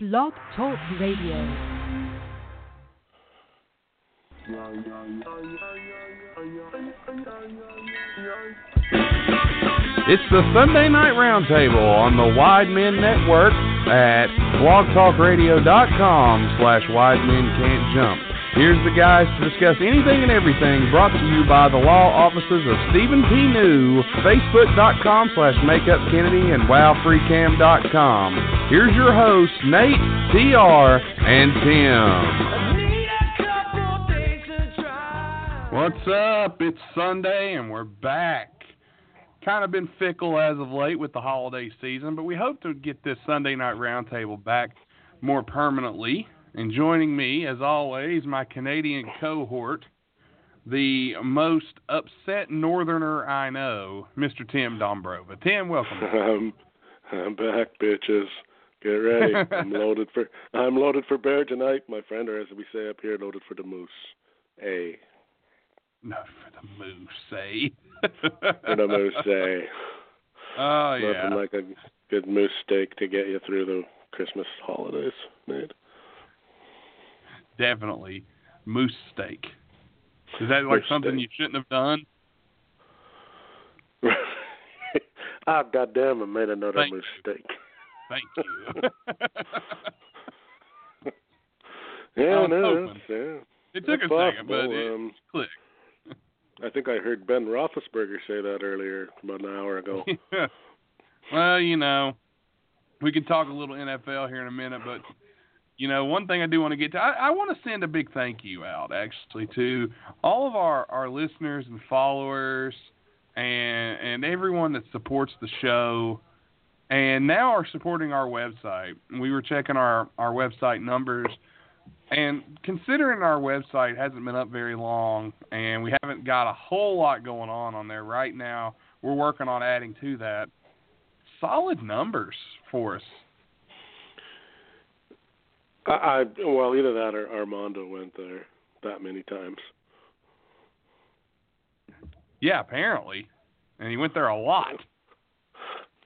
Blog Talk Radio. It's the Sunday Night Roundtable on the Wide Men Network at blogtalkradio.com slash Wide Men Can't Jump. Here's the guys to discuss anything and everything brought to you by the law offices of Stephen P. New, Facebook.com slash MakeupKennedy, and WowFreeCam.com. Here's your hosts, Nate, TR, and Tim. What's up? It's Sunday and we're back. Kind of been fickle as of late with the holiday season, but we hope to get this Sunday Night Roundtable back more permanently. And joining me, as always, my Canadian cohort, the most upset northerner I know, Mr. Tim Dombrova. Tim, welcome. I'm, I'm back, bitches. Get ready. I'm loaded for I'm loaded for bear tonight, my friend, or as we say up here, loaded for the moose. A. No, for the moose, say. for the moose, eh? say. Oh yeah. Nothing like a good moose steak to get you through the Christmas holidays, mate. Definitely moose steak. Is that like Moose something steak. you shouldn't have done? ah, goddamn! I made another Thank moose steak. Thank you. Yeah, no, yeah. it took a second, but possible, it um, clicked. I think I heard Ben Roethlisberger say that earlier, about an hour ago. well, you know, we can talk a little NFL here in a minute, but you know, one thing I do want to get to, I, I want to send a big thank you out actually to all of our our listeners and followers, and and everyone that supports the show, and now are supporting our website. We were checking our our website numbers. And considering our website hasn't been up very long and we haven't got a whole lot going on on there right now, we're working on adding to that. Solid numbers for us. I, I well, either that or Armando went there that many times. Yeah, apparently. And he went there a lot.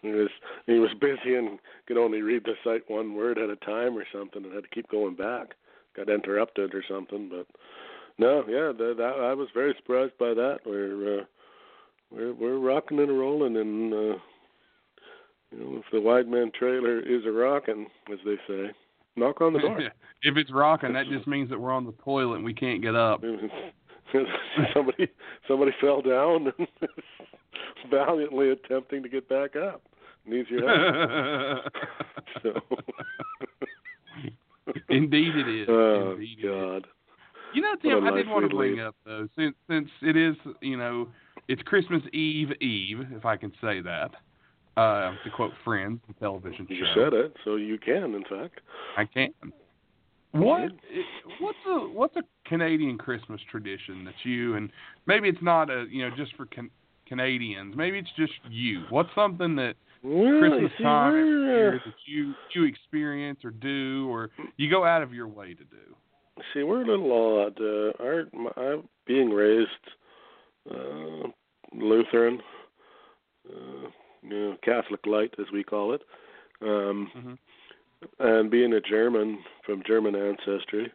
He was he was busy and could only read the site one word at a time or something, and had to keep going back. Got interrupted or something, but no, yeah, that, that I was very surprised by that. We're uh, we're we're rocking and rolling, and uh, you know, if the wide man trailer is a rocking, as they say, knock on the door. if it's rocking, that just means that we're on the toilet and we can't get up. somebody somebody fell down and valiantly attempting to get back up. Needs your help. so. Indeed it is. Oh Indeed is. God. You know, Tim, I did want to bring lead. up though, since since it is, you know, it's Christmas Eve Eve, if I can say that. Uh, to quote Friends, the television show. You said it, so you can, in fact. I can. What what's a what's a Canadian Christmas tradition that you and maybe it's not a you know just for can, Canadians, maybe it's just you. What's something that Well, Christmas time every year that you you experience or do or you go out of your way to do? see, we're a little odd. Uh, our, my, I'm being raised uh, Lutheran, uh, you know, Catholic light, as we call it, um, Mhm. and being a German from German ancestry,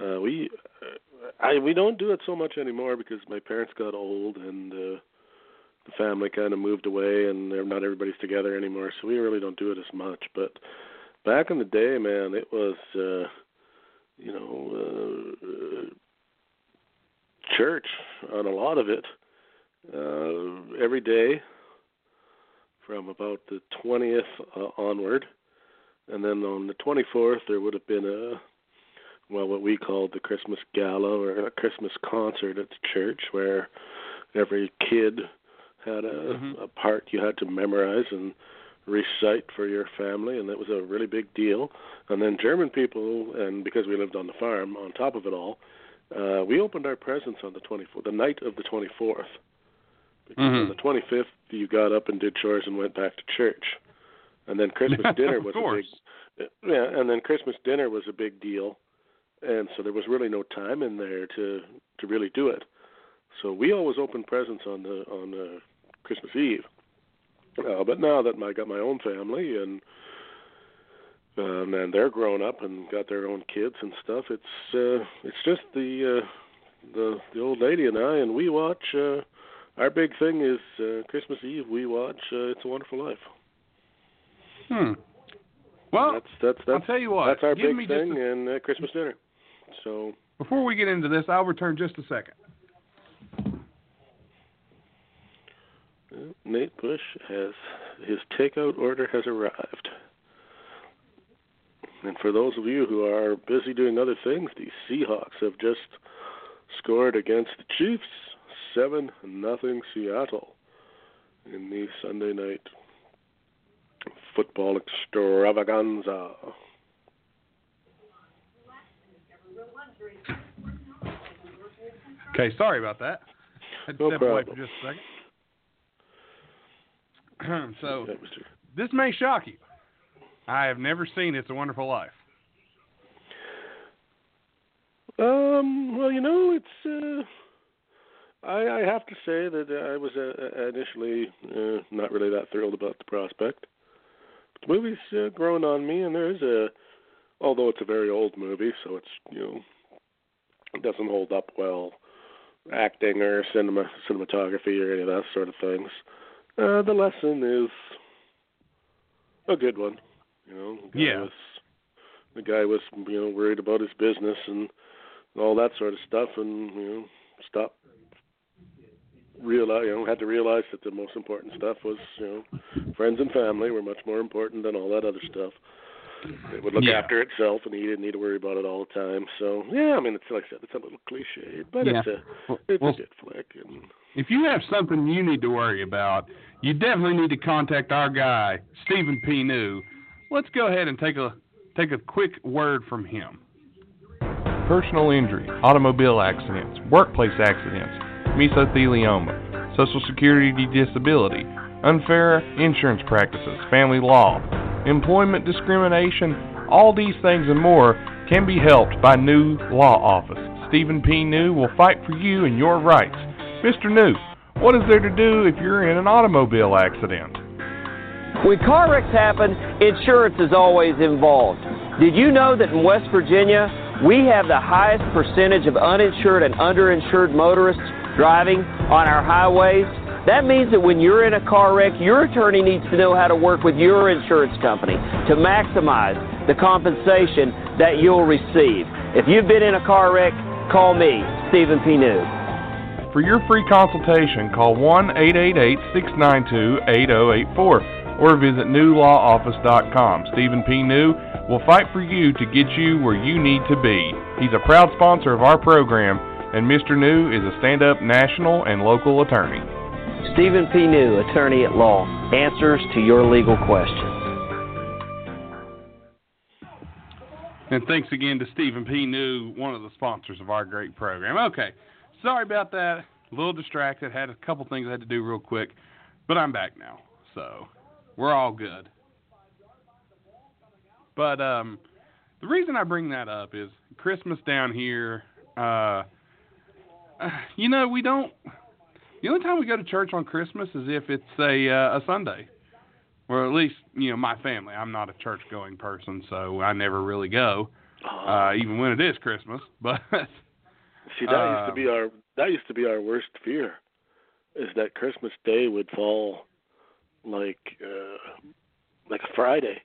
uh, we uh, I we don't do it so much anymore because my parents got old and uh, the family kind of moved away and they're not everybody's together anymore, so we really don't do it as much. But back in the day, man, it was uh, you know uh, church on a lot of it uh, every day from about the 20th uh, onward. And then on the 24th, there would have been a, well, what we called the Christmas Gala or a Christmas concert at the church where every kid had a, Mhm. a part you had to memorize and recite for your family, and that was a really big deal. And then German people, and because we lived on the farm, on top of it all, uh, we opened our presents on the 24th, the night of the 24th. Because Mhm. on the 25th, you got up and did chores and went back to church. And then Christmas dinner was course. a big yeah, and then Christmas dinner was a big deal. And so there was really no time in there to to really do it. So we always opened presents on the on uh, Christmas Eve. Uh, but now that I got my own family and um, and they're grown up and got their own kids and stuff. It's uh, it's just the uh, the the old lady and I, and we watch. Uh, our big thing is uh, Christmas Eve. We watch uh, It's a Wonderful Life. Hmm. Well, that's that's that's I'll tell you what. that's our big thing a, and uh, Christmas dinner. So before we get into this, I'll return just a second. uh, Nate Bush has his takeout order has arrived. And for those of you who are busy doing other things, the Seahawks have just scored against the Chiefs, seven nothing Seattle, in the Sunday night football extravaganza. Okay, sorry about that. I No step away for just a second. so That was your- this may shock you. I have never seen It's a Wonderful Life. Um. Well, you know, it's. Uh, I I have to say that I was uh, initially uh, not really that thrilled about the prospect. But the movie's uh, grown on me, and there's a. Although it's a very old movie, so it's you know, it doesn't hold up well, acting or cinema cinematography or any of that sort of things. Uh, the lesson is a good one. You know, the guy Yeah. was the guy was you know worried about his business and all that sort of stuff, and you know, stopped. Realize, you know, had to realize that the most important stuff was, you know, friends and family were much more important than all that other stuff. It would look Yeah. after itself, and he didn't need to worry about it all the time. So, yeah, I mean, it's like I said, it's a little cliche, but it's a it's well, a good flick. And if you have something you need to worry about, you definitely need to contact our guy, Stephen P. New. Let's go ahead and take a take a quick word from him. personal injury, automobile accidents, workplace accidents, mesothelioma, Social Security disability, unfair insurance practices, family law, employment discrimination, all these things and more can be helped by New Law Office. Stephen P. New will fight for you and your rights. Mr. New, what is there to do if you're in an automobile accident? When car wrecks happen, insurance is always involved. Did you know that in West Virginia, we have the highest percentage of uninsured and underinsured motorists driving on our highways? That means that when you're in a car wreck, your attorney needs to know how to work with your insurance company to maximize the compensation that you'll receive. If you've been in a car wreck, call me, Stephen P. New. For your free consultation, call 1 888 692 8084 or visit newlawoffice.com. Stephen P. New will fight for you to get you where you need to be. He's a proud sponsor of our program, and Mr. New is a stand up national and local attorney. Stephen P. New, attorney at law, answers to your legal questions. And thanks again to Stephen P. New, one of the sponsors of our great program. Okay, sorry about that. A little distracted. Had a couple things I had to do real quick, but I'm back now, so we're all good. But um, the reason I bring that up is Christmas down here. Uh, you know, we don't. The only time we go to church on Christmas is if it's a uh, a Sunday, or at least you know my family. I'm not a church going person, so I never really go, uh, even when it is Christmas. But See, that used to Um, be our that used to be our worst fear, is that Christmas Day would fall like uh like a Friday,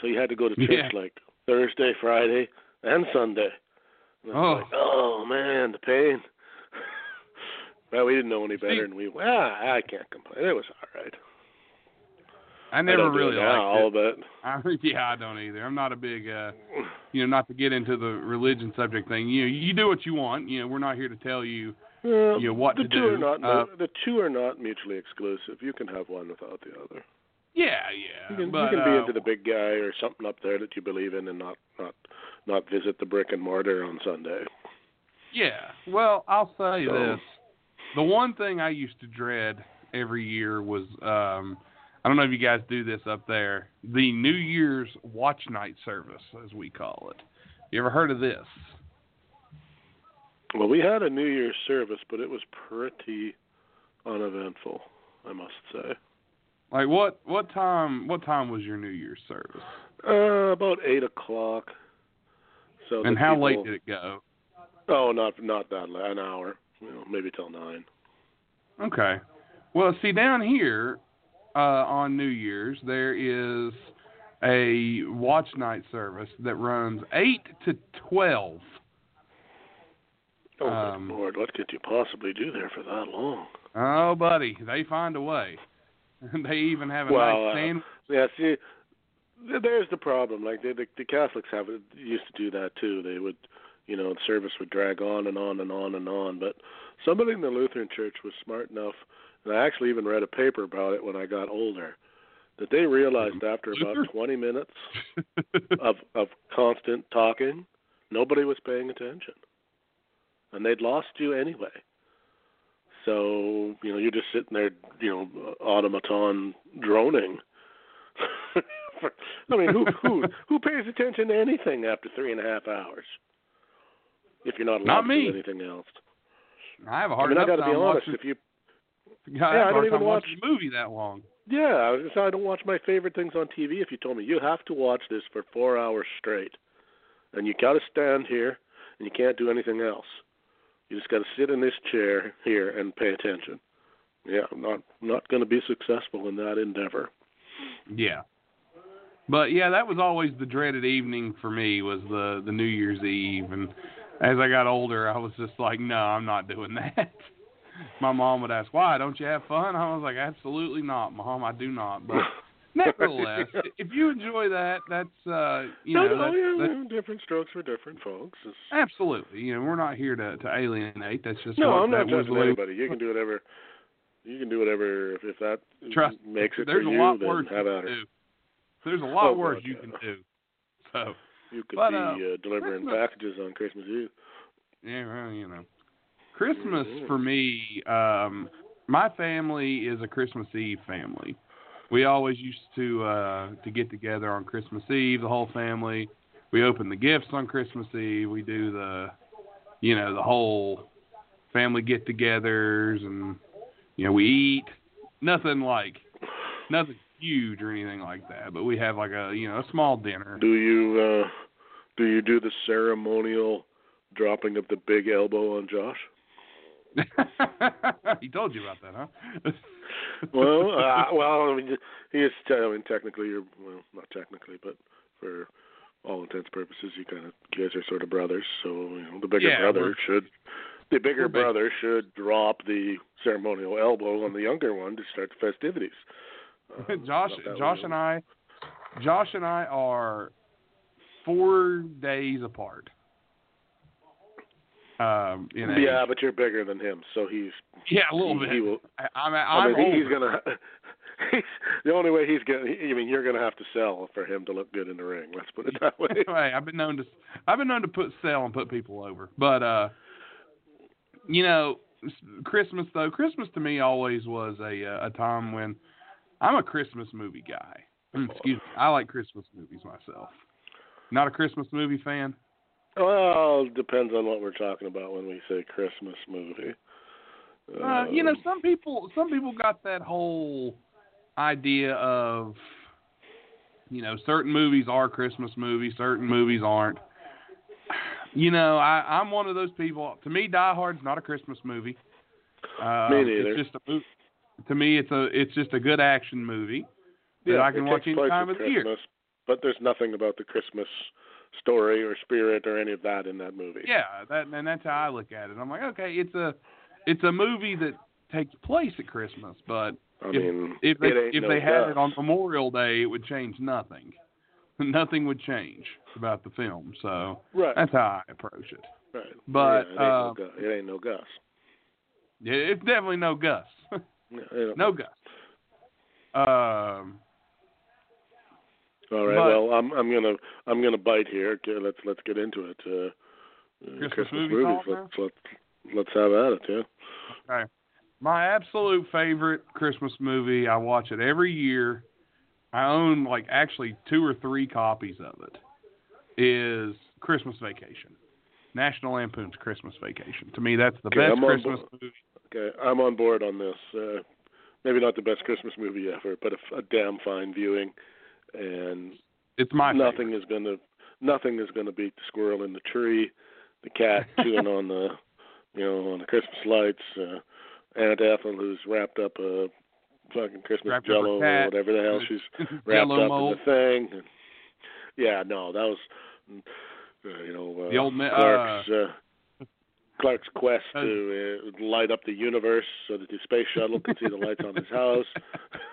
so you had to go to church Yeah. like Thursday, Friday, and Sunday. And Oh. like, oh man, the pain. Well, we didn't know any better, and we well, I can't complain. It was all right. I I never do really it liked it. all but I, yeah, I don't either. I'm not a big, uh, you know, not to get into the religion subject thing. You know, you do what you want. You know, we're not here to tell you. You know, what the to two do. are not Uh, the two are not mutually exclusive. You can have one without the other. Yeah, yeah. You can, but, you can be uh, into the big guy or something up there that you believe in, and not not not visit the brick and mortar on Sunday. Yeah. Well, I'll say So- this. The one thing I used to dread every year was um I don't know if you guys do this up there. The New Year's watch night service as we call it. You ever heard of this? Well, we had a New Year's service, but it was pretty uneventful, I must say. Like what what time what time was your New Year's service? Uh, about eight o'clock. So and how people, late did it go? Oh, not not that late, an hour. You know, maybe till nine. Okay. Well, see down here uh, on New Year's there is a watch night service that runs eight to twelve. Oh Um, lord, what could you possibly do there for that long? Oh, buddy, they find a way. they even have a Well, nice uh. Yeah, see, there's the problem. Like the, the the Catholics have it, used to do that too. They would, you know, the service would drag on and on and on and on. But somebody in the Lutheran Church was smart enough, and I actually even read a paper about it when I got older, that they realized after about 20 minutes of of constant talking, nobody was paying attention, and they'd lost you anyway. So you know you're just sitting there, you know, automaton droning. I mean, who who who pays attention to anything after three and a half hours? If you're not allowed Not to do anything else. I have a hard I mean, I enough got to be time honest. watching. If you yeah, I have I don't even watch- a movie that long. Yeah, I was I don't watch my favorite things on TV. If you told me you have to watch this for four hours straight, and you got to stand here and you can't do anything else, you just got to sit in this chair here and pay attention. Yeah, I'm not not going to be successful in that endeavor. Yeah. But yeah, that was always the dreaded evening for me was the the New Year's Eve and as I got older I was just like, No, I'm not doing that. My mom would ask, Why, don't you have fun? I was like, Absolutely not, Mom, I do not. But nevertheless, if you enjoy that, that's uh you no, know, no, that's, yeah, that's different strokes for different folks. It's, absolutely. You know, we're not here to, to alienate. That's just no, what I'm not judging anybody. You can do whatever. You can do whatever if, if that Trust makes it there's for a you. lot then worse have you can do. There's a lot Oh, worse God, you can do. So You could But, be uh, uh, delivering Christmas- packages on Christmas Eve. Yeah, well, you know. Christmas Mhm. for me, um my family is a Christmas Eve family. We always used to uh to get together on Christmas Eve, the whole family. We open the gifts on Christmas Eve. We do the you know, the whole family get-togethers and you know, we eat. Nothing like nothing huge or anything like that, but we have like a, you know, a small dinner. Do you uh do you do the ceremonial dropping of the big elbow on Josh? he told you about that, huh? Well, uh, well, I mean, he is. I mean, technically, you're well, not technically, but for all intents and purposes, you kind of you guys are sort of brothers. So you know, the bigger Yeah, brother should the bigger big. brother should drop the ceremonial elbow on the younger one to start the festivities. Uh, Josh, Josh and I, Josh and I are four days apart. Um, in age. Yeah, but you're bigger than him, so he's. yeah, a little he, bit. He will, I, I'm, I mean, he- he's gonna. He's, the only way he's gonna. I mean, you're gonna have to sell for him to look good in the ring. Let's put it that way. hey, I've been known to, I've been known to put sell and put people over, but uh, you know, Christmas though, Christmas to me always was a uh, a time when I'm a Christmas movie guy. Excuse me, I like Christmas movies myself. Not a Christmas movie fan. Well, depends on what we're talking about when we say Christmas movie. Uh, you know, Um, some people some people got that whole idea of you know, certain movies are Christmas movies, certain movies aren't. You know, I, I'm one of those people. To me, Die Hard's not a Christmas movie. Um, Me neither. It's just a movie. To me, it's a it's just a good action movie that yeah, I can watch any time of the year. But there's nothing about the Christmas story or spirit or any of that in that movie. Yeah, that and that's how I look at it. I'm like, okay, it's a it's a movie that takes place at Christmas, but I if, mean, if they if no they had Gus. it on Memorial Day, it would change nothing. Nothing would change about the film. So right, that's how I approach it. right. but, yeah, it, ain't uh, no Gus. it ain't no Gus. Yeah, it's definitely no Gus. Yeah, no Gus. Um, All right. but- well, I'm I'm gonna I'm gonna bite here. Okay, let's let's get into it. Uh, uh, Christmas movie movies. Let's let's let's have at it. Yeah. okay. My absolute favorite Christmas movie. I watch it every year. I own like actually two or three copies of it. Is Christmas Vacation. National Lampoon's Christmas Vacation. To me, that's the Okay, best Christmas movie. I'm on board on this. Uh, maybe not the best Christmas movie ever, but a, a damn fine viewing. And It's my nothing favorite. is gonna nothing is gonna beat the squirrel in the tree, the cat chewing on the you know on the Christmas lights, uh, Aunt Ethel who's wrapped up a fucking Christmas Wrapped Jello or whatever the hell she's wrapped up mold. in the thing. And, yeah, no, that was uh, you know uh, The old ma- Clark's uh, Clark's quest Uh, to uh, light up the universe so that the space shuttle can see the lights on his house.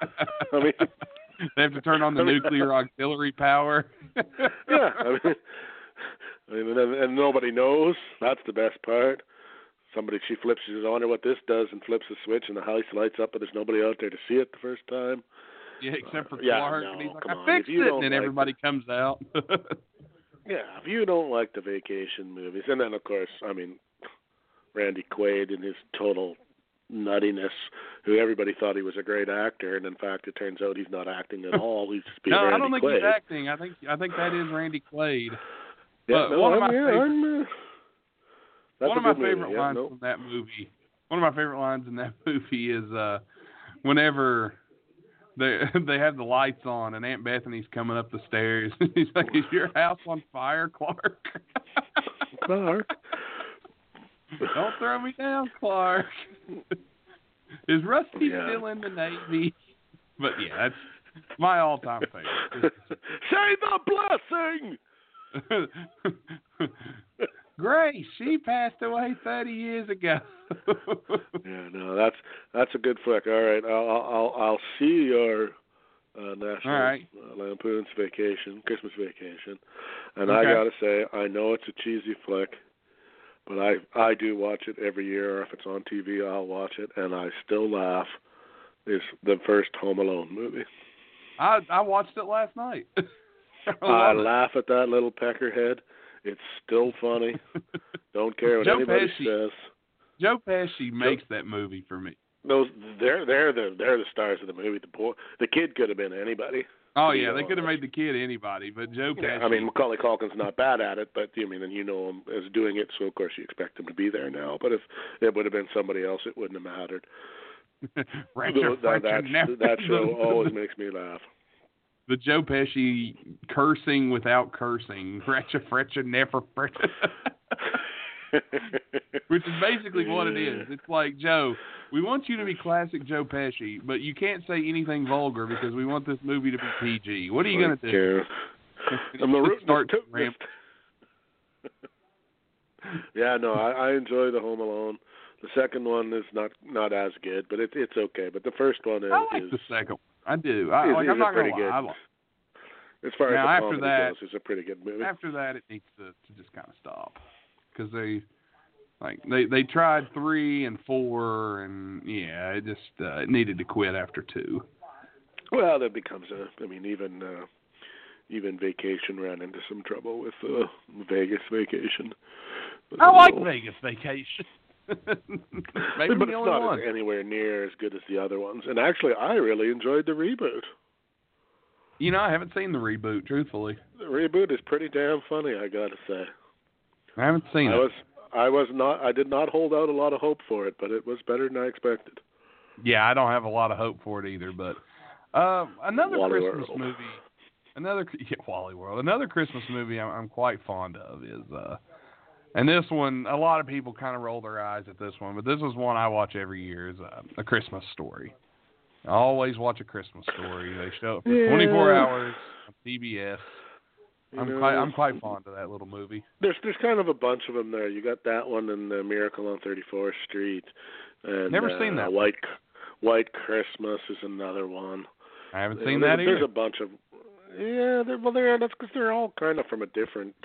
I mean, they have to turn on the I mean- nuclear auxiliary power. yeah, I mean, I mean, and, and nobody knows. That's the best part. Somebody she flips, she says, "I wonder what this does," and flips the switch, and the house lights up, but there's nobody out there to see it the first time. Yeah, except for Uh, yeah, Clark, no, and he's like, "I on, fixed it," and then like everybody comes out. Yeah, if you don't like the vacation movies, and then of course, I mean, Randy Quaid and his total nuttiness, who everybody thought he was a great actor, and in fact, it turns out he's not acting at all. He's just being no, Randy I don't think Quaid. he's acting. I think I think that is Randy Quaid. Yeah, But no, one of my yeah, favorite- uh, one of my good movie, favorite yeah, lines no. from that movie. One of my favorite lines in that movie is uh whenever they they have the lights on and Aunt Bethany's coming up the stairs. He's like, "Is your house on fire, Clark?" Clark. Don't throw me down, Clark. Is Rusty Yeah. still in the Navy? But yeah, that's my all-time favorite. Say the blessing. Grace, she passed away 30 years ago. Yeah, no, that's that's a good flick. All right, I'll I'll I'll see your uh, National All right. uh, Lampoon's Vacation, Christmas Vacation, and I gotta say, I know it's a cheesy flick, but I I do watch it every year. If it's on TV, I'll watch it, and I still laugh. It's the first Home Alone movie. I I watched it last night. I I laugh at that little peckerhead. It's still funny. Don't care what Joe anybody Pesci. says. Joe Pesci makes that movie for me. Those they're they're the they're the stars of the movie. The boy, the kid could have been anybody. Oh yeah, know, they could have made the kid anybody, but Joe Pesci. I mean Macaulay Culkin's not bad at it, but you mean and you know him as doing it, so of course you expect him to be there now. But if it would have been somebody else, it wouldn't have mattered. Though that, that, never- that show always makes me laugh. the Joe Pesci cursing without cursing. Ratchet, Fretcha, never Fretcha. Which is basically what it is. It's like, Joe, we want you to be classic Joe Pesci, but you can't say anything vulgar because we want this movie to be PG. What are you going to do? Yeah. I'm the root Start ramp- Yeah, no, I, I enjoy the Home Alone. The second one is not not as good, but it's it's okay. But the first one is, I like is the second one. I do. I, is- like, is I'm not going pretty to lie. good- I like as far Now, as the after that- goes, it's a pretty good movie. after that it needs to, to just kind of stop because they like they they tried three and four and yeah it just uh, it needed to quit after two Well, that becomes a. I mean, even uh, even Vacation ran into some trouble with uh, Vegas Vacation. i like Oh. vegas vacation maybe but the it's only not one anywhere near as good as the other ones. And actually, I really enjoyed the reboot. you know i haven't seen the reboot truthfully The reboot is pretty damn funny, I gotta say. I haven't seen I it was I was not I did not hold out a lot of hope for it, but it was better than I expected. yeah i don't have a lot of hope for it either but uh another Wally christmas World. movie another yeah, wally world another christmas movie I'm, I'm quite fond of is uh and this one, a lot of people kind of roll their eyes at this one, but this is one I watch every year. Is uh, a Christmas Story. I always watch a Christmas Story. They show it for Yeah. 24 hours on CBS. You I'm know, quite, I'm quite fond of that little movie. There's there's kind of a bunch of them there. You got that one and the Miracle on 34th Street, and Never uh, seen that. White White Christmas is another one. I haven't seen know, that there's, There's a bunch of yeah. They're, well, they're that's because they're all kind of from a different.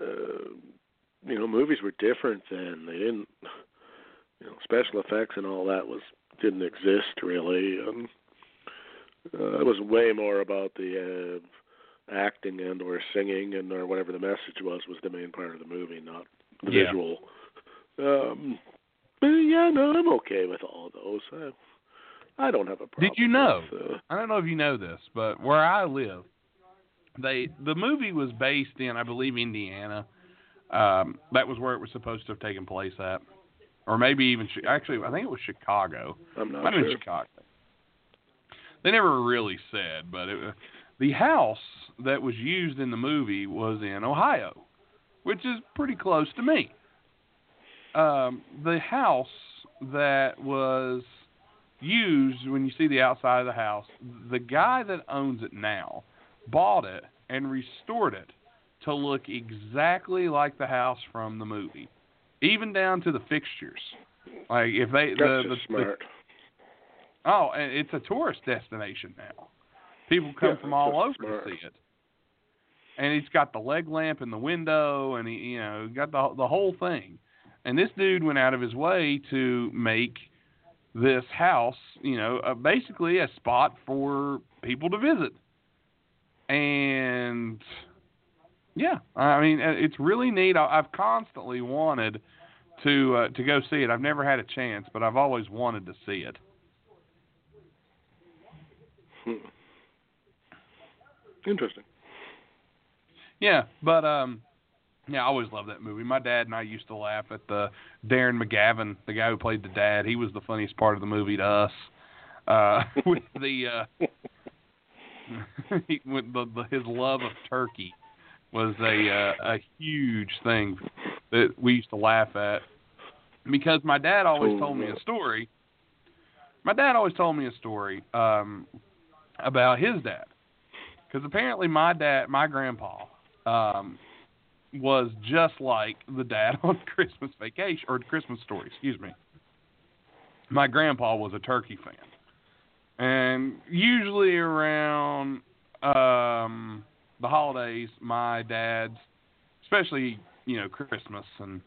Uh, you know, movies were different then. They didn't. You know, special effects and all that was didn't exist really. Um, uh, it was way more about the uh, acting and or singing and or whatever the message was was the main part of the movie, not the Yeah. visual. Um, but yeah, no, I'm okay with all those. I, I don't have a problem. Did you know? With, uh, I don't know if you know this, but where I live, they the movie was based in, I believe, Indiana. Um, that was where it was supposed to have taken place at, or maybe even actually I think it was Chicago. I'm not Might sure. Chicago. They never really said, but it, the house that was used in the movie was in Ohio, which is pretty close to me. Um, the house that was used when you see the outside of the house, the guy that owns it now bought it and restored it to look exactly like the house from the movie, even down to the fixtures. Like if they That's the, the, the smart. Oh, and it's a tourist destination now. People come Yeah, from all over smart. to see it. And he's got the leg lamp in the window, and he, you know, got the the whole thing. And this dude went out of his way to make this house, you know, uh, basically a spot for people to visit. And yeah, I mean, it's really neat. I, I've constantly wanted to uh, to go see it. I've never had a chance, but I've always wanted to see it. Hmm. Interesting. Yeah, but um, yeah, I always loved that movie. My dad and I used to laugh at the Darren McGavin, the guy who played the dad. He was the funniest part of the movie to us. Uh, with the uh, with the, the his love of turkey was a uh, a huge thing that we used to laugh at because my dad always Oh, told me a story. My dad always told me a story um, about his dad because apparently my dad, my grandpa, um, was just like the dad on Christmas Vacation or Christmas Story, excuse me. My grandpa was a turkey fan, and usually around um, the holidays, my dad's, especially you know Christmas and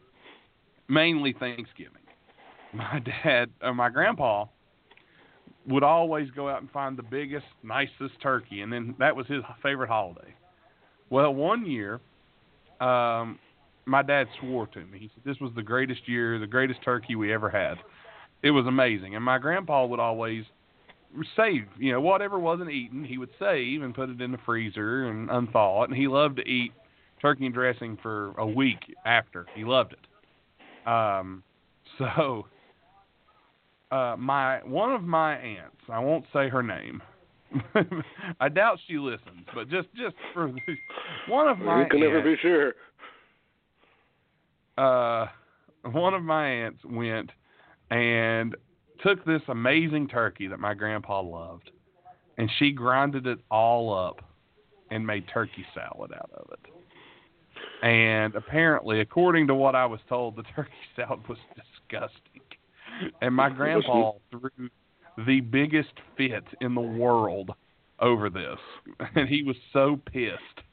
mainly Thanksgiving, my dad or my grandpa would always go out and find the biggest, nicest turkey, and then that was his favorite holiday. Well, one year, um, my dad swore to me. He said this was the greatest year, the greatest turkey we ever had. It was amazing, and my grandpa would always save, you know, whatever wasn't eaten, he would save and put it in the freezer and unthaw it. And he loved to eat turkey and dressing for a week after. He loved it. Um, so uh, my one of my aunts, I won't say her name. I doubt she listens, but just just for the, one of my you can never aunts, be sure. uh, one of my aunts went and took this amazing turkey that my grandpa loved, and she grinded it all up and made turkey salad out of it. And apparently, according to what I was told, the turkey salad was disgusting. And my grandpa threw the biggest fit in the world over this, and he was so pissed.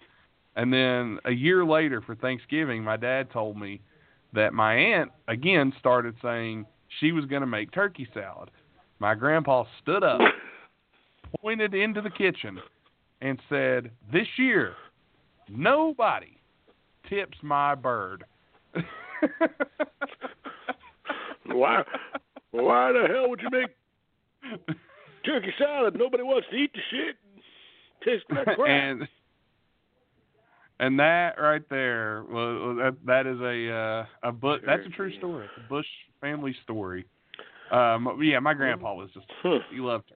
And then a year later for Thanksgiving, my dad told me that my aunt again started saying she was going to make turkey salad. My grandpa stood up, pointed into the kitchen, and said, "This year, nobody tips my bird." Why? Why the hell would you make turkey salad? Nobody wants to eat the shit. Tastes like crap. and and that right there was that that is a uh, a but that's a true story. It's a Bush family story. Um, yeah, my grandpa was just Huh. he loved her.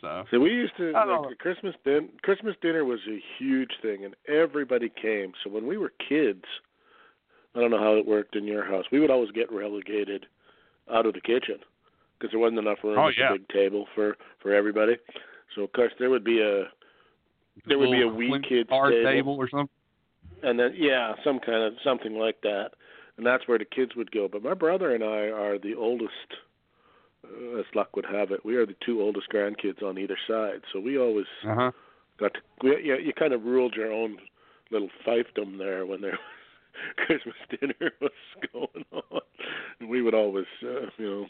So So we used to like the Christmas din- Christmas dinner was a huge thing, and everybody came. So when we were kids, I don't know how it worked in your house. We would always get relegated out of the kitchen because there wasn't enough room Oh, yeah. the big table for for everybody. So of course there would be a there would be a wee kids bar table. or something. and then yeah, some kind of something like that, and that's where the kids would go. But my brother and I are the oldest, uh, as luck would have it. We are the two oldest grandkids on either side, so we always Uh huh. got to, we, you, you kind of ruled your own little fiefdom there when there Christmas dinner was going on. And we would always, uh, you know,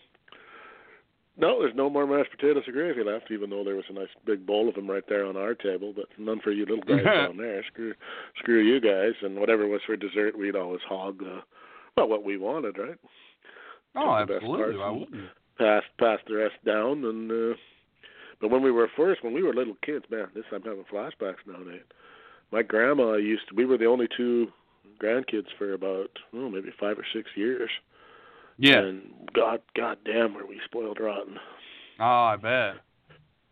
no, there's no more mashed potatoes or gravy left, even though there was a nice big bowl of them right there on our table, but none for you little guys down there. Screw, screw you guys, and whatever was for dessert, we'd always hog, uh, well, what we wanted, right? Oh, Took absolutely. I wouldn't. Passed, passed the rest down, and uh, but when we were first, when we were little kids, man, this I'm having flashbacks now, Nate. My grandma used to. We were the only two grandkids for about oh maybe five or six years, Yeah. And God, God damn, were we spoiled rotten. Oh, I bet.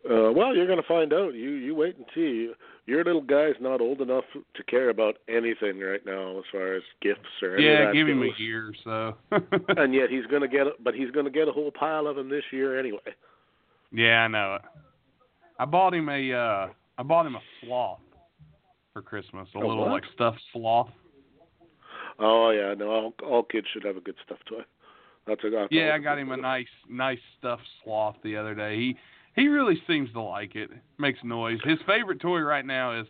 Uh, well, you're going to find out. You you wait and see. Your little guy's not old enough to care about anything right now as far as gifts or Yeah, that give him a year, or so. and yet he's going to get, a, but he's going to get a whole pile of them this year anyway. yeah, I know it. I bought him a uh I bought him a sloth for Christmas, a A little what? like stuffed sloth. Oh yeah, no, all, all kids should have a good stuffed toy. That's a that's Yeah, I got him a nice nice stuffed sloth the other day. He he really seems to like it. Makes noise. His favorite toy right now is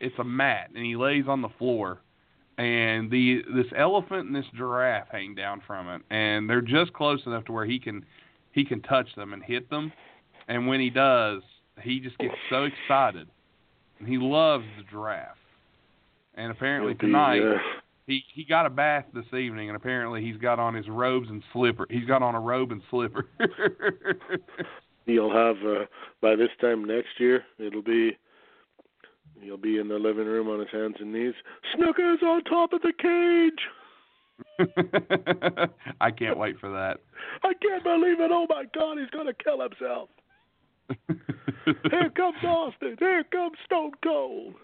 it's a mat and he lays on the floor and the this elephant and this giraffe hang down from it and they're just close enough to where he can he can touch them and hit them and when he does he just gets so excited and he loves the giraffe and apparently be, tonight uh, he he got a bath this evening, and apparently he's got on his robes and slipper. He's got on a robe and slipper. He'll have uh, by this time next year. It'll be he'll be in the living room on his hands and knees. Snuka's on top of the cage. I can't wait for that. I can't believe it. Oh my God, he's gonna kill himself. Here comes Austin. Here comes Stone Cold.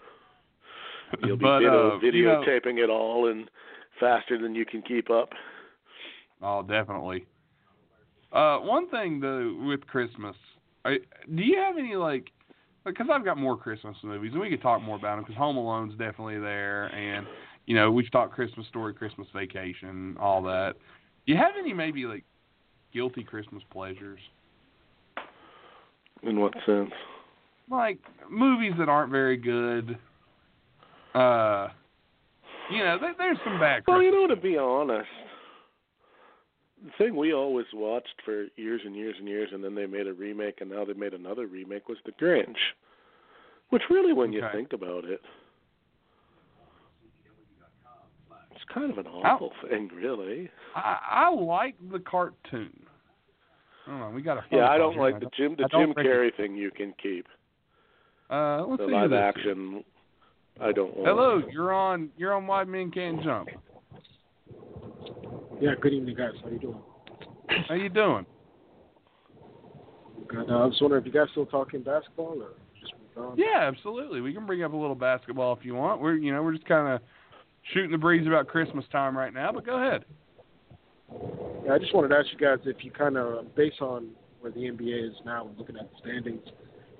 You'll be but video, uh, you know, videotaping it all and faster than you can keep up. oh, definitely. Uh, one thing though with Christmas, I, do you have any like? Because I've got more Christmas movies, and we could talk more about them. Because Home Alone's definitely there, and you know we've talked Christmas Story, Christmas Vacation, all that. Do you have any maybe like guilty Christmas pleasures? In what sense? like movies that aren't very good. Uh, you know, there, there's some bad. Well, you know, to be honest, the thing we always watched for years and years and years, and then they made a remake, and now they made another remake, was The Grinch. Which really, when you think about it, it's kind of an awful thing, really. I, I like the cartoon. I don't. We got a Yeah, I don't here. like the Jim the Jim Carrey thing. You can keep Uh, let's the live action. I don't want. Hello, you're on. You're on. Wide Men Can't Jump. Yeah, good evening, guys. How you doing? How you doing? Good. Uh, I was wondering if you guys still talking basketball or just moved on. Yeah, absolutely. We can bring up a little basketball if you want. We're you know we're just kind of shooting the breeze about Christmas time right now, but go ahead. Yeah, I just wanted to ask you guys if you kind of, based on where the NBA is now and looking at the standings,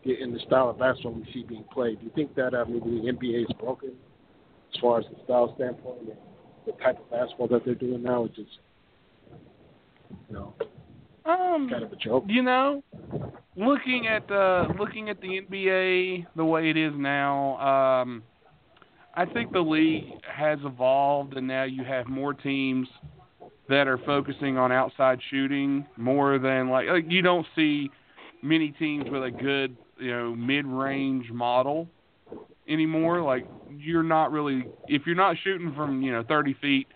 in the style of basketball we see being played, do you think that uh, maybe the NBA is broken as far as the style standpoint and the type of basketball that they're doing now is just, you know, Um, kind of a joke? You know, looking at uh, looking at the NBA the way it is now, um, I think the league has evolved, and now you have more teams that are focusing on outside shooting more than like, like you don't see many teams with a good you know mid-range mm-hmm. model anymore. Mm-hmm. Like you're not really if you're not shooting from you know 30 feet,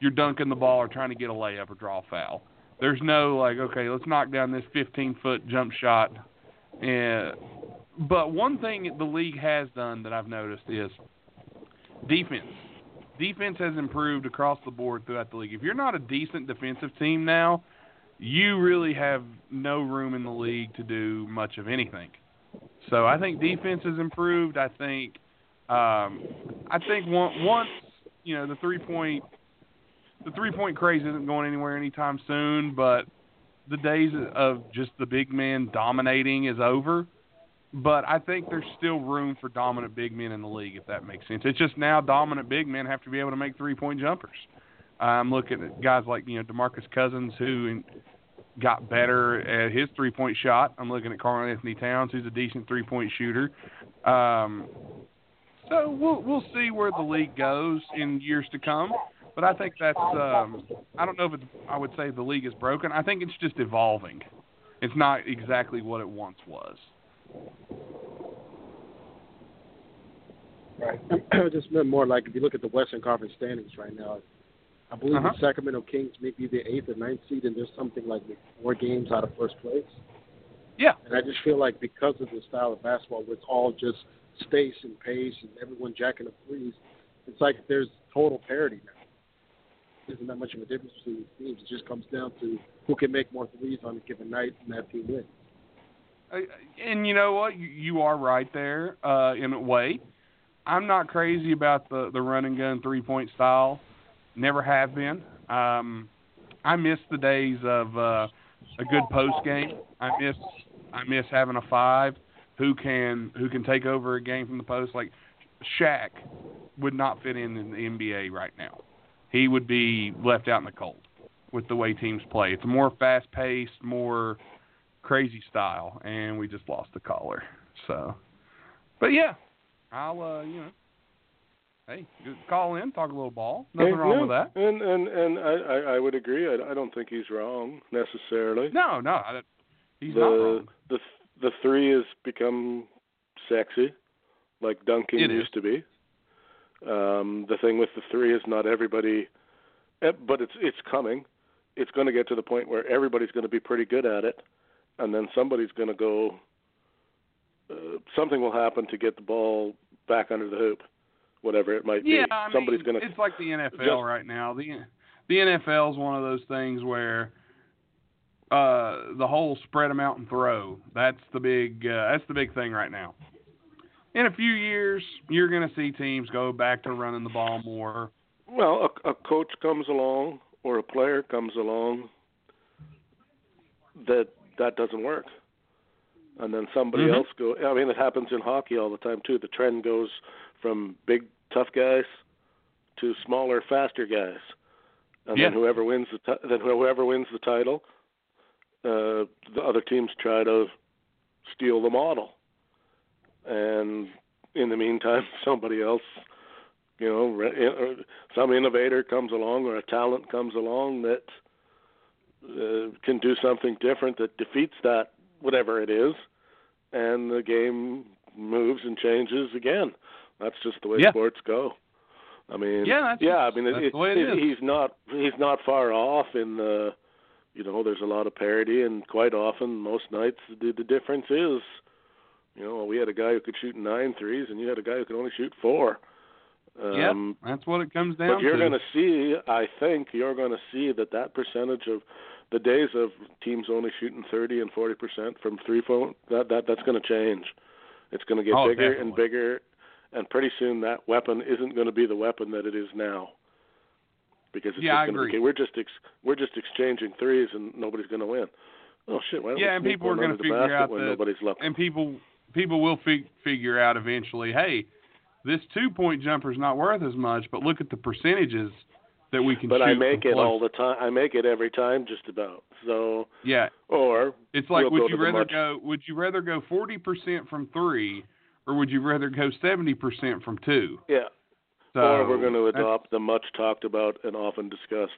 you're dunking the ball or trying to get a layup or draw a foul. There's no like, okay, let's knock down this 15 foot jump shot. And but one thing the league has done that I've noticed is defense. Defense has improved across the board throughout the league. If you're not a decent defensive team now, you really have no room in the league to do much of anything. So I think defense has improved. I think um, I think once you know the three point the three point craze isn't going anywhere anytime soon, but the days of just the big men dominating is over. But I think there's still room for dominant big men in the league, if that makes sense. It's just now dominant big men have to be able to make three point jumpers. I'm looking at guys like you know Demarcus Cousins who got better at his three point shot. I'm looking at Karl-Anthony Towns, who's a decent three point shooter. Um, so we'll we'll see where the league goes in years to come. But I think that's um, I don't know if it's I would say the league is broken. I think it's just evolving. It's not exactly what it once was. Right. Just meant more like if you look at the Western Conference standings right now, I believe Uh-huh. the Sacramento Kings may be the eighth or ninth seed, and there's something like four games out of first place. Yeah. And I just feel like because of the style of basketball, where it's all just space and pace and everyone jacking up threes, it's like there's total parity now. isn't that much of a difference between teams. It just comes down to who can make more threes on a given night, and that team wins. Uh, and you know what? You, you are right there uh, in a way. I'm not crazy about the the run and gun three point style. Never have been. Um, I miss the days of uh, a good post game. I miss I miss having a five who can who can take over a game from the post. Like Shaq would not fit in in the NBA right now. He would be left out in the cold with the way teams play. It's more fast paced, more crazy style, and we just lost the caller. So, but yeah, I'll uh, you know, hey, call in, talk a little ball. Nothing wrong with that. And and and I I, would agree. I, I don't think he's wrong necessarily. No, no, I, he's the, not wrong. The the three has become sexy, like dunking It used is. to be. Um, the thing with the three is not everybody, eh, but it's it's coming. It's going to get to the point where everybody's going to be pretty good at it, and then somebody's going to go. Uh, something will happen to get the ball back under the hoop, whatever it might Yeah, be. I Somebody's mean, going to. It's like the NFL just- right now. The the NFL is one of those things where uh the whole spread them out and throw. That's the big uh, that's the big thing right now. In a few years, you're going to see teams go back to running the ball more. Well, a, a coach comes along or a player comes along that that doesn't work, and then somebody Mhm. else go. I mean, it happens in hockey all the time too. The trend goes from big tough guys to smaller, faster guys, and Yeah. then whoever wins the then whoever wins the title, uh, the other teams try to steal the model, and in the meantime, somebody else you know, some innovator comes along or a talent comes along that uh, can do something different that defeats that whatever it is, and the game moves and changes again. That's just the way Yeah. sports go. I mean, Yeah, that's yeah. I mean, that's it, the way it he's not he's not far off in the. You know, there's a lot of parity, and quite often, most nights, the, the difference is, you know, we had a guy who could shoot nine threes, and you had a guy who could only shoot four. Yeah, Um, that's what it comes down to. but you're going to see, I think, you're going to see that that percentage of the days of teams only shooting 30 and 40 percent from three point that that that's going to change. It's going to get Oh, bigger and bigger, and pretty soon that weapon isn't going to be the weapon that it is now. Because it's Yeah, just going to agree. be we're just ex, we're just exchanging threes and nobody's going to win. Oh shit! Why don't Yeah, and people are under the figure out that- nobody's looking. and people people will fig- figure out eventually, hey, this two point jumper is not worth as much, but look at the percentages that we can But. I make it all the time. I make it every time, just about. So, Yeah, or it's like We'll would you rather much- go would you rather go forty percent from three, or would you rather go seventy percent from two? yeah, So or we're going to adopt the much talked about and often discussed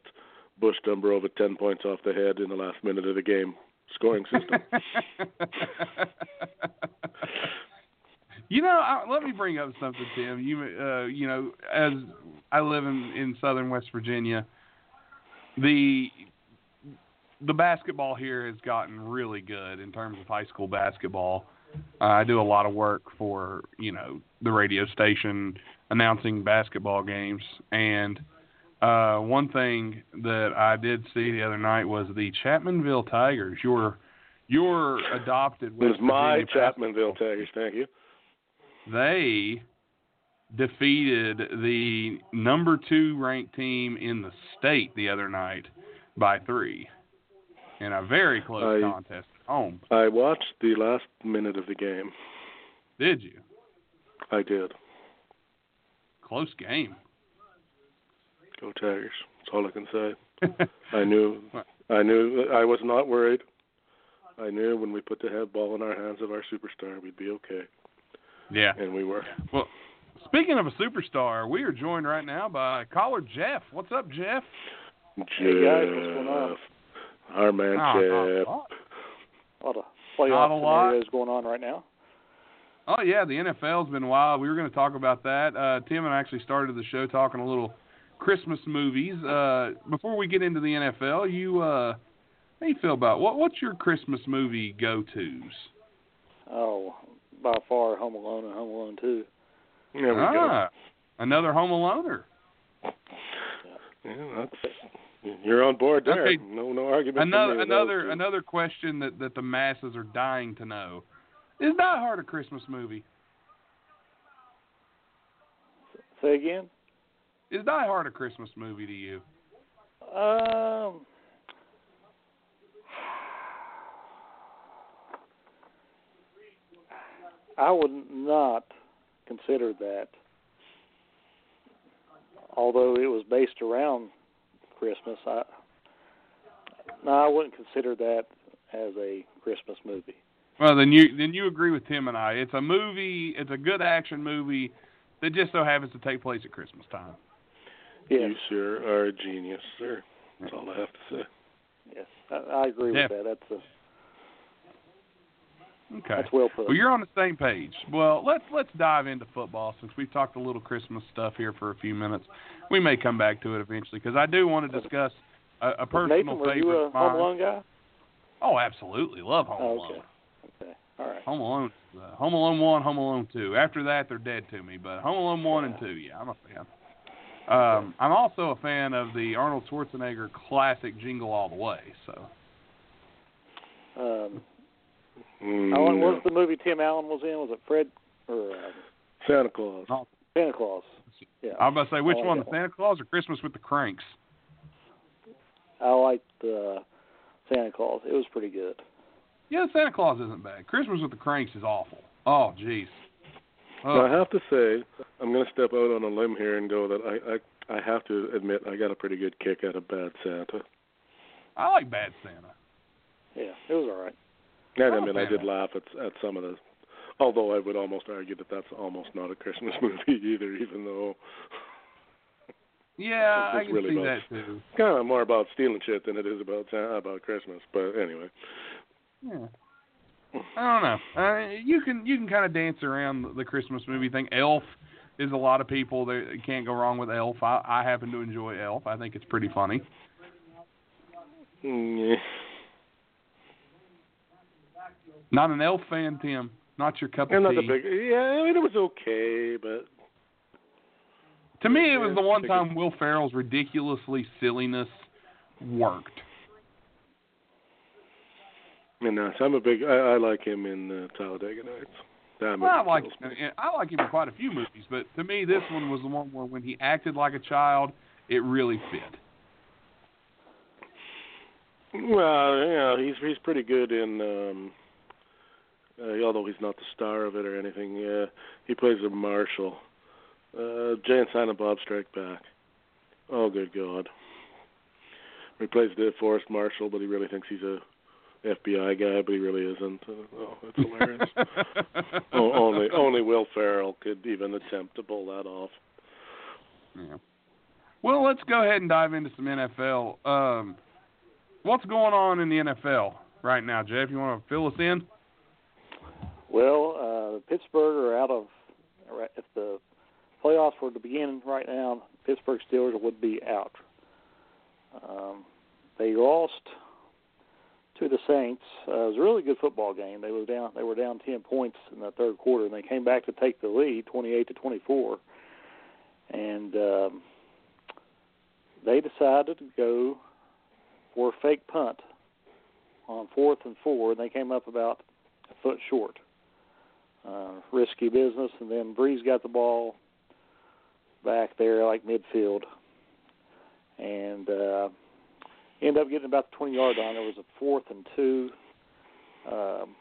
Bush number over 10 points off the head in the last minute of the game scoring system. you know, I, let me bring up something, Tim. You, uh, you know, as I live in in southern West Virginia, the the basketball here has gotten really good in terms of high school basketball. Uh, I do a lot of work for you know the radio station announcing basketball games, and uh, one thing that I did see the other night was the Chapmanville Tigers. Your your adopted it was my Virginia basketball Chapmanville Tigers, thank you. they defeated the number two ranked team in the state the other night by three in a very close contest home. I watched the last minute of the game. Did you? I did. Close game. Go Tigers. That's all I can say. I knew I knew I was not worried. I knew when we put the head ball in our hands of our superstar we'd be okay. yeah. And we were. Well, speaking of a superstar, we are joined right now by caller Jeff. What's up, Jeff? Hey, guys, what's going on? Jeff. Our man Oh, Jeff. oh, A lot of Not playoff a lot. scenarios going on right now. Oh yeah, the NFL's been wild. We were going to talk about that. Uh, Tim and I actually started the show talking a little Christmas movies. Uh, before we get into the NFL, you uh, how do you feel about what? What's your Christmas movie go tos? Oh, by far, Home Alone and Home Alone Two. There we go. Ah, another Home Aloner. Yeah, that's you're on board there. Okay. No, no argument. Another another those another question that that the masses are dying to know: Is Die Hard a Christmas movie? Say again. Is Die Hard a Christmas movie to you? Um, I would not consider that, although it was based around Christmas. I no, I wouldn't consider that as a Christmas movie. Well, then you then you agree with Tim and I. It's a movie. It's a good action movie that just so happens to take place at Christmas time. Yes, You sir are a genius, sir. That's all I have to say. yes, I, I agree Yeah. with that. That's a, Okay. that's well put. Well, you're on the same page. Well, let's let's dive into football since we've talked a little Christmas stuff here for a few minutes. We may come back to it eventually because I do want to discuss a, a personal Nathan, were favorite you a of mine. Home Alone guy? Oh, absolutely, love Home Oh, Alone. okay. Okay. All right. Home Alone, uh, Home Alone one, Home Alone two. After that, they're dead to me. But Home Alone one and two, yeah, I'm a fan. Um, I'm also a fan of the Arnold Schwarzenegger classic Jingle All the Way. So Um, Mm, how long no. was the movie Tim Allen was in? Was it Fred or uh, Santa Claus? Santa Claus? Yeah. I'm about to say which like one, that the Santa Claus or Christmas with the Cranks? I liked uh, Santa Claus. It was pretty good. Yeah, Santa Claus isn't bad. Christmas with the Cranks is awful. Oh, jeez. Now, I Oh, have to say, I'm going to step out on a limb here and go that I, I I have to admit I got a pretty good kick out of Bad Santa. I like Bad Santa. Yeah, it was all right. And I I'm mean, I did laugh at at some of the. Although I would almost argue that that's almost not a Christmas movie either, even though Yeah, I can really see about- that too. kind of more about stealing shit than it is about about Christmas. But anyway, Yeah. I don't know. Uh, you can you can kind of dance around the- the Christmas movie thing. Elf is a lot of people that can't go wrong with Elf. I, I happen to enjoy Elf. I think it's pretty funny. mm, yeah. Not an Elf fan, Tim. Not your cup of not tea. the big. Yeah, I mean, it was okay, but to me, it was the one time Will Ferrell's ridiculously silliness worked. and uh, so I'm a big. I, I like him in uh, Talladega Nights. That Well, I like I like him in quite a few movies, but to me, this one was the one where when he acted like a child, it really fit. Well, yeah, he's he's pretty good in. um uh, although he's not the star of it or anything, yeah, he plays a marshal. Uh, Jay and Silent Bob Strike Back. Oh, good God! He plays the forest marshal, but he really thinks he's a FBI guy, but he really isn't. Uh, oh, it's hilarious. oh, only only Will Ferrell could even attempt to pull that off. Yeah. Well, let's go ahead and dive into some NFL. Um, what's going on in the NFL right now, Jeff? You want to fill us in? Well, uh, Pittsburgh are out of. If the playoffs were to begin right now, Pittsburgh Steelers would be out. Um, they lost to the Saints. Uh, it was a really good football game. They were down. They were down ten points in the third quarter, and they came back to take the lead, twenty-eight to twenty-four. And um, they decided to go for a fake punt on fourth and four, and they came up about a foot short. Uh, risky business, and then Brees got the ball back there like midfield, and uh, ended up getting about the 20 yard line. There was a fourth and two, um,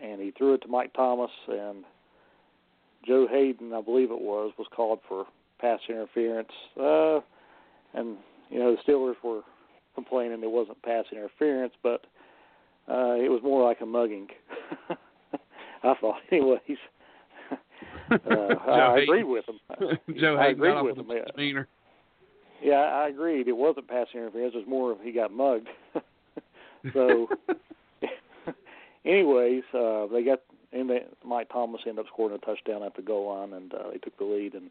and he threw it to Mike Thomas, and Joe Haden, I believe it was, was called for pass interference. Uh, and you know the Steelers were complaining there wasn't pass interference, but uh, it was more like a mugging. I thought, anyways. uh, I, agreed with him. Joe I agreed with him. a Yeah. Yeah, I agreed. It wasn't pass interference. It was more of he got mugged. so, anyways, uh, they got and they, Mike Thomas ended up scoring a touchdown at the goal line, and uh, they took the lead. And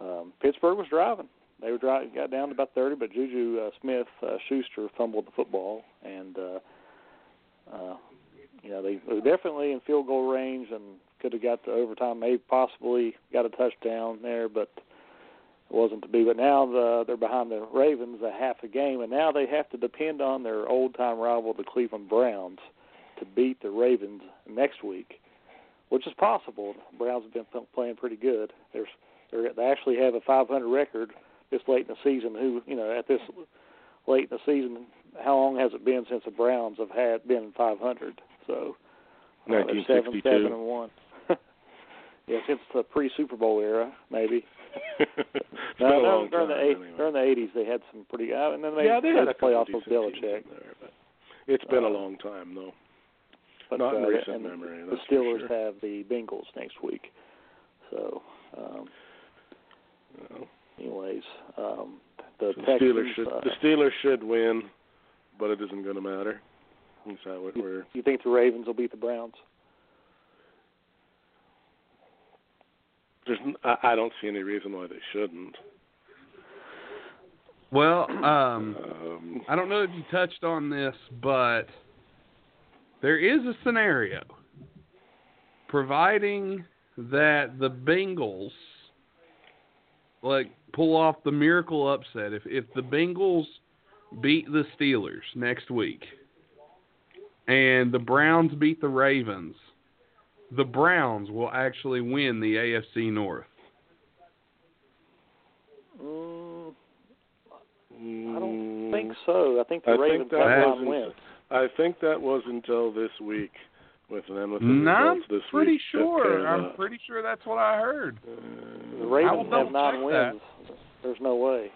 um, Pittsburgh was driving. They were driving, got down to about 30, but Juju uh, Smith uh, Schuster fumbled the football, and uh, uh, you know they were definitely in field goal range and could have got to overtime, maybe possibly got a touchdown there, but it wasn't to be. But now the, they're behind the Ravens a half a game, and now they have to depend on their old time rival, the Cleveland Browns, to beat the Ravens next week, which is possible. The Browns have been playing pretty good. There's they're, they actually have a 500 record this late in the season. Who you know at this late in the season, how long has it been since the Browns have had been 500? So uh, they're seven, 1962. seven, and one. yeah, since the pre Super Bowl era, maybe. It's been No, a no, long during time, the eight, anyway. during the eighties, they had some pretty. Uh, and then they yeah, they had had a couple playoffs with Belichick. there, but it's been a Uh, long time though. But Not in uh, recent memory, The that's for Steelers sure. have the Bengals next week. So, um, Well, anyways, um, the so the Texans. Steelers should uh, the Steelers should win, but it isn't going to matter. That's how it we're you think the Ravens will beat the Browns? there's n- I, I don't see any reason why they shouldn't. Well, um, Um, I don't know if you touched on this, but there is a scenario providing that the Bengals like pull off the miracle upset if if the Bengals beat the Steelers next week and the Browns beat the Ravens, the Browns will actually win the AFC North. Mm, I don't think so. I think the I think Ravens that have was nine wins. I think that was until this week with them with the No, I'm this pretty week sure. I'm pretty sure that's what I heard. The Ravens will have double nine check wins. There's no way.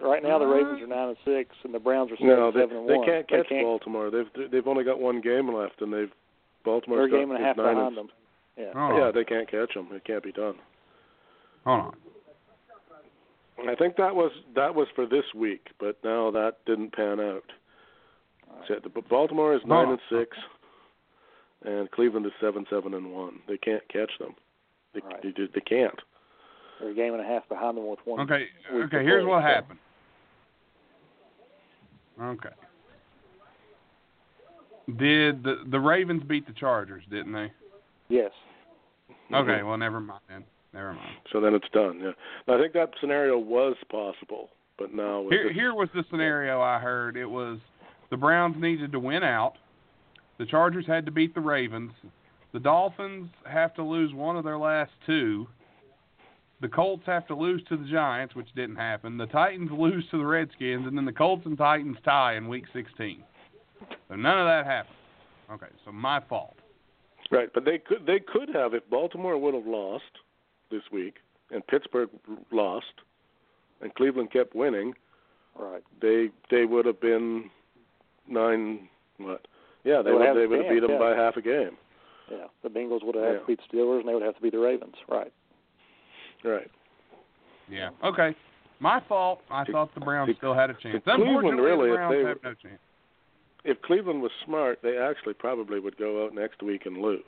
Right now, the Uh, Ravens are nine and six, and the Browns are seven, no, they, seven and they one. can't catch they can't, Baltimore. They've they've only got one game left, and they've Baltimore's They're a game and a half nine behind and, them. Yeah. Oh, Yeah, they can't catch them. It can't be done. hold on. I think that was that was for this week, but now that didn't pan out. So the Baltimore is nine and six, and Cleveland is seven seven and one. They can't catch them. They Right. they, they can't. They're a game and a half behind them with one. Okay, okay. Here's what happened. Okay. Did the the Ravens beat the Chargers? Didn't they? Yes. Okay. Mm-hmm. Well, never mind then. Never mind. So then it's done. Yeah. I think that scenario was possible, but now Here here was the scenario I heard. It was the Browns needed to win out. The Chargers had to beat the Ravens. The Dolphins have to lose one of their last two. The Colts have to lose to the Giants, which didn't happen. The Titans lose to the Redskins, and then the Colts and Titans tie in Week 16. So none of that happened. Okay, so my fault. right, but they could they could have if Baltimore would have lost this week and Pittsburgh lost and Cleveland kept winning, Right. they they would have been nine what? Yeah, they They would would have they would have beat them yeah. by half a game. Yeah. The Bengals would have had to beat the Steelers, and they would have to beat the Ravens. Right. Right. Yeah. Okay. My fault. I thought the Browns still had a chance. Cleveland, really, the if Browns they have no chance. If Cleveland was smart, they actually probably would go out next week and lose.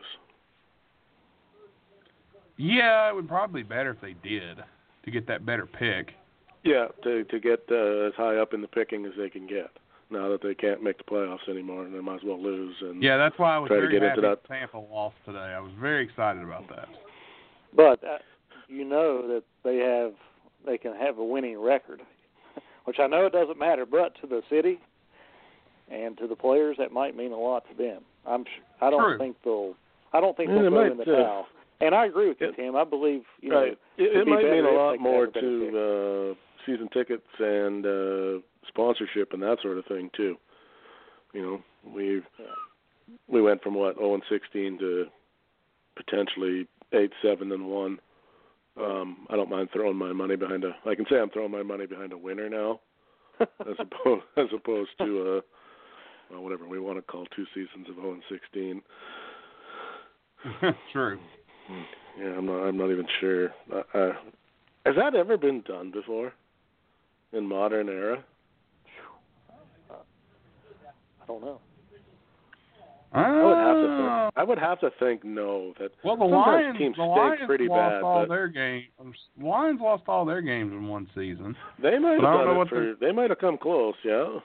Yeah, it would probably be better if they did to get that better pick. Yeah, to to get uh, as high up in the picking as they can get. Now that they can't make the playoffs anymore, and they might as well lose. And Yeah, that's why I was Try to very get happy into that. Tampa lost today. I was very excited about that. But uh, you know that they have they can have a winning record, which I know it doesn't matter, but to the city and to the players, that might mean a lot to them. I'm sh- I don't True. think they'll I don't think Yeah, they'll it throw might, in the uh, towel. And I agree with you, it- Tim. I believe you right, know it, it'd it be might mean a lot more have a better pick. to uh, season tickets and uh, sponsorship and that sort of thing too. You know, we Yeah. we went from what 0 and 16 to potentially 8, 7 and 1. Um, I don't mind throwing my money behind a. I can say I'm throwing my money behind a winner now, as opposed as opposed to uh, well, whatever we want to call two seasons of 0 and 16. True. Yeah, I'm not. I'm not even sure. Uh, uh, has that ever been done before in modern era? I don't know. I would have to think. Oh. I would have to think no. That well, the Lions, teams the Lions pretty lost bad, all their games. Um, Lions lost all their games in one season. they might have done it for. They might have come close, yeah.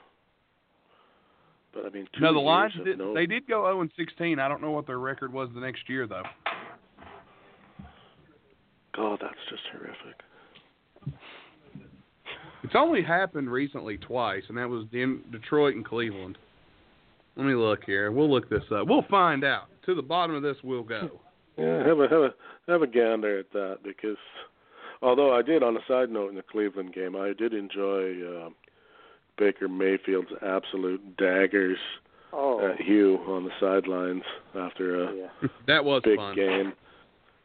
But I mean, two no, the Lions did. no, They did go 0 and 16. I don't know what their record was the next year though. God, that's just horrific. It's only happened recently twice, and that was in Detroit and Cleveland. Let me look here. We'll look this up. We'll find out. To the bottom of this, we'll go. Yeah, have a have a have a gander at that because although I did on a side note in the Cleveland game, I did enjoy uh, Baker Mayfield's absolute daggers Oh, at Hue on the sidelines after a yeah. That was big fun. game.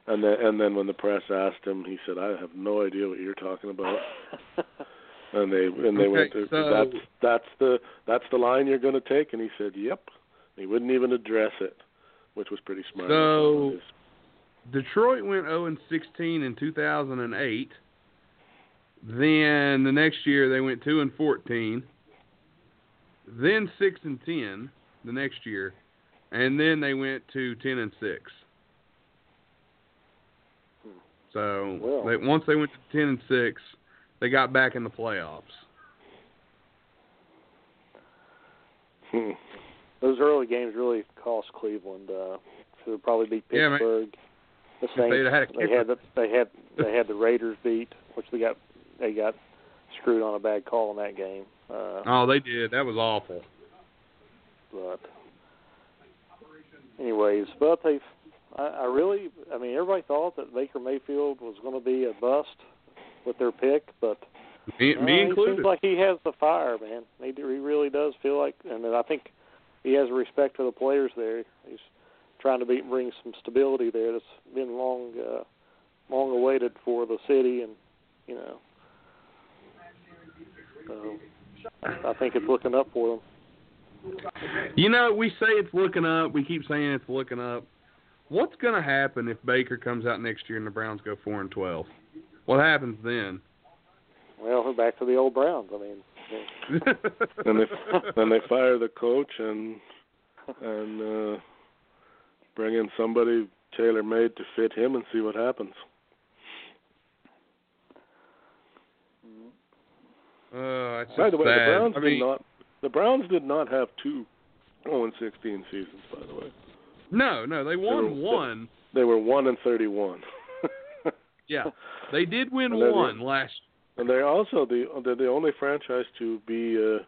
And then and then when the press asked him, he said, "I have no idea what you're talking about." And they and they Okay, went, to, so- "That's that's the that's the line you're going to take." And he said, "Yep." He wouldn't even address it, which was pretty smart. So- Detroit went 0 and 16 in 2008. Then the next year they went 2 and 14. Then 6 and 10 the next year, and then they went to 10 and 6. Hmm. So Well. they, once they went to 10 and 6, they got back in the playoffs. Hmm. Those early games really cost Cleveland. Uh, should have probably beat Yeah. Pittsburgh. the If Saints. had a they had the, they had they had the Raiders beat, which they got they got screwed on a bad call in that game. Uh, Oh, they did. That was awful. but anyways, but they, I, I really, I mean, everybody thought that Baker Mayfield was going to be a bust with their pick, but Me, uh, me he included. seems like he has the fire, man. He, he really does feel like, and I think he has respect for the players there. He's trying to be, bring some stability there. That's been long, uh, long awaited for the city, and you know, so I think it's looking up for them. You know, we say it's looking up. We keep saying it's looking up. What's going to happen if Baker comes out next year and the Browns go four and twelve? What happens then? Well, we're back to the old Browns. I mean, and they then they fire the coach and and uh bring in somebody tailor made to fit him and see what happens. uh, By the way, sad. the Browns I did not the Browns did not have two 0 and 16 seasons. By the way, no, no, they won were- one. they were one and 31. Yeah, they did win one last. And they're also the they're the only franchise to be uh,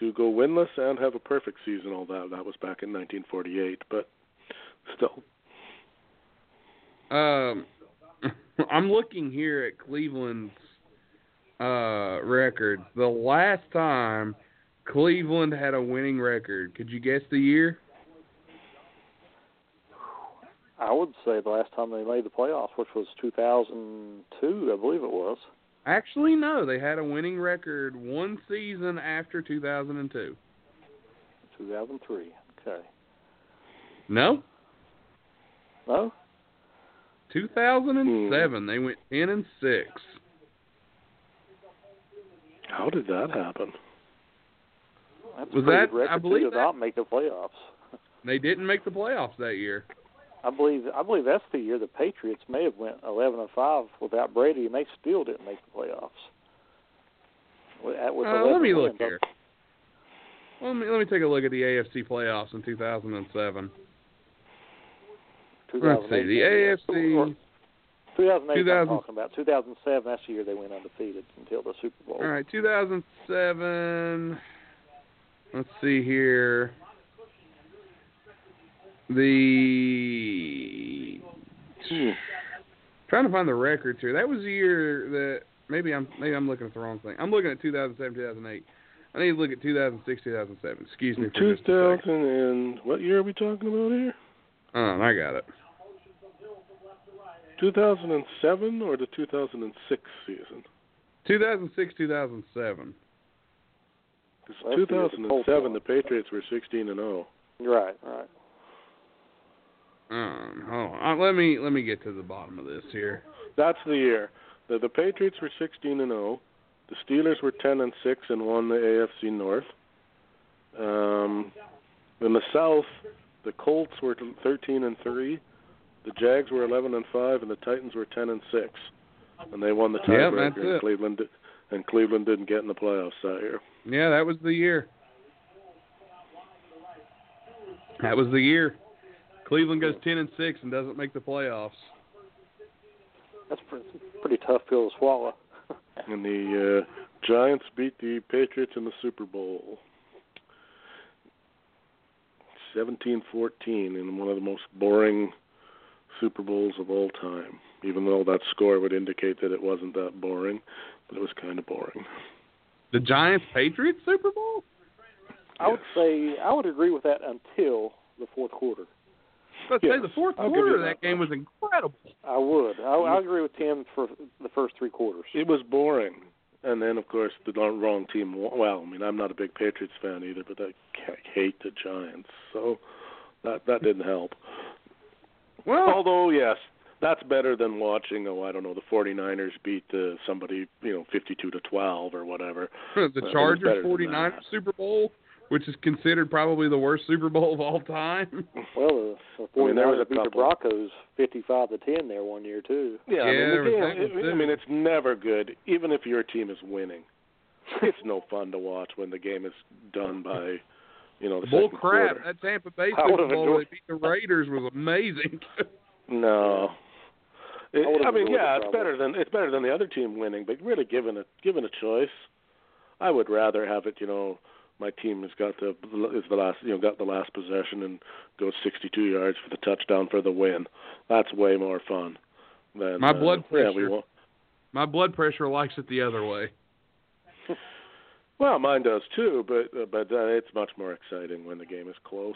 to go winless and have a perfect season. All that that was back in 1948, but still, Um, I'm looking here at Cleveland's uh record. The last time Cleveland had a winning record, could you guess the year? I would say the last time they made the playoffs, which was 2002, I believe it was. Actually, no. They had a winning record one season after 2002. 2003. Okay. No, No? 2007. Hmm. They went 10 and six. how did that happen? That's was that I believe did not make the playoffs. They didn't make the playoffs that year. I believe I believe that's the year the Patriots may have went 11 and 5 without Brady, and they still didn't make the playoffs. With, Uh, let me look wins. here. Let me let me take a look at the AFC playoffs in 2007. Let's see. The AFC. 2008 I'm talking about. 2007, that's the year they went undefeated until the Super Bowl. All right, 2007. Let's see here. The Hmm. trying to find the records here. That was the year that maybe I'm maybe I'm looking at the wrong thing. I'm looking at 2007, 2008. I need to look at 2006, 2007. Excuse me for just a 2000 second. and what year are we talking about here? Oh, I got it. 2007 or the 2006 season? 2006, 2007. Because That's the year the 2007, the Patriots were 16 and oh. 0. Right, right. Um, hold on. Uh, let me let me get to the bottom of this here. That's the year. The the Patriots were 16 and 0. The Steelers were 10 and 6 and won the AFC North. Um, in the South, the Colts were 13 and 3. The Jags were 11 and 5 and the Titans were 10 and 6. And they won the tiebreaker and it. Cleveland and Cleveland didn't get in the playoffs that year. Yeah, that was the year. That was the year. Cleveland goes 10 and 6 and doesn't make the playoffs. That's pretty, pretty tough pill to swallow. And the uh, Giants beat the Patriots in the Super Bowl. 17-14 in one of the most boring Super Bowls of all time. Even though that score would indicate that it wasn't that boring, but it was kind of boring. The Giants Patriots Super Bowl? I would say I would agree with that until the fourth quarter. Let's Yes, say the 4th I'll quarter of that that. game was incredible. I would. I, I agree with Tim for the first three quarters. It was boring. And then, of course, the wrong- wrong team. Well, I mean, I'm not a big Patriots fan either, but I hate the Giants, so that that didn't help. Well, Although, yes, that's better than watching. Oh, I don't know, the 49ers beat uh, somebody, you know, 52 to 12 or whatever. the it was better Chargers 49ers. Super Bowl, which is considered probably the worst Super Bowl of all time. Well, the, the I mean, there was a beat the couple. Broncos 55 to 10 there one year too. Yeah, I Yeah, mean, there the was game, that I mean, it's never good, even if your team is winning. it's no fun to watch when the game is done by, you know, the Bull second crap! quarter. That Tampa Bay I Super Bowl enjoyed- they beat the Raiders was amazing. No. It, I I mean, yeah, it's better than it's better than the other team winning, but really given a given a choice, I would rather have it, you know, my team has got the is the last, you know, got the last possession and goes 62 yards for the touchdown for the win. That's way more fun than My uh, blood Yeah, we pressure. want, My blood pressure likes it the other way. well, mine does too, but uh, but uh, it's much more exciting when the game is close.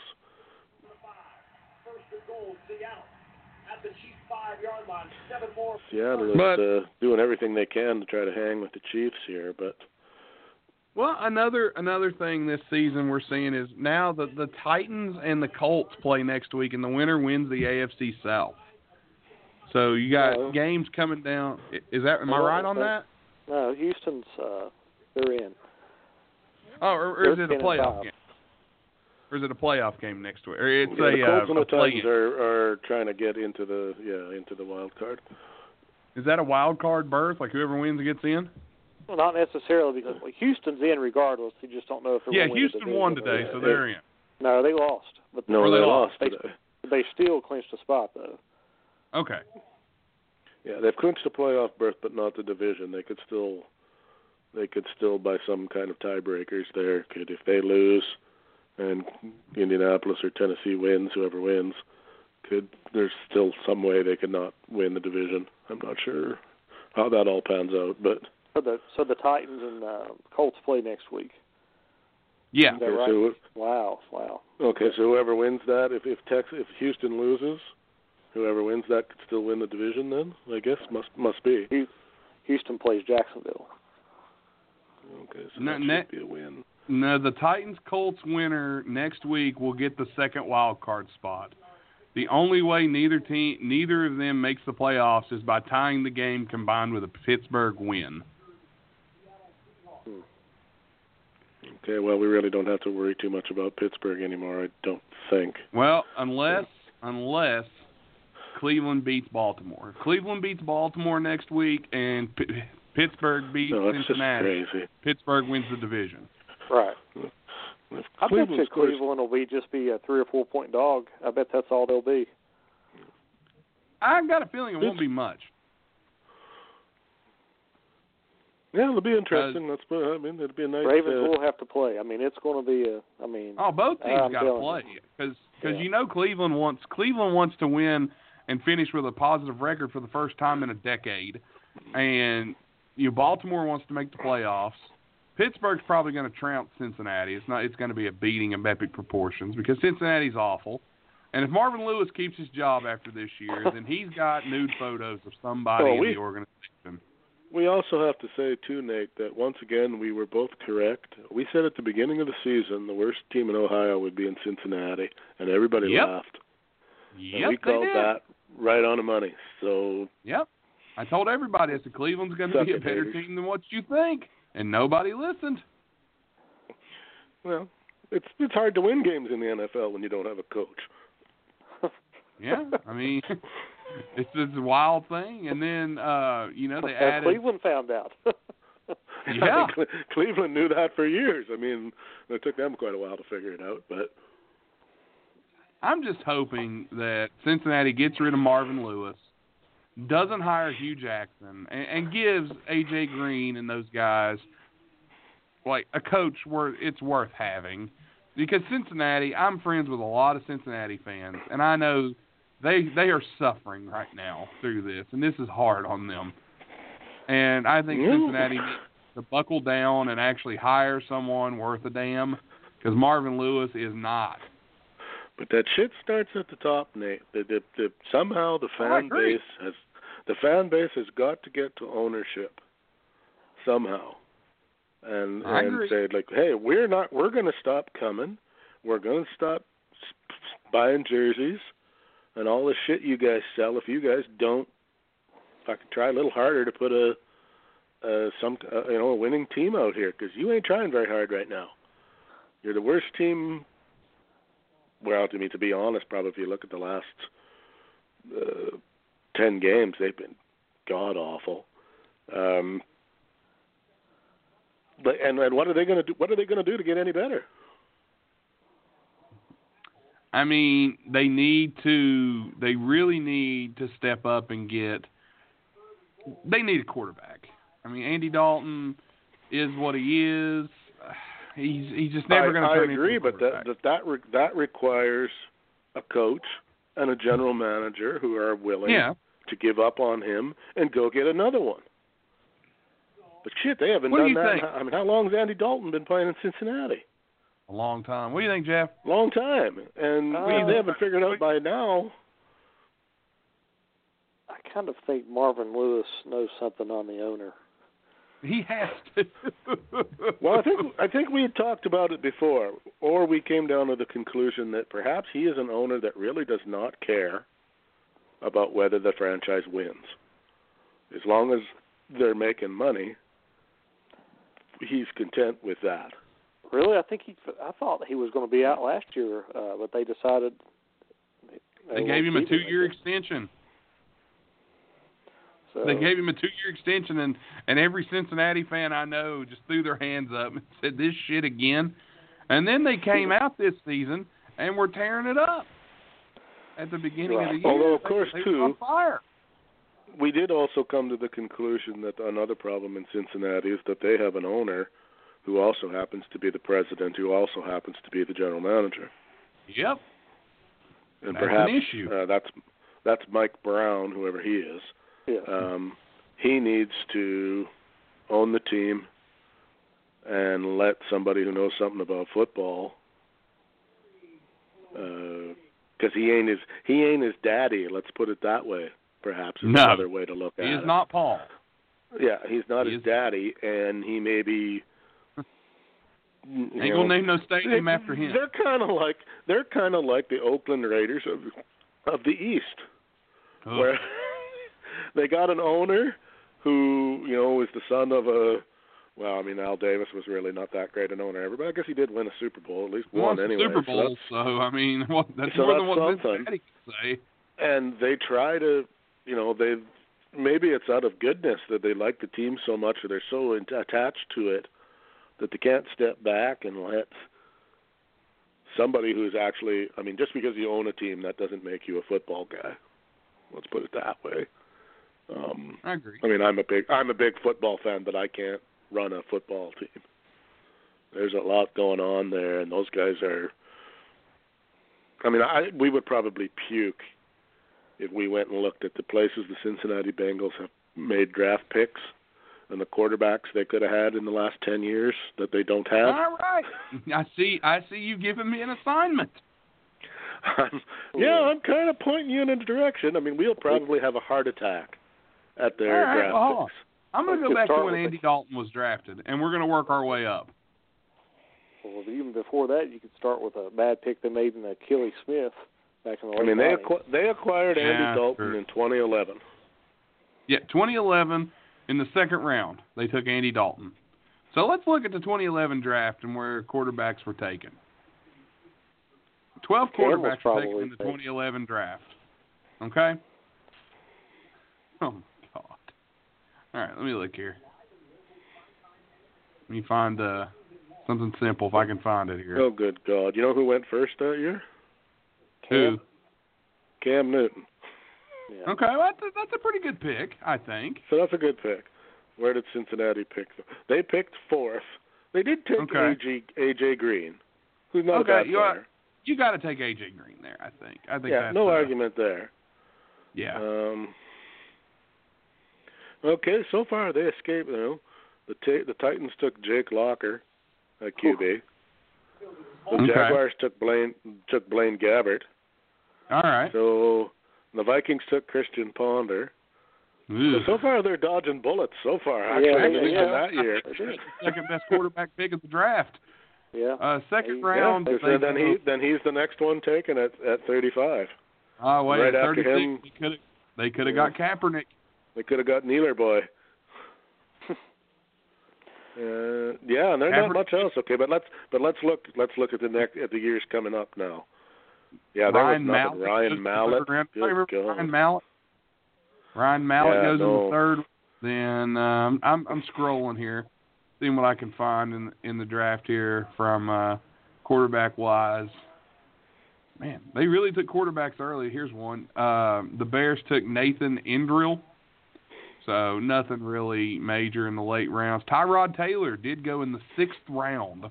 Seattle is But- uh, doing everything they can to try to hang with the Chiefs here, but Well, another another thing this season we're seeing is now the the Titans and the Colts play next week, and the winner wins the AFC South. So you got games coming down. Is that am I right on that? No, Houston's uh, they're in. Oh, or, or is it a 10 and playoff game? Or is it a playoff game next week? Or it's yeah, a, the Colts uh, and the Titans are are trying to get into the yeah into the wild card. Is that a wild card berth? Like whoever wins gets in? Well, not necessarily because well, Houston's in regardless. You just don't know if they're Yeah, gonna win the Houston won today, so they're in. No, they lost, but No, they, they lost lost. today. they still clinched a spot though. Okay. Yeah, they've clinched the playoff berth, but not the division. They could still, they could still by some kind of tiebreakers there. Could if they lose, and Indianapolis or Tennessee wins, whoever wins, could there's still some way they could not win the division. I'm not sure how that all pans out, but So the so the Titans and uh, Colts play next week. Yeah. Okay, right? so- wow, wow. okay. So whoever wins that, if if Texas, if Houston loses, whoever wins that could still win the division. Then I guess must must be. Houston plays Jacksonville. Okay, so No, that ne- should be a win. No, the Titans Colts winner next week will get the second wild card spot. The only way neither team neither of them makes the playoffs is by tying the game combined with a Pittsburgh win. Okay, well, we really don't have to worry too much about Pittsburgh anymore, I don't think. Well, unless unless Cleveland beats Baltimore. If Cleveland beats Baltimore next week and P- Pittsburgh beats No, it's just Cincinnati. crazy. Pittsburgh wins the division. Right. If I bet Cleveland you Cleveland will be just be a three or four point dog. I bet that's all they'll be. I got a feeling it won't be much. Yeah, it'll be interesting. That's, I mean, it'll be a nice. Ravens uh, will have to play. I mean, it's going to be a. I mean, Oh, both teams got to play because because Yeah. you know Cleveland wants Cleveland wants to win and finish with a positive record for the first time in a decade, and you know, Baltimore wants to make the playoffs. Pittsburgh's probably going to trounce Cincinnati. It's not. It's going to be a beating of epic proportions because Cincinnati's awful. And if Marvin Lewis keeps his job after this year, then he's got nude photos of somebody Oh, in the organization. We also have to say too, Nate, that once again we were both correct. We said at the beginning of the season the worst team in Ohio would be in Cincinnati, and everybody Yep. laughed. Yep, and we called that right on the money. So Yep. I told everybody I said Cleveland's going to be a better team than what you think, and nobody listened. well, it's it's hard to win games in the NFL when you don't have a coach. Yeah, I mean, it's a wild thing. And then uh, you know they added. Cleveland found out. Yeah. I Cle- Cleveland knew that for years. I mean, it took them quite a while to figure it out, but I'm just hoping that Cincinnati gets rid of Marvin Lewis, doesn't hire Hue Jackson, and, and gives AJ Green and those guys like a coach where it's worth having because Cincinnati, I'm friends with a lot of Cincinnati fans, and I know they they are suffering right now through this, and this is hard on them. And I think Yeah. Cincinnati needs to buckle down and actually hire someone worth a damn because Marvin Lewis is not. But that shit starts at the top, Nate. The, the, the, somehow the Oh, fan base has the fan base has got to get to ownership somehow, and I and agree. say like, hey, we're not. We're going to stop coming. We're going to stop buying jerseys and all the shit you guys sell. If you guys don't, fucking try a little harder to put a uh, some uh, you know a winning team out here because you ain't trying very hard right now. You're the worst team well, to me, to be honest, probably if you look at the last uh, ten games, they've been god awful. Um, but and, and what are they going to do? What are they going to do to get any better? I mean, they need to. They really need to step up and get. They need a quarterback. I mean, Andy Dalton is what he is. He's he's just never I, going to I turn agree, into a but that quarterback. that that, re- that requires a coach and a general manager who are willing yeah. to give up on him and go get another one. But shit, they haven't What done you that. think? I mean, how long has Andy Dalton been playing in Cincinnati? A long time. What do you think, Jeff? Long time, and Uh, they haven't figured out by now. I kind of think Marvin Lewis knows something on the owner. He has to. Well, I think I think we had talked about it before, or we came down to the conclusion that perhaps he is an owner that really does not care about whether the franchise wins. As long as they're making money, he's content with that. Really, I think he. I thought he was going to be out last year, uh, but they decided. they gave him a two-year extension. So, They gave him a two-year extension, and and every Cincinnati fan I know just threw their hands up and said, "This shit again." And then they came out this season and were tearing it up at the beginning of the year. Although, of course, they too, fire. We did also come to the conclusion that another problem in Cincinnati is that they have an owner who also happens to be the president, who also happens to be the general manager. Yep. and That's an perhaps issue. Uh, that's that's Mike Brown, whoever he is. Yeah. Um, he needs to own the team and let somebody who knows something about football, because he ain't his he ain't his daddy. Let's put it that way. Perhaps is No. another way to look at it. He it. is not Paul. Yeah, he's not He his is- daddy, and he may be. You Ain't know, gonna name no stadium after him. They're kind of like they're kind of like the Oakland Raiders of of the East, Ugh. where they got an owner who you know is the son of a. Well, I mean, Al Davis was really not that great an owner ever, but I guess he did win a Super Bowl, at least He one anyway. Super Bowl, that's- so, I mean, what, that's so more than that's what something. Cincinnati can say. and they try to you know they maybe it's out of goodness that they like the team so much or they're so in- attached to it that they can't step back and let somebody who's actually I mean just because you own a team that doesn't make you a football guy. Let's put it that way. Um I agree. I mean I'm a big I'm a big football fan but I can't run a football team. There's a lot going on there and those guys are I mean, I we would probably puke if we went and looked at the places the Cincinnati Bengals have made draft picks and the quarterbacks they could have had in the last ten years that they don't have. All right. I see. I see you giving me an assignment. I'm, yeah, I'm kind of pointing you in a direction. I mean, we'll probably have a heart attack at their All right, draft well, picks. I'm going to go back to when started with Andy Dalton was drafted, and we're going to work our way up. Well, even before that, you could start with a bad pick they made in Akili Smith back in the I late mean, they 90s. acqu- they acquired Yeah, Andy Dalton sure. in 2011. Yeah, 2011 in the second round, they took Andy Dalton. So let's look at the 2011 draft and where quarterbacks were taken. 12 Cam quarterbacks were taken in the 2011 draft. Okay? Oh, my God. All right, let me look here. Let me find uh, something simple if I can find it here. Oh, good God! You know who went first that year? Who? Cam Newton. Yeah. Okay, well, that's a, that's a pretty good pick, I think. So that's a good pick. Where did Cincinnati pick them? They picked fourth, They did take Okay. AJ AJ Green, who's not Okay, a bad you are- You got to take AJ Green there. I think. I think Yeah, no uh, argument there. Yeah. Um, okay, so far they escaped. You know, the ta- the Titans took Jake Locker, at QB. The Okay. Jaguars took Blaine took Blaine Gabbert. All right. So the Vikings took Christian Ponder. So, so far they're dodging bullets. So far, actually, Yeah, at least yeah. that year. Second best quarterback pick of the draft. Yeah. Uh, second Yeah, round. They they said then he then he's the next one taken at at 35. Oh wait, right at after 36, him- they could have they could have got Kaepernick. They could have got Neeler boy. Uh, yeah, and there's not much else. Okay, but let's but let's look let's look at the next at the years coming up now. Yeah, there Ryan was nothing. Mallett Ryan Mallett. Good Ryan Mallett. Ryan Mallett Yeah, goes in the third. Then um, I'm I'm scrolling here, seeing what I can find in in the draft here from uh, quarterback wise. Man, they really took quarterbacks early. Here's one. Um, the Bears took Nathan Enderle. So nothing really major in the late rounds. Tyrod Taylor did go in the sixth round,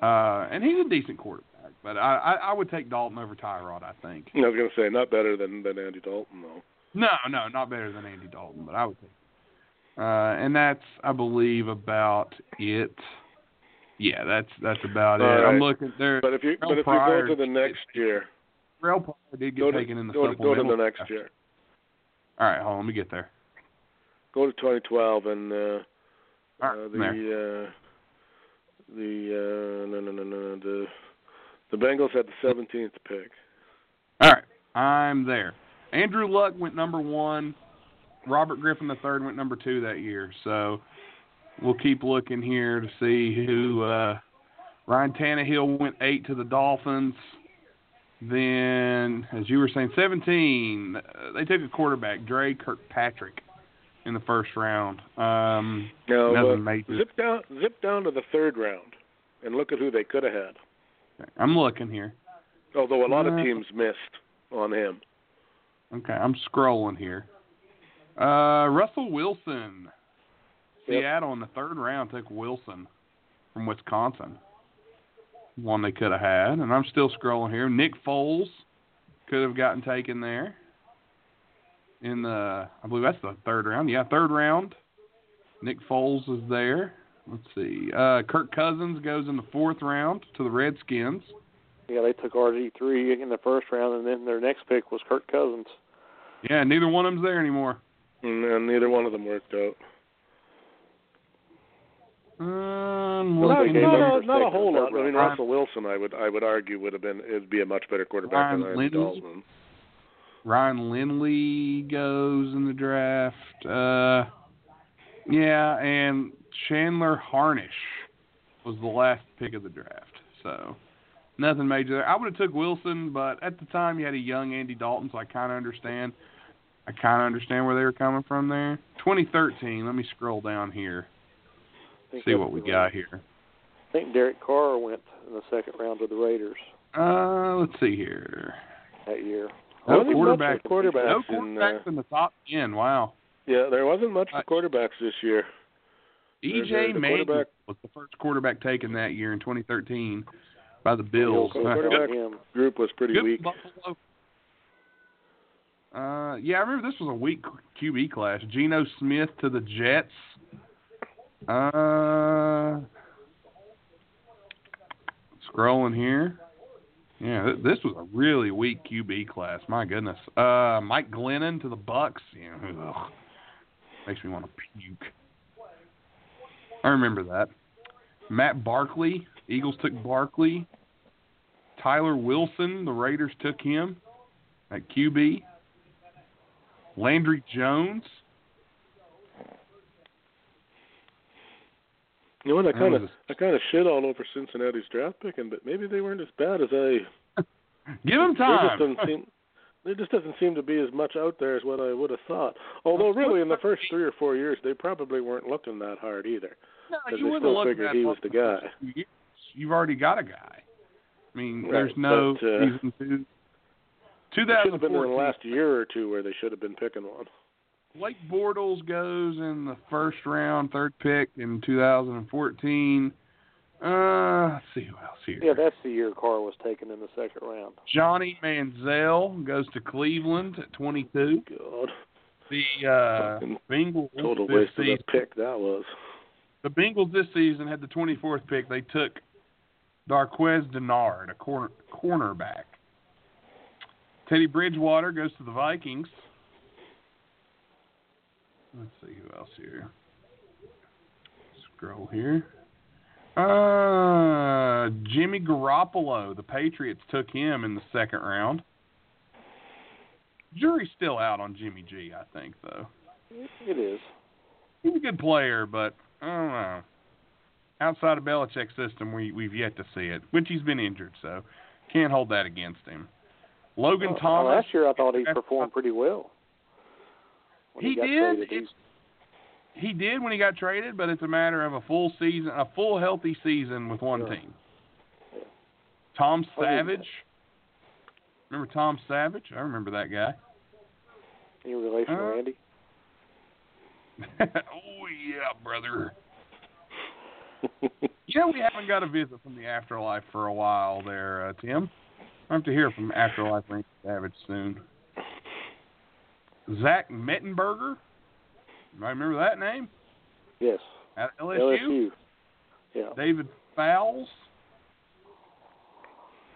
uh, and he's a decent quarterback. But I, I, I would take Dalton over Tyrod. I think. I was going to say not better than than Andy Dalton though. No, no, not better than Andy Dalton, but I would take. Uh, and that's, I believe, about it. Yeah, that's that's about All it. I'm looking there. But if you Terrell but if you go to the next year, Terrell Pryor did get to, taken in the go to, go to the next year. All right, hold on, let me get there. Go to 2012 and uh, right, uh, the uh, the uh, no no no no the the Bengals had the 17th pick. All right, I'm there. Andrew Luck went number one. Robert Griffin III went number two that year. So we'll keep looking here to see who. Uh, Ryan Tannehill went eight to the Dolphins. Then, as you were saying, 17. Uh, they took a quarterback, Dre Kirkpatrick, in the first round. Um, No, nothing major. zip down zip down to the third round and look at who they could have had. I'm looking here. Although a lot of Uh, teams missed on him. Okay, I'm scrolling here. Uh, Russell Wilson. Yep. Seattle in the third round took Wilson from Wisconsin. One they could have had, and I'm still scrolling here. Nick Foles could have gotten taken there. In the, I believe that's the third round. Yeah, third round. Nick Foles is there. Let's see. Uh, Kirk Cousins goes in the fourth round to the Redskins. Yeah, they took RG three in the first round, and then their next pick was Kirk Cousins. Yeah, neither one of them's there anymore. And, and neither one of them worked out. Um, Not, they looking gave not, a, not a whole lot. I mean, round. Russell Wilson, I would I would argue would have been it'd be a much better quarterback than Ryan Andy Lindley? Dalton. Ryan Lindley goes in the draft. Uh, yeah, and Chandler Harnish was the last pick of the draft. So nothing major there. I would have took Wilson, but at the time you had a young Andy Dalton, so I kind of understand. I kind of understand where they were coming from there. 2013. Let me scroll down here. See what we the- got here. I think Derek Carr went in the second round to the Raiders Uh, let's see here. that year. No Wasn't much quarterback. for quarterbacks No in, quarterbacks uh, in the top ten. Wow. Yeah, there wasn't much Uh, for quarterbacks this year. EJ Manuel was the first quarterback taken that year in 2013 by the Bills. Uh, quarterback good. Group was pretty Good weak. Buffalo. Uh, yeah, I remember this was a weak QB class. Geno Smith to the Jets. Uh, scrolling here. Yeah, th- this was a really weak QB class. My goodness. Uh, Mike Glennon to the Bucks. Yeah, ugh. makes me want to puke. I remember that. Matt Barkley. Eagles took Barkley. Tyler Wilson. The Raiders took him at QB. Landry Jones. You know what? I kind of I kind of shit all over Cincinnati's draft picking, but maybe they weren't as bad as I. Give him There just seem. There just doesn't seem to be as much out there as what I would have thought. Although, really, in the first three or four years, they probably weren't looking that hard either. No, you wouldn't look figured that he was the guy. You've already got a guy. I mean, Right, there's no but, uh, reason to. It should have been in the last year or two where they should have been picking one. Blake Bortles goes in the first round, third pick in 2014. Uh, let's see who else here. Yeah, that's the year Carr was taken in the second round. Johnny Manziel goes to Cleveland at 22. God, The uh, Bengals total waste of a pick that was. The Bengals this season had the 24th pick. They took Darqueze Dennard, a corner cornerback. Teddy Bridgewater goes to the Vikings. Let's see who else here. Scroll here. Uh, Jimmy Garoppolo. The Patriots took him in the second round. Jury's still out on Jimmy G. I think though. It is. He's a good player, but I don't know. Outside of Belichick's system, we we've yet to see it, which he's been injured, so can't hold that against him. Logan Well, Thomas. last year I thought he performed pretty well. When He did. traded. He- He did when he got traded, but it's a matter of a full season, a full healthy season with one Sure. team. Tom Oh. Savage. Remember Tom Savage? I remember that guy. Any relation to Uh, Randy? oh yeah, brother. yeah, we haven't got a visit from the afterlife for a while there, uh, Tim. I have to hear from Afterlife Randy Savage soon. Zach Mettenberger. I remember that name Yes. at LSU. LSU. Yeah. David Fales.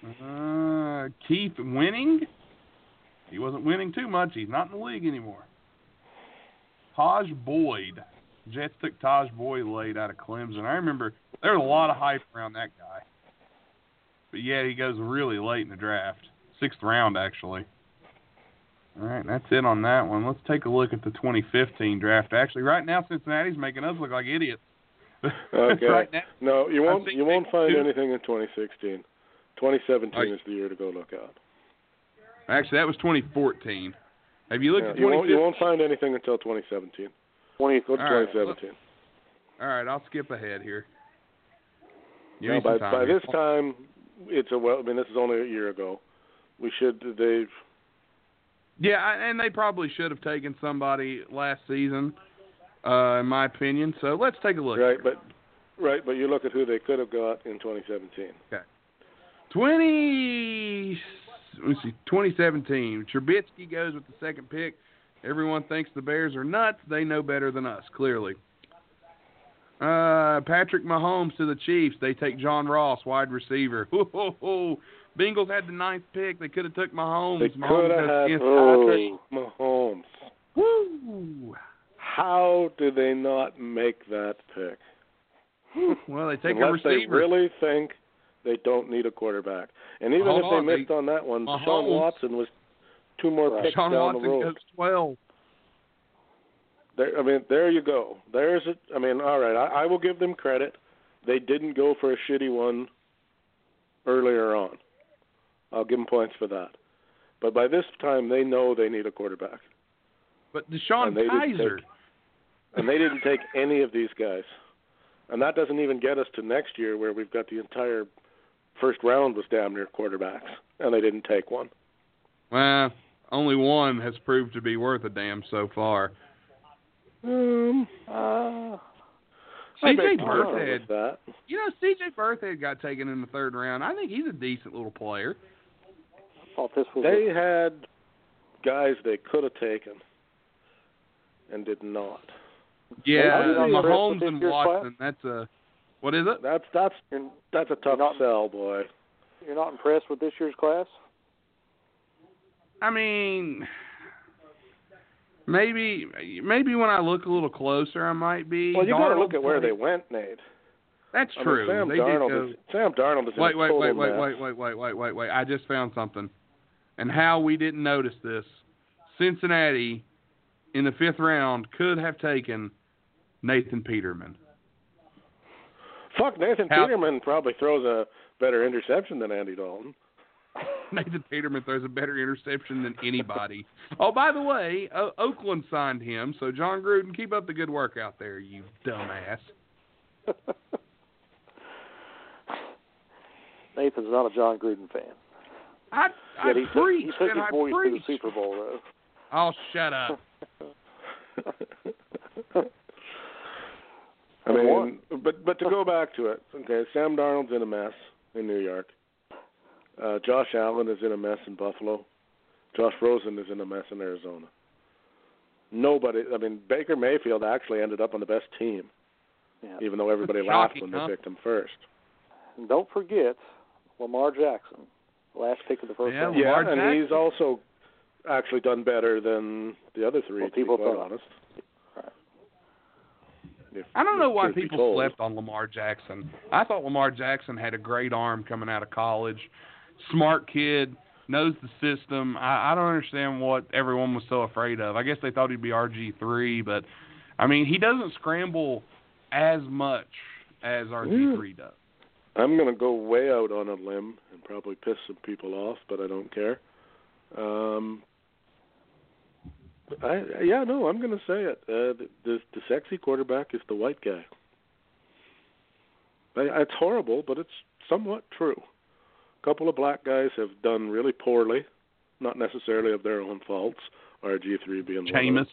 Uh, Keith Wenning. He wasn't winning too much. He's not in the league anymore. Tajh Boyd. Jets took Tajh Boyd late out of Clemson. I remember there was a lot of hype around that guy. But yeah, he goes really late in the draft. Sixth round, actually. All right, that's it on that one. Let's take a look at the 2015 draft. Actually, right now Cincinnati's making us look like idiots. Okay. right now, No, you won't. You won't find do- anything in 2016. 2017 Are is the year to go look out. Actually, that was 2014. Have you looked Yeah, at you won't. You won't find anything until 2017. Twenty. Go to All right, 2017. All right, I'll skip ahead here. Give Now, me by time by here. this time, it's a well. I mean, this is only a year ago. We should. They've. Yeah, I- and they probably should have taken somebody last season, uh, in my opinion. So let's take a look. Right, but right, but you look at who they could have got in 2017. 20, let's see, 2017. Trubisky goes with the second pick. Everyone thinks the Bears are nuts. They know better than us, clearly. Uh, Patrick Mahomes to the Chiefs. They take John Ross, wide receiver. Hoo-hoo-hoo. Bengals had the ninth pick. They could have took Mahomes. They could have had. Patrick Mahomes. Woo! How do they not make that pick? Well, they take Unless a receiver. they really think they don't need a quarterback. And even Hold if they on, missed they- on that one, Mahomes- Deshaun Watson was two more picks Sean down Watson the road. goes 12. There, I mean, there you go. There's a. I mean, all right. I, I will give them credit. They didn't go for a shitty one earlier on. I'll give them points for that. But by this time, they know they need a quarterback, But Deshaun And Kaiser. take- and they didn't take any of these guys. And that doesn't even get us to next year, where we've got the entire first round was damn near quarterbacks, and they didn't take one. Well, only one has proved to be worth a damn so far. Um, Uh, I CJ make more Burkhead. with that. You know, CJ Burkhead got taken in the third round. I think he's a decent little player. I thought this was. They had guys they could have taken and did not. Yeah, How did they impress Mahomes and year's Watson. That's a what is it? That's that's You're, that's a tough not- sell, boy. you're not impressed with this year's class? I mean, maybe maybe when I look a little closer, I might be. Well, you got to look at where they went, Nate. That's I mean, true. Sam they did Darnold go. is Sam Darnold is in Wait, a wait, wait, wait, wait, wait, wait, wait, wait, wait. I just found something. And how we didn't notice this. Cincinnati in the fifth round could have taken Nathan Peterman. Fuck, Nathan How- Peterman probably throws a better interception than Andy Dalton. Nathan Peterman throws a better interception than anybody. oh, by the way, o- Oakland signed him, so Jon Gruden, keep up the good work out there, you dumbass. Nathan's not a Jon Gruden fan. I, I Yet he took, preach he took his I boys to the. Super Bowl, though. Oh, shut up. I mean, but but to go back to it, okay. Sam Darnold's in a mess in New York. Uh, Josh Allen is in a mess in Buffalo. Josh Rosen is in a mess in Arizona. Nobody. I mean, Baker Mayfield actually ended up on the best team, Yeah. even though everybody That's laughed shocking, when huh? they picked him first. And don't forget Lamar Jackson, last pick of the first Yeah, round. Lamar yeah, and Jackson. he's also actually done better than the other three. Well, to be people quite thought. honest. If- I don't know why people slept on Lamar Jackson. I thought Lamar Jackson had a great arm coming out of college. Smart kid, knows the system. I, I don't understand what everyone was so afraid of. I guess they thought he'd be RG three, but I mean he doesn't scramble as much as RG three does. I'm going to go way out on a limb and probably piss some people off, but I don't care. Um, I yeah no, I'm going to say it. Uh, the, the the sexy quarterback is the white guy. I, it's horrible, but it's somewhat true. A couple of black guys have done really poorly, not necessarily of their own faults. RG3 being one of. Jameis.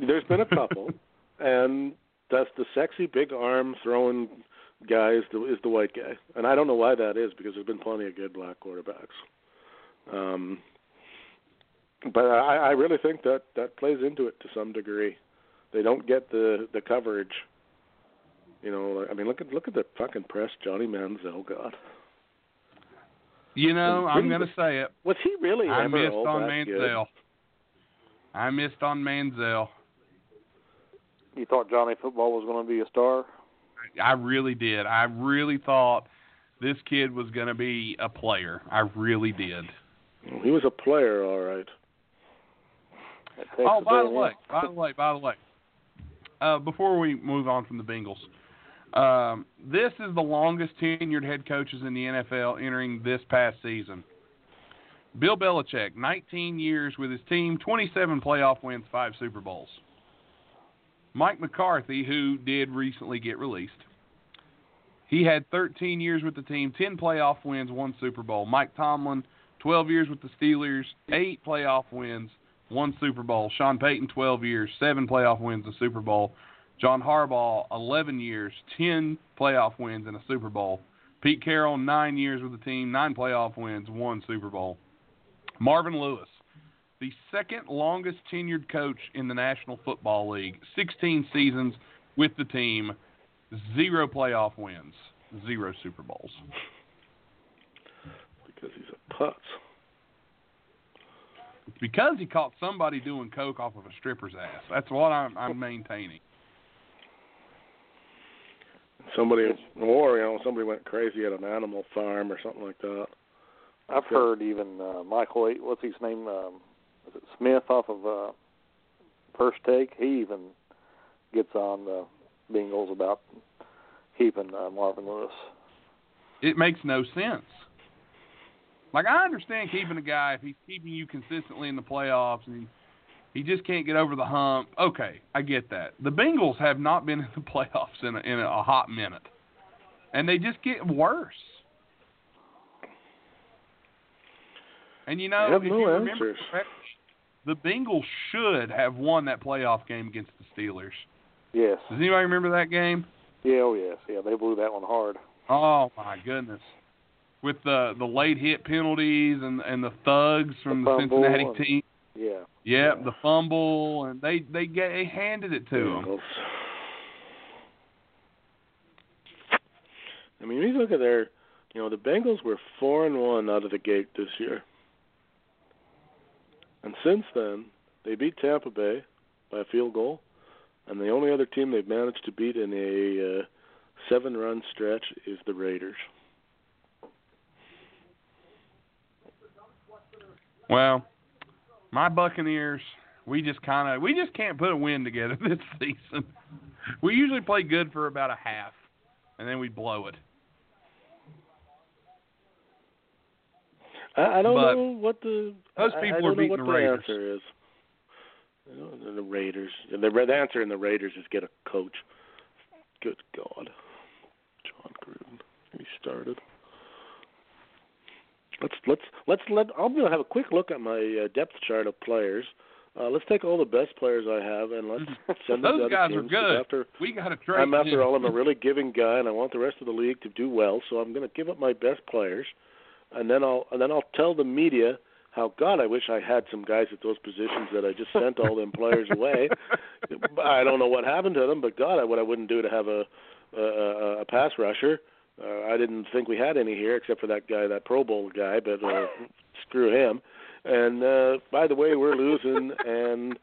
There's been a couple, and that's the sexy big arm throwing guy is the is the white guy, and I don't know why that is because there's been plenty of good black quarterbacks. Um, but I, I really think that that plays into it to some degree. They don't get the the coverage. You know, I mean, look at look at the fucking press Johnny Manziel got. You know, And I'm gonna say it. Was he really I ever missed all on that good? Manziel. I missed on Manziel. You thought Johnny Football was going to be a star? I really did. I really thought this kid was going to be a player. I really did. He was a player, all right. Oh, by the way, by the way, by the way, uh, before we move on from the Bengals, um, this is the longest tenured head coaches in the NFL entering this past season. Bill Belichick, 19 years with his team, 27 playoff wins, five Super Bowls. Mike McCarthy, who did recently get released, he had 13 years with the team, 10 playoff wins, one Super Bowl. Mike Tomlin, 12 years with the Steelers, eight playoff wins, one Super Bowl. Sean Payton, 12 years, seven playoff wins, a Super Bowl. John Harbaugh, 11 years, 10 playoff wins, and a Super Bowl. Pete Carroll, nine years with the team, nine playoff wins, one Super Bowl. Marvin Lewis, the second longest tenured coach in the National Football League, 16 seasons with the team, zero playoff wins, zero Super Bowls. Because he's a putz. It's because he caught somebody doing coke off of a stripper's ass. That's what I'm, I'm maintaining. Somebody, or you know, somebody went crazy at an animal farm or something like that. I've Yeah. heard even uh, Michael, what's his name? Um, is it Smith off of uh, First Take? He even gets on the Bengals about keeping uh, Marvin Lewis. It makes no sense. Like I understand keeping a guy if he's keeping you consistently in the playoffs and he, he just can't get over the hump. Okay, I get that. The Bengals have not been in the playoffs in a, in a hot minute, and they just get worse. And you know, if no you remember answers. the Bengals should have won that playoff game against the Steelers. Yes. Does anybody remember that game? Yeah. Oh, yes. Yeah. They blew that one hard. Oh my goodness! With the the late hit penalties and and the thugs from the, The Cincinnati and- team. Yeah. Yep, the fumble and they they get they handed it to them. I mean, you look at their, you know, the Bengals were four and one out of the gate this year, and since then they beat Tampa Bay by a field goal, and the only other team they've managed to beat in a uh, seven-run stretch is the Raiders. Well, my Buccaneers, we just kind of we just can't put a win together this season. We usually play good for about a half, and then we blow it. I, I don't But know what the those I- I people don't are know beating what the Raiders. answer is. The, the Raiders. The, the answer in the Raiders is get a coach. Good God, Jon Gruden. He started. Let's let's let's let. I'm gonna have a quick look at my uh, depth chart of players. Uh, let's take all the best players I have and let's send them Those guys are good. After We got to trade. I'm after all, I'm a really giving guy, and I want the rest of the league to do well. So I'm going to give up my best players, and then I'll and then I'll tell the media how God I wish I had some guys at those positions that I just sent all them players away. I don't know what happened to them, but God, I, what I wouldn't do to have a a, a, a pass rusher. Uh, I didn't think we had any here except for that guy, that Pro Bowl guy, but uh, screw him. And uh, by the way, we're losing, and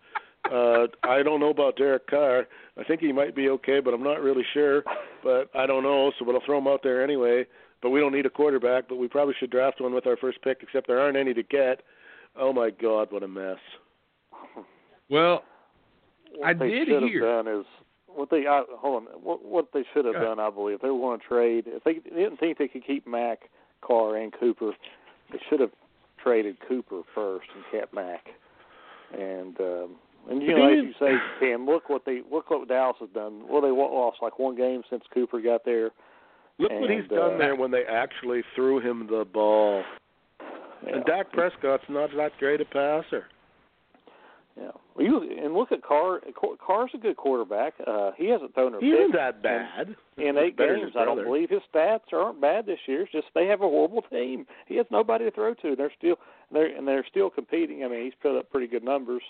uh, I don't know about Derek Carr. I think he might be okay, but I'm not really sure. But I don't know, so we'll throw him out there anyway. But we don't need a quarterback, but we probably should draft one with our first pick, except there aren't any to get. Oh my God, what a mess! Well, What I they did should hear- have done is what they I, hold on. What what they should have done, I believe, if they want to trade. If they didn't think they could keep Mack, Carr, and Cooper, they should have traded Cooper first and kept Mack. And um, and you The know, as you say, Cam, look what they look what Dallas has done. Well, they lost like one game since Cooper got there. Look what he's And, done uh, there when they actually threw him the ball. Yeah. And Dak Prescott's not that great a passer. Yeah. Well, you and look at Carr. Carr's a good quarterback. Uh, he hasn't thrown a He isn't that bad. in eight games. I don't believe his stats aren't bad this year. It's just they have a horrible team. He has nobody to throw to. They're still they're and they're still competing. I mean, he's put up pretty good numbers.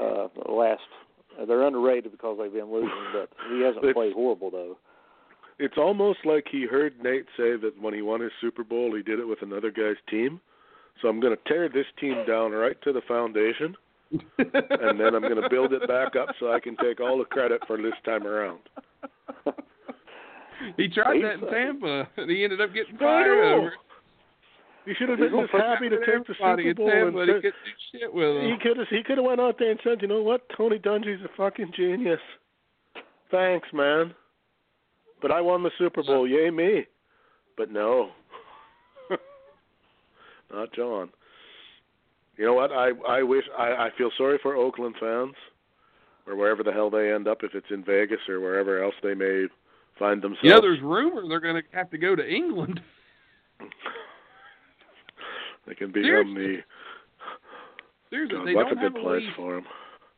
Uh, the last they're underrated because they've been losing, but he hasn't It's- played horrible though. It's almost like he heard Nate say that when he won his Super Bowl, he did it with another guy's team. So I'm going to tear this team down right to the foundation, and then I'm going to build it back up so I can take all the credit for this time around. he tried that in Tampa, and he ended up getting fired over. He should have been just happy to take the Super Bowl Tampa, and he couldn't do shit with he him. could have he could have went out there and said, you know what, Tony Dungy's a fucking genius. Thanks, man. But I won the Super Bowl, yay me. But no, not John. You know what? I I wish I I feel sorry for Oakland fans, or wherever the hell they end up, if it's in Vegas or wherever else they may find themselves. Know, there's rumor they're going to have to go to England. they can become Seriously, the. Seriously, God, they what's don't a have good a place lease. for them?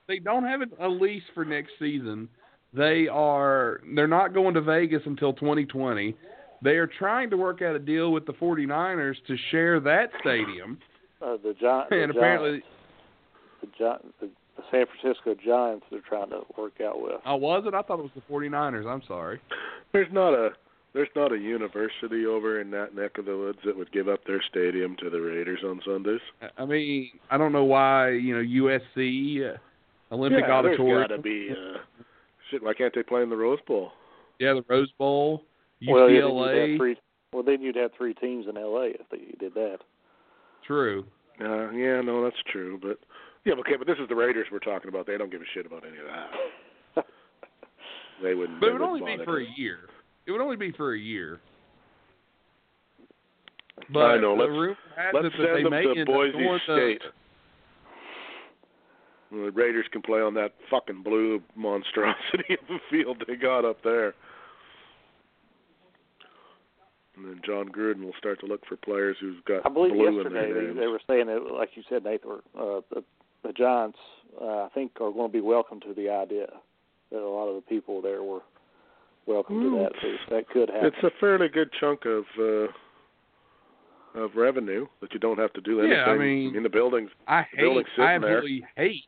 They don't have a lease for next season. They are. They're not going to Vegas until 2020. They are trying to work out a deal with the 49ers to share that stadium. Uh, the Gi- the And apparently- Giants, the, Gi- the, the San Francisco Giants, they're trying to work out with. Oh, was it? I thought it was the 49ers. I'm sorry. There's not a there's not a university over in that neck of the woods that would give up their stadium to the Raiders on Sundays. I mean, I don't know why. You know, USC, uh, Olympic yeah, Auditorium. There's got to be uh, shit. Why can't they play in the Rose Bowl? Yeah, the Rose Bowl, Well, yeah, then you'd have three, well, then you'd have three teams in LA if they did that. True. Uh, yeah, no, that's true. But yeah, okay, but this is the Raiders we're talking about. They don't give a shit about any of that. They wouldn't. But they it would only be for a year. It would only be for a year. But I know. Let's let's it that they send them to Boise State. And the Raiders can play on that fucking blue monstrosity of the field they got up there. And then Jon Gruden will start to look for players who've got I believe blue in yesterday their they, names. they were saying that, like you said, Nathan, uh, the, the Giants, uh, I think, are going to be welcome to the idea that a lot of the people there were welcome Hmm. to that. So that could happen. It's a fairly good chunk of uh of revenue that you don't have to do anything. Yeah, I mean- in the buildings. I The building's hate. I sitting there. absolutely hate.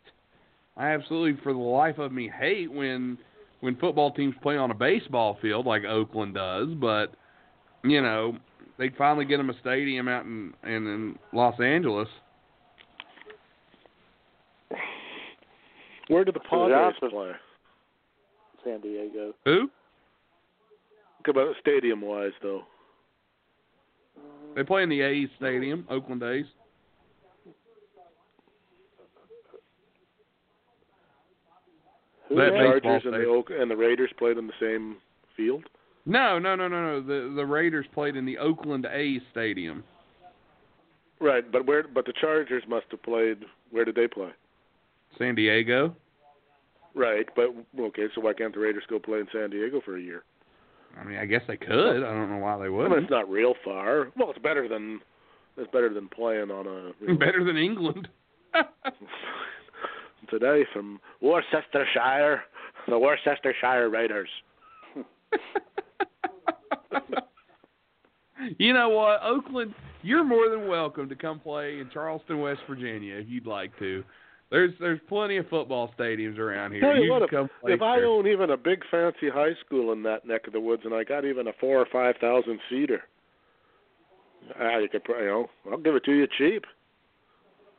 I absolutely, for the life of me, hate when when football teams play on a baseball field like Oakland does. But you know, they finally get them a stadium out in in, in Los Angeles. Where do the Padres play? San Diego. Who? Look about stadium wise though. They play in the A's stadium, Oakland A's. Who That the Chargers and the stadium. And the Raiders played in the same field. No, no, no, no, no. The the Raiders played in the Oakland A's stadium. Right, but where? But the Chargers must have played. Where did they play? San Diego. Right, but okay. So why can't the Raiders go play in San Diego for a year? I mean, I guess they could. I don't know why they I mean, wouldn't. it's not real far. Well, it's better than it's better than playing on a you know, Better than England. today from Worcestershire, the Worcestershire Raiders. you know what, Oakland, you're more than welcome to come play in Charleston, West Virginia, if you'd like to. There's there's plenty of football stadiums around here. Tell you, you what, if, if I there. own even a big fancy high school in that neck of the woods, and I got even a four or five thousand seater, I you could, you know, I'll give it to you cheap.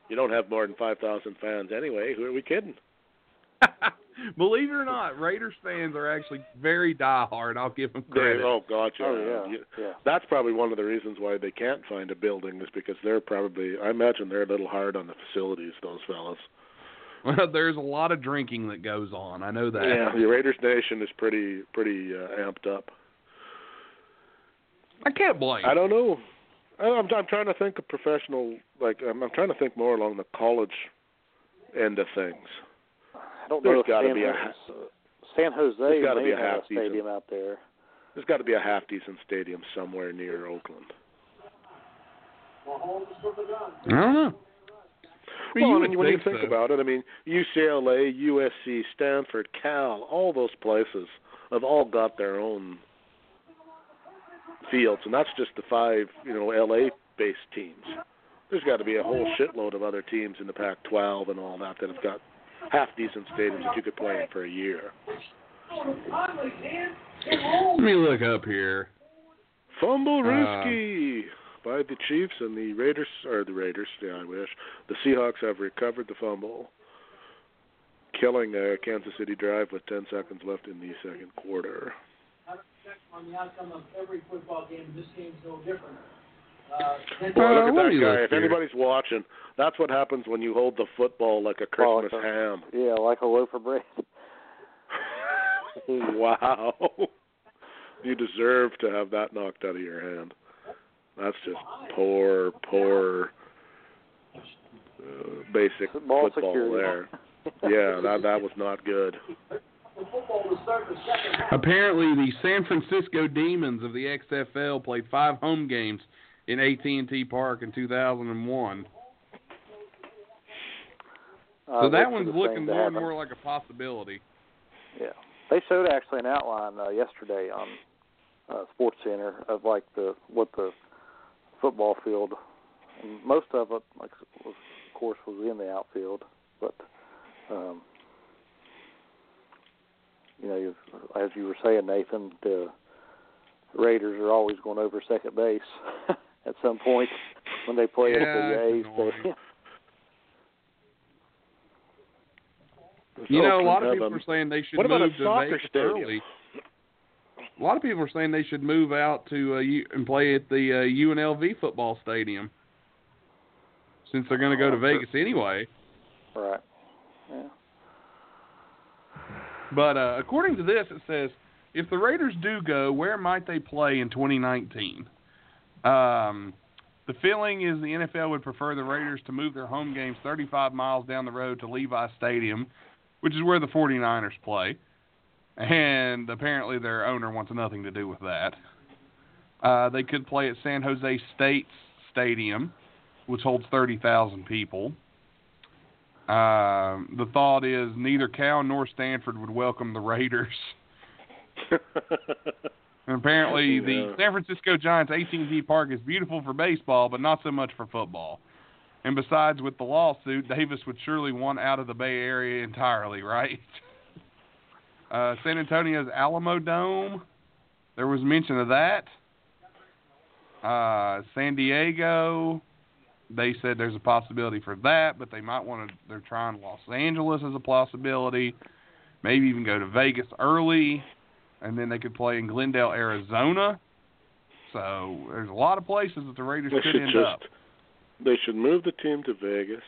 You don't have more than five thousand fans anyway. Who are we kidding? Believe it or not, Raiders fans are actually very diehard. I'll give them They, credit. oh, gotcha. Oh yeah, You- yeah. That's probably one of the reasons why they can't find a building is because they're probably. I imagine they're a little hard on the facilities. Those fellas. Well, there's a lot of drinking that goes on. I know that. Yeah, the Raiders Nation is pretty pretty uh, amped up. I can't blame. I don't know. I- I'm I'm trying to think of professional. Like I'm, I'm trying to think more along the college end of things. I don't There's know if gotta San, be a- San Jose there's gotta may be a have a half decent- stadium out there. There's got to be a half decent stadium somewhere near Oakland. I don't know. Well, you I mean, when you think think so. about it, I mean, UCLA, USC, Stanford, Cal, all those places have all got their own fields, and that's just the five, you know, LA-based teams. There's got to be a whole shitload of other teams in the Pac-12 and all that that have got half decent stadiums that you could play in for a year. Let me look up here. Fumble Uh, risky by the Chiefs and the Raiders, or the Raiders, yeah, I wish. The Seahawks have recovered the fumble, killing a Kansas City drive with 10 seconds left in the second quarter. Have a check on the outcome of every football game. This game's no different. Uh, Boy, look at that guy. If here. anybody's watching, that's what happens when you hold the football like a Oh, Christmas okay. ham. Yeah, like a loaf of bread. wow. You deserve to have that knocked out of your hand. That's just poor, poor, uh, basic Ball football there. Yeah, that that was not good. Apparently, the San Francisco Demons of the XFL played five home games in AT&T Park in 2001. Uh, So that one's looking more and more like a possibility. Yeah, they showed actually an outline uh, yesterday on uh, SportsCenter of like the what the football field, and most of it, like was, of course, was in the outfield, but um, you know, as you were saying, Nathan, the Raiders are always going over second base at some point when they play Yeah, at the A's. You know, a lot of people are saying they should What about move to soccer Vegas stadium? early. A lot of people are saying they should move out to uh, U- and play at the uh, UNLV football stadium since they're going to go to Oh. Vegas anyway. right. Yeah. But uh, according to this, it says if the Raiders do go, where might they play in 2019? Um, the feeling is the NFL would prefer the Raiders to move their home games 35 miles down the road to Levi Stadium, which is where the 49ers play. And apparently their owner wants nothing to do with that. Uh, they could play at San Jose State's Stadium, which holds 30,000 people. Um, the thought is neither Cal nor Stanford would welcome the Raiders. And apparently, the San Francisco Giants AT&T Park is beautiful for baseball, but not so much for football. And besides, with the lawsuit, Davis would surely want out of the Bay Area entirely, right? Uh, San Antonio's Alamodome, there was mention of that. Uh, San Diego, they said there's a possibility for that, but they might want to. They're trying Los Angeles as a possibility. Maybe even go to Vegas early, and then they could play in Glendale, Arizona. So there's a lot of places that the Raiders They could end just up. they should move the team to Vegas,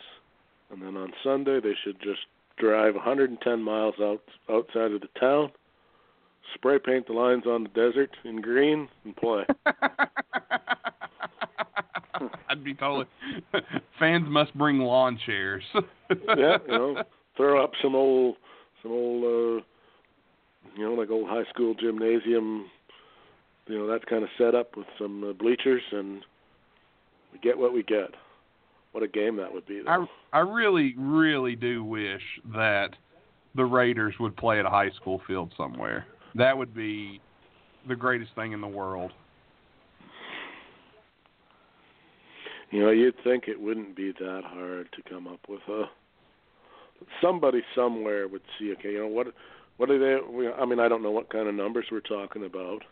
and then on Sunday they should just drive 110 miles out outside of the town, spray paint the lines on the desert in green, and play. I'd be totally. Fans must bring lawn chairs. yeah, you know, throw up some old some old uh you know like old high school gymnasium, you know that kind of setup with some uh, bleachers, and we get what we get. what a game that would be. Though. I I really really do wish that the Raiders would play at a high school field somewhere. That would be the greatest thing in the world. You know, you'd think it wouldn't be that hard to come up with a somebody somewhere would see. Okay, you know what? What are they? I mean, I don't know what kind of numbers we're talking about.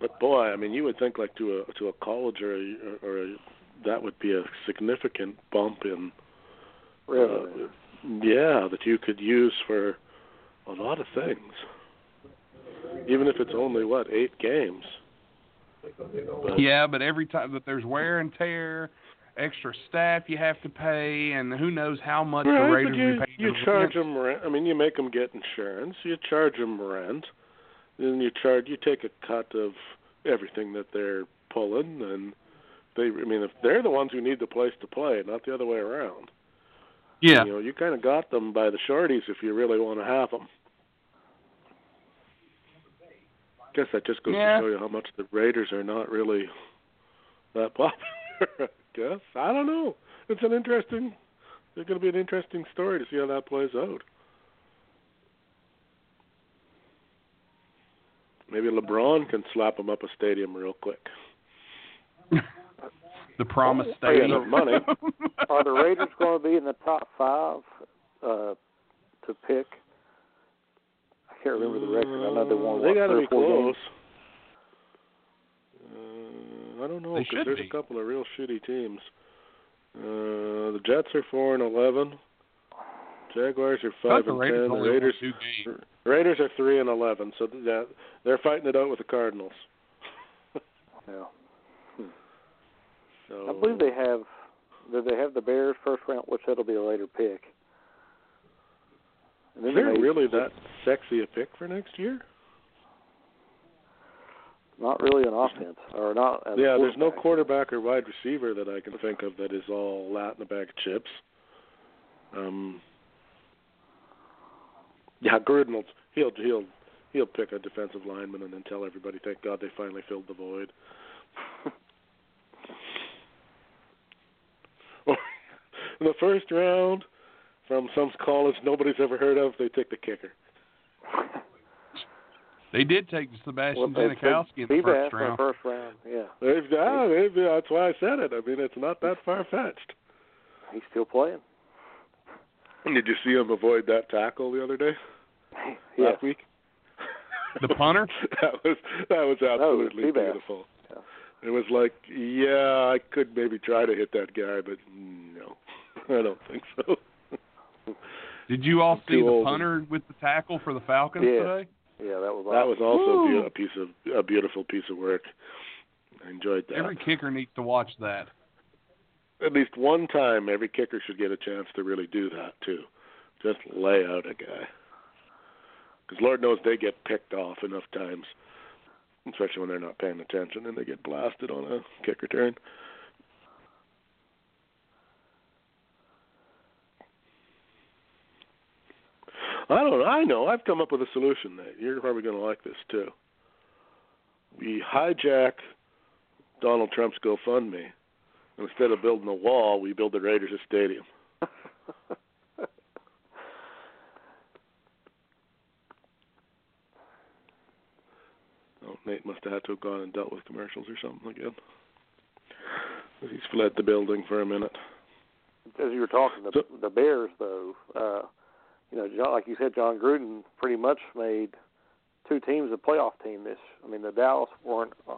But boy, I mean, you would think like to a to a college or a, or a, that would be a significant bump in. Really? Uh, yeah, that you could use for a lot of things. Even if it's only what eight games. But, Yeah, but every time that there's wear and tear, extra staff you have to pay, and who knows how much the Raiders you, paying. you charge rent. them rent. I mean, you make them get insurance. You charge them rent. Then you charge. You take a cut of everything that they're pulling, and they. I mean, if they're the ones who need the place to play, not the other way around. Yeah, You know, you kind of got them by the shorties if you really want to have them. Guess that just goes Yeah. to show you how much the Raiders are not really that popular. I guess I don't know. It's an interesting. It's going to be an interesting story to see how that plays out. Maybe LeBron can slap them up a stadium real quick. the promised Oh, stadium. no money. Are the Raiders going to be in the top five uh, to pick? I can't remember the record. I know they won. They got to be close. Uh, I don't know because there's be. a couple of real shitty teams. Uh, the Jets are four and eleven. Jaguars are five and Raiders ten. The Raiders two. Raiders are three and eleven. So that they're fighting it out with the Cardinals. Yeah. So I believe they have. Do they have the Bears first round, which that'll be a later pick? Is there really that sexy a pick for next year? Not really an offense, or not. yeah, there's no quarterback. or wide receiver that I can think of that is all lat in the bag of chips. Um, yeah, Gruden will he'll he'll he'll pick a defensive lineman and then tell everybody, "Thank God they finally filled the void." Or in the first round, from some college nobody's ever heard of, they take the kicker. They did take Sebastian Well, they took Janikowski in the Seabass first in the round. first round. Yeah, They've, they've, that's why I said it. I mean, it's not that far fetched. he's still playing. Did you see him avoid that tackle the other day? Yeah, Last week? The punter? that was that was absolutely Seabass. beautiful. Yeah. It was like, yeah, I could maybe try to hit that guy, but no, I don't think so. Did you all see the punter with the tackle for the Falcons Yeah. today? Yeah, that was. That was also Woo. be- a piece of a beautiful piece of work. I enjoyed that. Every kicker needs to watch that. At least one time, every kicker should get a chance to really do that too. Just lay out a guy, because Lord knows they get picked off enough times, especially when they're not paying attention and they get blasted on a kick return. I don't know. I know. I've come up with a solution, Nate. You're probably going to like this too. We hijack Donald Trump's GoFundMe. Instead of building a wall, we build the Raiders a stadium. Oh, Nate must have had to have gone and dealt with commercials or something again. He's fled the building for a minute. As you were talking, the, So- the Bears, though, uh, you know, John, like you said, Jon Gruden pretty much made two teams a playoff team. This, I mean, the Dallas weren't uh,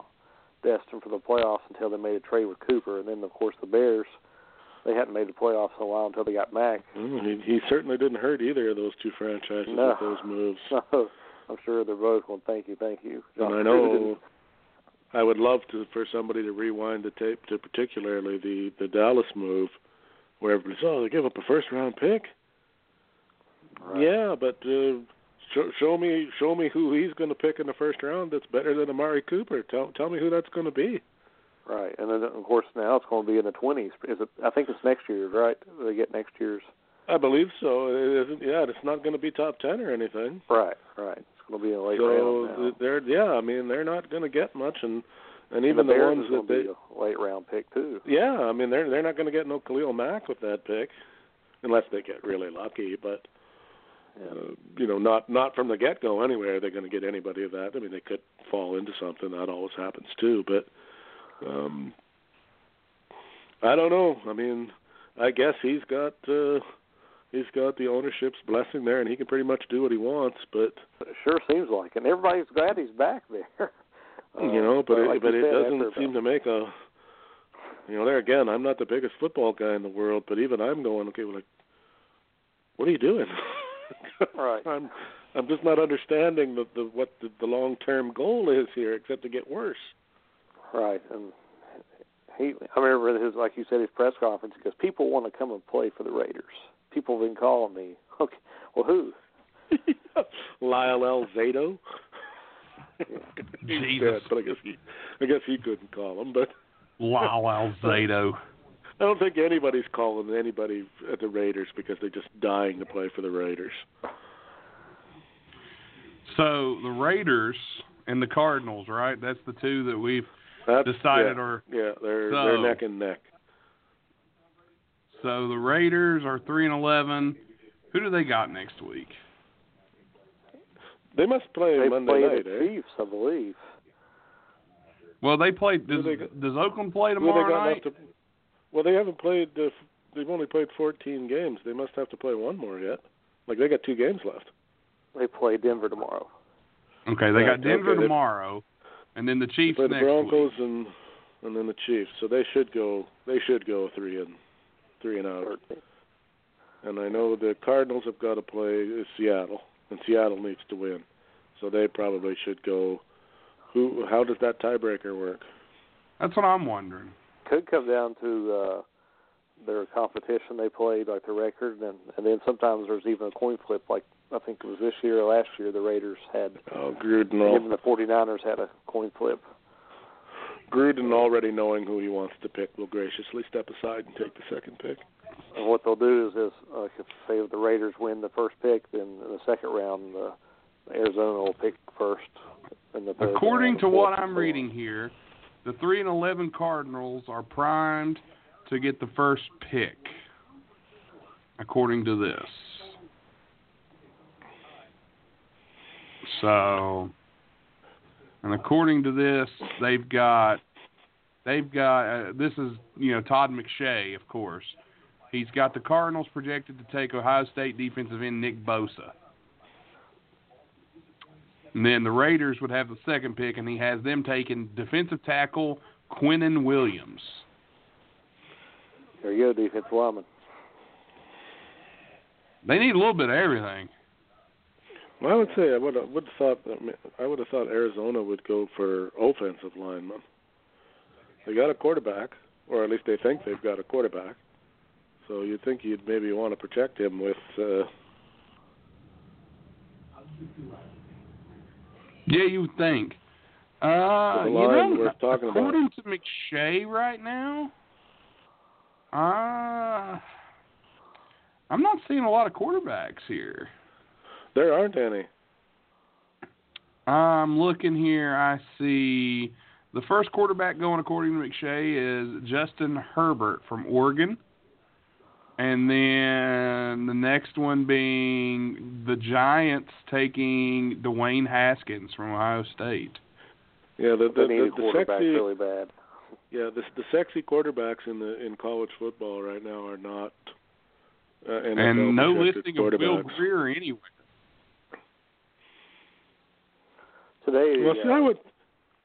destined for the playoffs until they made a trade with Cooper, and then of course the Bears, they hadn't made the playoffs in a while until they got Mack. Mm, he, he certainly didn't hurt either of those two franchises No. with those moves. So I'm sure they're both going, thank you, thank you. John and I know I would love to for somebody to rewind the tape to particularly the the Dallas move, where everybody's oh they give up a first round pick. Right. Yeah, but uh, show, show me show me who he's going to pick in the first round that's better than Amari Cooper. Tell tell me who that's going to be. Right, and then of course now it's going to be in the twenties. Is it? I think it's next year, right? They get next year's. I believe so. It isn't. Yeah, it's not going to be top ten or anything. Right, right. It's going to be a late so round th- they're yeah. I mean they're not going to get much, and And even the, Bears ones that they be a late round pick too. Yeah, I mean they're they're not going to get no Khalil Mack with that pick, unless they get really lucky. But uh, you know, not not from the get go anyway. Are they going to get anybody of that? I mean, they could fall into something. That always happens too. But um, I don't know. I mean, I guess he's got uh, he's got the ownership's blessing there, and he can pretty much do what he wants. But It sure seems like, and everybody's glad he's back there. you know, but Uh, it, like but it said, doesn't seem to make a. You know, there again, I'm not the biggest football guy in the world, but even I'm going, okay, well, like, what are you doing? Right. I'm I'm just not understanding the, the what the, the long term goal is here, except to get worse. Right, and he. I remember his, like you said, his press conference because people want to come and play for the Raiders. People have been calling me. Okay, well, who? Lyle L. Zato. Jesus. dead, but I guess he I guess he couldn't call him, but Lyle Alzado. I don't think anybody's calling anybody at the Raiders because they're just dying to play for the Raiders. So the Raiders and the Cardinals, right? That's the two that we've That's, decided yeah, are. yeah, they're So- they're neck and neck. So the Raiders are three and eleven. Who do they got next week? They must play They Monday play night, the eh? Chiefs, I believe. Well, they play. Does, Who they does Oakland play Who they tomorrow got night? left to, well, they haven't played. Uh, they've only played 14 games. They must have to play one more yet. Like they got two games left. They play Denver tomorrow. Okay, they got Denver okay, tomorrow, and then the They Chiefs play the Broncos week. and and then the Chiefs. So they should go. They should go three and three and out. And I know the Cardinals have got to play Seattle, and Seattle needs to win. So they probably should go. Who? How does that tiebreaker work? That's what I'm wondering. Could come down to uh their competition they played, like the record, and and then sometimes there's even a coin flip. Like I think it was this year or last year, the Raiders had. Oh, Gruden. Even the 49ers had a coin flip. Gruden already knowing who he wants to pick will graciously step aside and take the second pick. And what they'll do is, is uh, if say the Raiders win the first pick, then in the second round, uh, Arizona will pick first. In the third According round, to what I'm so reading here, the three and eleven Cardinals are primed to get the first pick. According to this. So, and according to this, they've got they've got uh, this is you know Todd McShay, of course. He's got the Cardinals projected to take Ohio State defensive end Nick Bosa. And then the Raiders would have the second pick, and he has them taking defensive tackle Quinnen Williams. There you go, defensive lineman. They need a little bit of everything. Well, I would say I would have, would have thought that I would have thought Arizona would go for offensive linemen. They got a quarterback, or at least they think they've got a quarterback. So you'd think you'd maybe want to protect him with. Uh, Yeah, you would think. Uh, you know, worth talking about. according to McShay right now, uh, I'm not seeing a lot of quarterbacks here. there aren't any. I'm looking here. I see the first quarterback going according to McShay is Justin Herbert from Oregon. And then the next one being the Giants taking Dwayne Haskins from Ohio State. Yeah, the They the, the, the quarterback sexy really bad. yeah the the sexy quarterbacks in the in college football right now are not. Uh, and no listing of Will quarterbacks. Grier anywhere. Today, Well, see, uh, I would,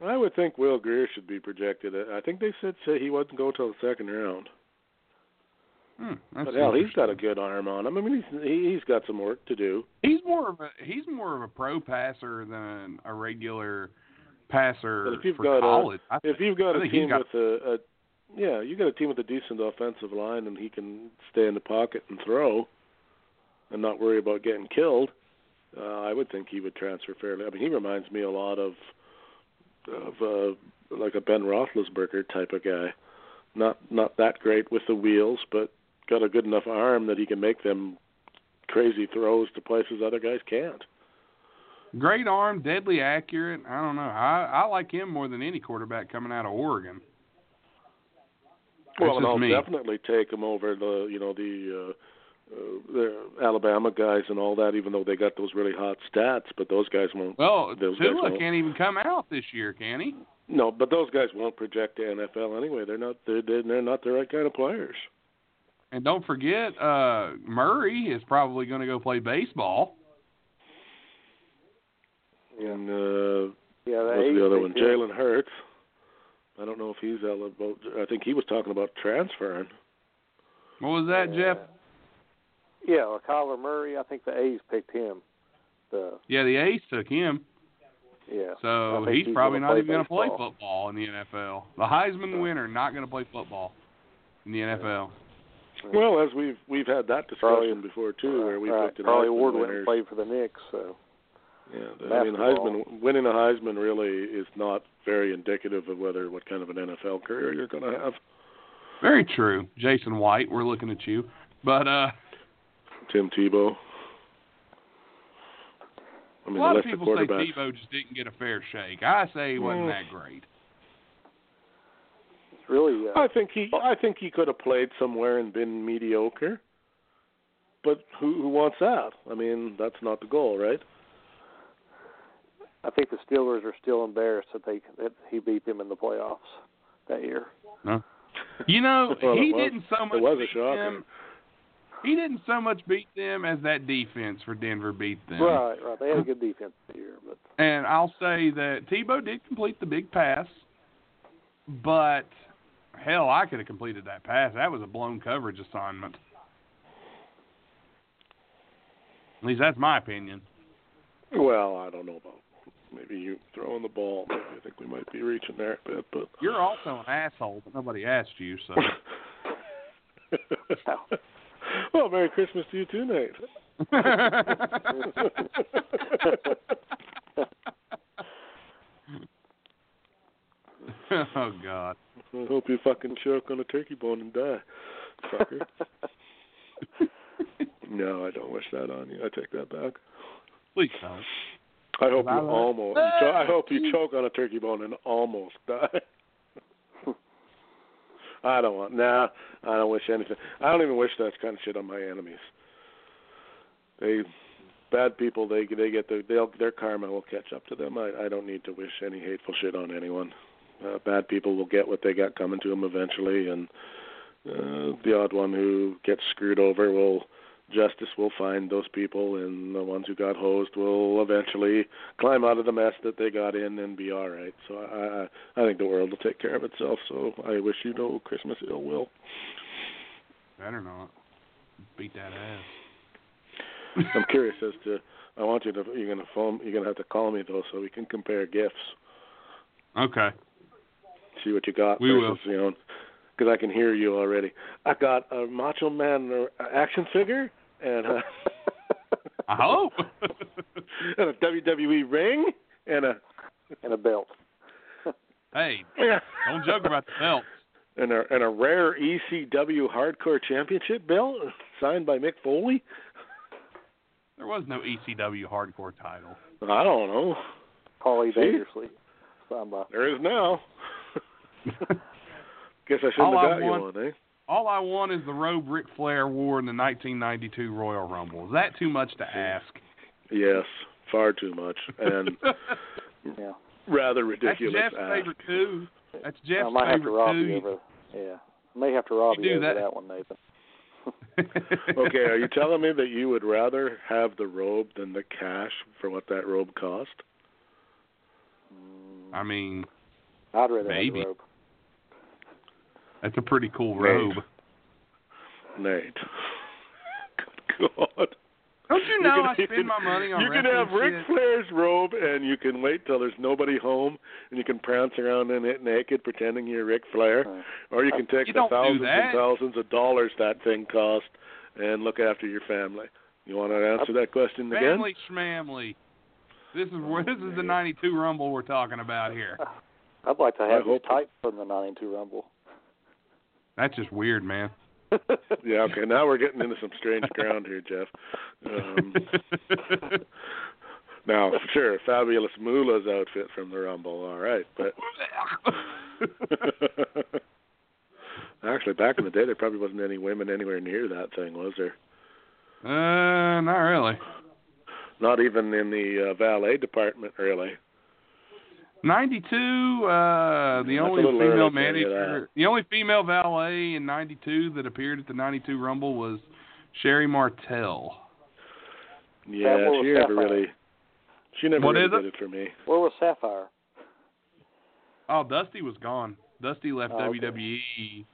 I would think Will Grier should be projected. I think they said say he wasn't go till the second round. Hmm, But hell, he's got a good arm on him. I mean, he's he, he's got some work to do. He's more of a he's more of a pro passer than a regular passer But if you've for got a- college. I If you've got I a think he's team got- with a, a, yeah, you got a team with a decent offensive line, and he can stay in the pocket and throw, and not worry about getting killed. Uh, I would think he would transfer fairly. I mean, he reminds me a lot of of uh, like a Ben Roethlisberger type of guy. Not not that great with the wheels, but got a good enough arm that he can make them crazy throws to places other guys can't. Great arm, deadly accurate. I don't know. I I like him more than any quarterback coming out of Oregon. Well, and I'll me. definitely take him over the you know the uh, uh, the Alabama guys and all that, even though they got those really hot stats. But those guys won't. Well, Those guys Tua won't. can't even come out this year, can he? No, but those guys won't project to NFL anyway. They're not. They're, they're not the right kind of players. And don't forget, uh Murray is probably going to go play baseball. And uh, Yeah, the what's the other one? did. Jalen Hurts. I don't know if he's eligible. I think he was talking about transferring. What was that, Jeff? Yeah, well, Kyler Murray. I think the A's picked him. The Yeah, the A's took him, yeah. so he's, he's probably gonna not even going to play football in the NFL. The Heisman winner not going to play football in the NFL. Well, as we've we've had that Probably- discussion before too, where we've right. looked at Probably Heisman Ward went winners. and played for the Knicks. So Yeah, the- I mean. Heisman winning a Heisman really is not very indicative of whether what kind of an NFL career you're going to have. Very true, Jason White. We're looking at you, but uh, Tim Tebow. I mean, a lot of people say. Tebow just didn't get a fair shake. I say he wasn't Mm. that great. It's really. Uh, I think he I think he could have played somewhere and been mediocre. But who who wants that? I mean, that's not the goal, right? I think the Steelers are still embarrassed that they that he beat them in the playoffs that year. You know, Well, he was- didn't so much was a beat shocker. them. He didn't so much beat them as that defense for Denver beat them. Right, right. They had a good defense that year, but And I'll say that Tebow did complete the big pass, but hell, I could have completed that pass. That was a blown coverage assignment. At least that's my opinion. Well, I don't know about maybe you throwing the ball. Maybe I think we might be reaching there a bit, but You're also an asshole, but nobody asked you, so. well, Merry Christmas to you too, Nate. oh God. I hope you fucking choke on a turkey bone and die, fucker. no, I don't wish that on you. I take that back. Please don't. I hope you I love- almost. cho- I hope you choke on a turkey bone and almost die. I don't want. Nah, I don't wish anything. I don't even wish that kind of shit on my enemies. They, bad people. They they get their they'll, their karma will catch up to them. I I don't need to wish any hateful shit on anyone. Uh, bad people will get what they got coming to them eventually, and uh, the odd one who gets screwed over will justice will find those people, and the ones who got hosed will eventually climb out of the mess that they got in and be all right. So I, I, think the world will take care of itself. So I wish you no Christmas ill will. Better not. Beat that ass. I'm curious as to. I want you to. You're gonna phone. You're gonna have to call me though, so we can compare gifts. Okay. See what you got. We versus, You know, because I can hear you already. I got a Macho Man uh, action figure and a, I hope. and a WWE ring and a and a belt. hey, don't joke about the belt. and a and a rare ECW Hardcore Championship belt signed by Mick Foley. There was no ECW hardcore title. I don't know. Paulie See? Dangerously. There is now. Guess I shouldn't All I have got want- you one, eh? All I want is the robe Ric Flair wore in the 1992 Royal Rumble. Is that too much to ask? Yes, far too much and Yeah. rather ridiculous. That's. Jeff's ask. favorite too. That's Jeff's I might have to favorite rob too. you over. Yeah. I may have to rob You you, do over that. that one, Nathan. okay, are you telling me that you would rather have the robe than the cash for what that robe cost? I mean, I'd rather maybe. have the robe. That's a pretty cool Nate. robe. Nate. Good God. Don't you You know can- I spend can- my money on You can wrestling have Ric shit? Flair's robe, and you can wait till there's nobody home, and you can prance around in it naked, pretending you're Ric Flair. Or you uh, can take You the thousands and thousands of dollars that thing cost, and look after your family. You want to answer that question again? Family schmamly. This is where this is the '92 Rumble we're talking about here. I'd like to I have his hope- tights from the '92 Rumble. That's just weird, man. yeah. Okay. Now we're getting into some strange ground here, Jeff. Um, Now, sure, Fabulous Moolah's outfit from the Rumble, all right, but actually, back in the day, there probably wasn't any women anywhere near that thing, was there? uh, not really. Not even in the uh, valet department, really. 92, uh, the That's only female early to tell you manager, the only female valet in 92 that appeared at the 92 Rumble was Sherri Martel. Yeah, That she never Sapphire. really. She never What really is it? did it for me. Where was Sapphire? Oh, Dusty was gone. Dusty left Oh, okay. WWE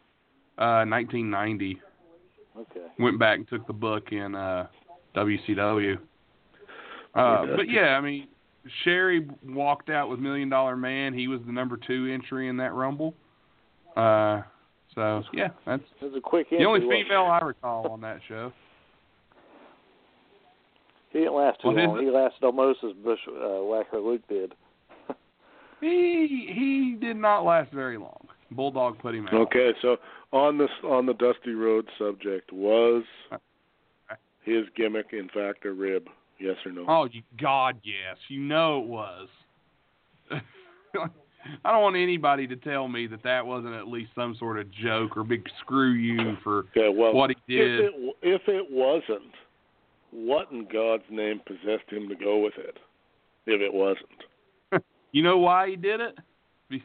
uh 1990. Okay. Went back and took the book in uh WCW. Uh but yeah, I mean Sherri walked out with Million Dollar Man. He was the number 2 entry in that Rumble. Uh so yeah, that's It was a quick the only female I recall on that show. He didn't last too What is long. He lasted almost as Bush uh, Whacker Luke did. He he did not last very long. Bulldog put him out. Okay, so on this on the Dusty Rhodes subject, was his gimmick in fact a rib? Yes or no? Oh, you God, yes. You know it was. I don't want anybody to tell me that that wasn't at least some sort of joke or big screw you for Okay, well, what he did. If it, if it wasn't, what in God's name possessed him to go with it? If it wasn't, You know why he did it?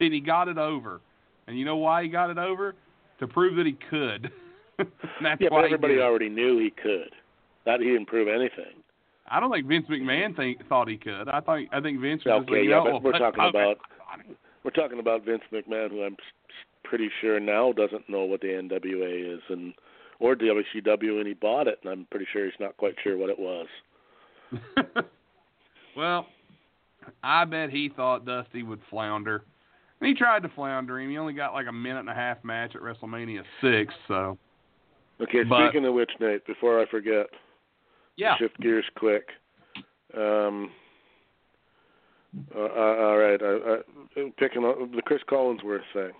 and he got it over. And you know why he got it over? To prove that he could. That's yeah, why but everybody already knew he could. That he didn't prove anything. I don't think Vince McMahon think, thought he could. I thought I think Vince was Okay, like, yeah, "Oh, but we're talking about fine." we're talking about Vince McMahon, who I'm pretty sure now doesn't know what the NWA is, and or WCW, and he bought it, and I'm pretty sure he's not quite sure what it was. well, I bet he thought Dusty would flounder. And he tried to flounder him. He only got like a minute and a half match at WrestleMania six, so Okay, But- speaking of which, Nate, before I forget, yeah. shift gears quick. Um, uh, uh, all right, I, I, picking up the Chris Collinsworth thing.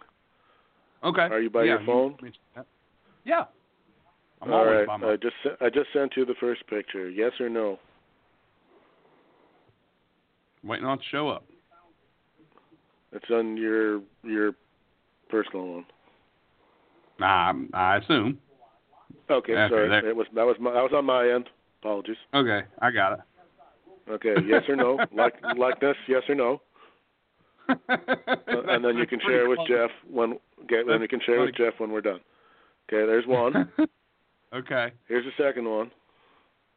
Okay. Are you by yeah, your phone? Yeah. I'm all right, my I just I just sent you the first picture. Yes or no? Might not show up. It's on your your personal one. Nah, I assume. Okay, sorry. It was that was my, that was on my end. Apologies. Okay, I got it. Okay, yes or no? like likeness, yes or no? Uh, and then you can share with Jeff when okay, then you can share with Jeff when we're done. Okay, there's one. okay. Here's the second one.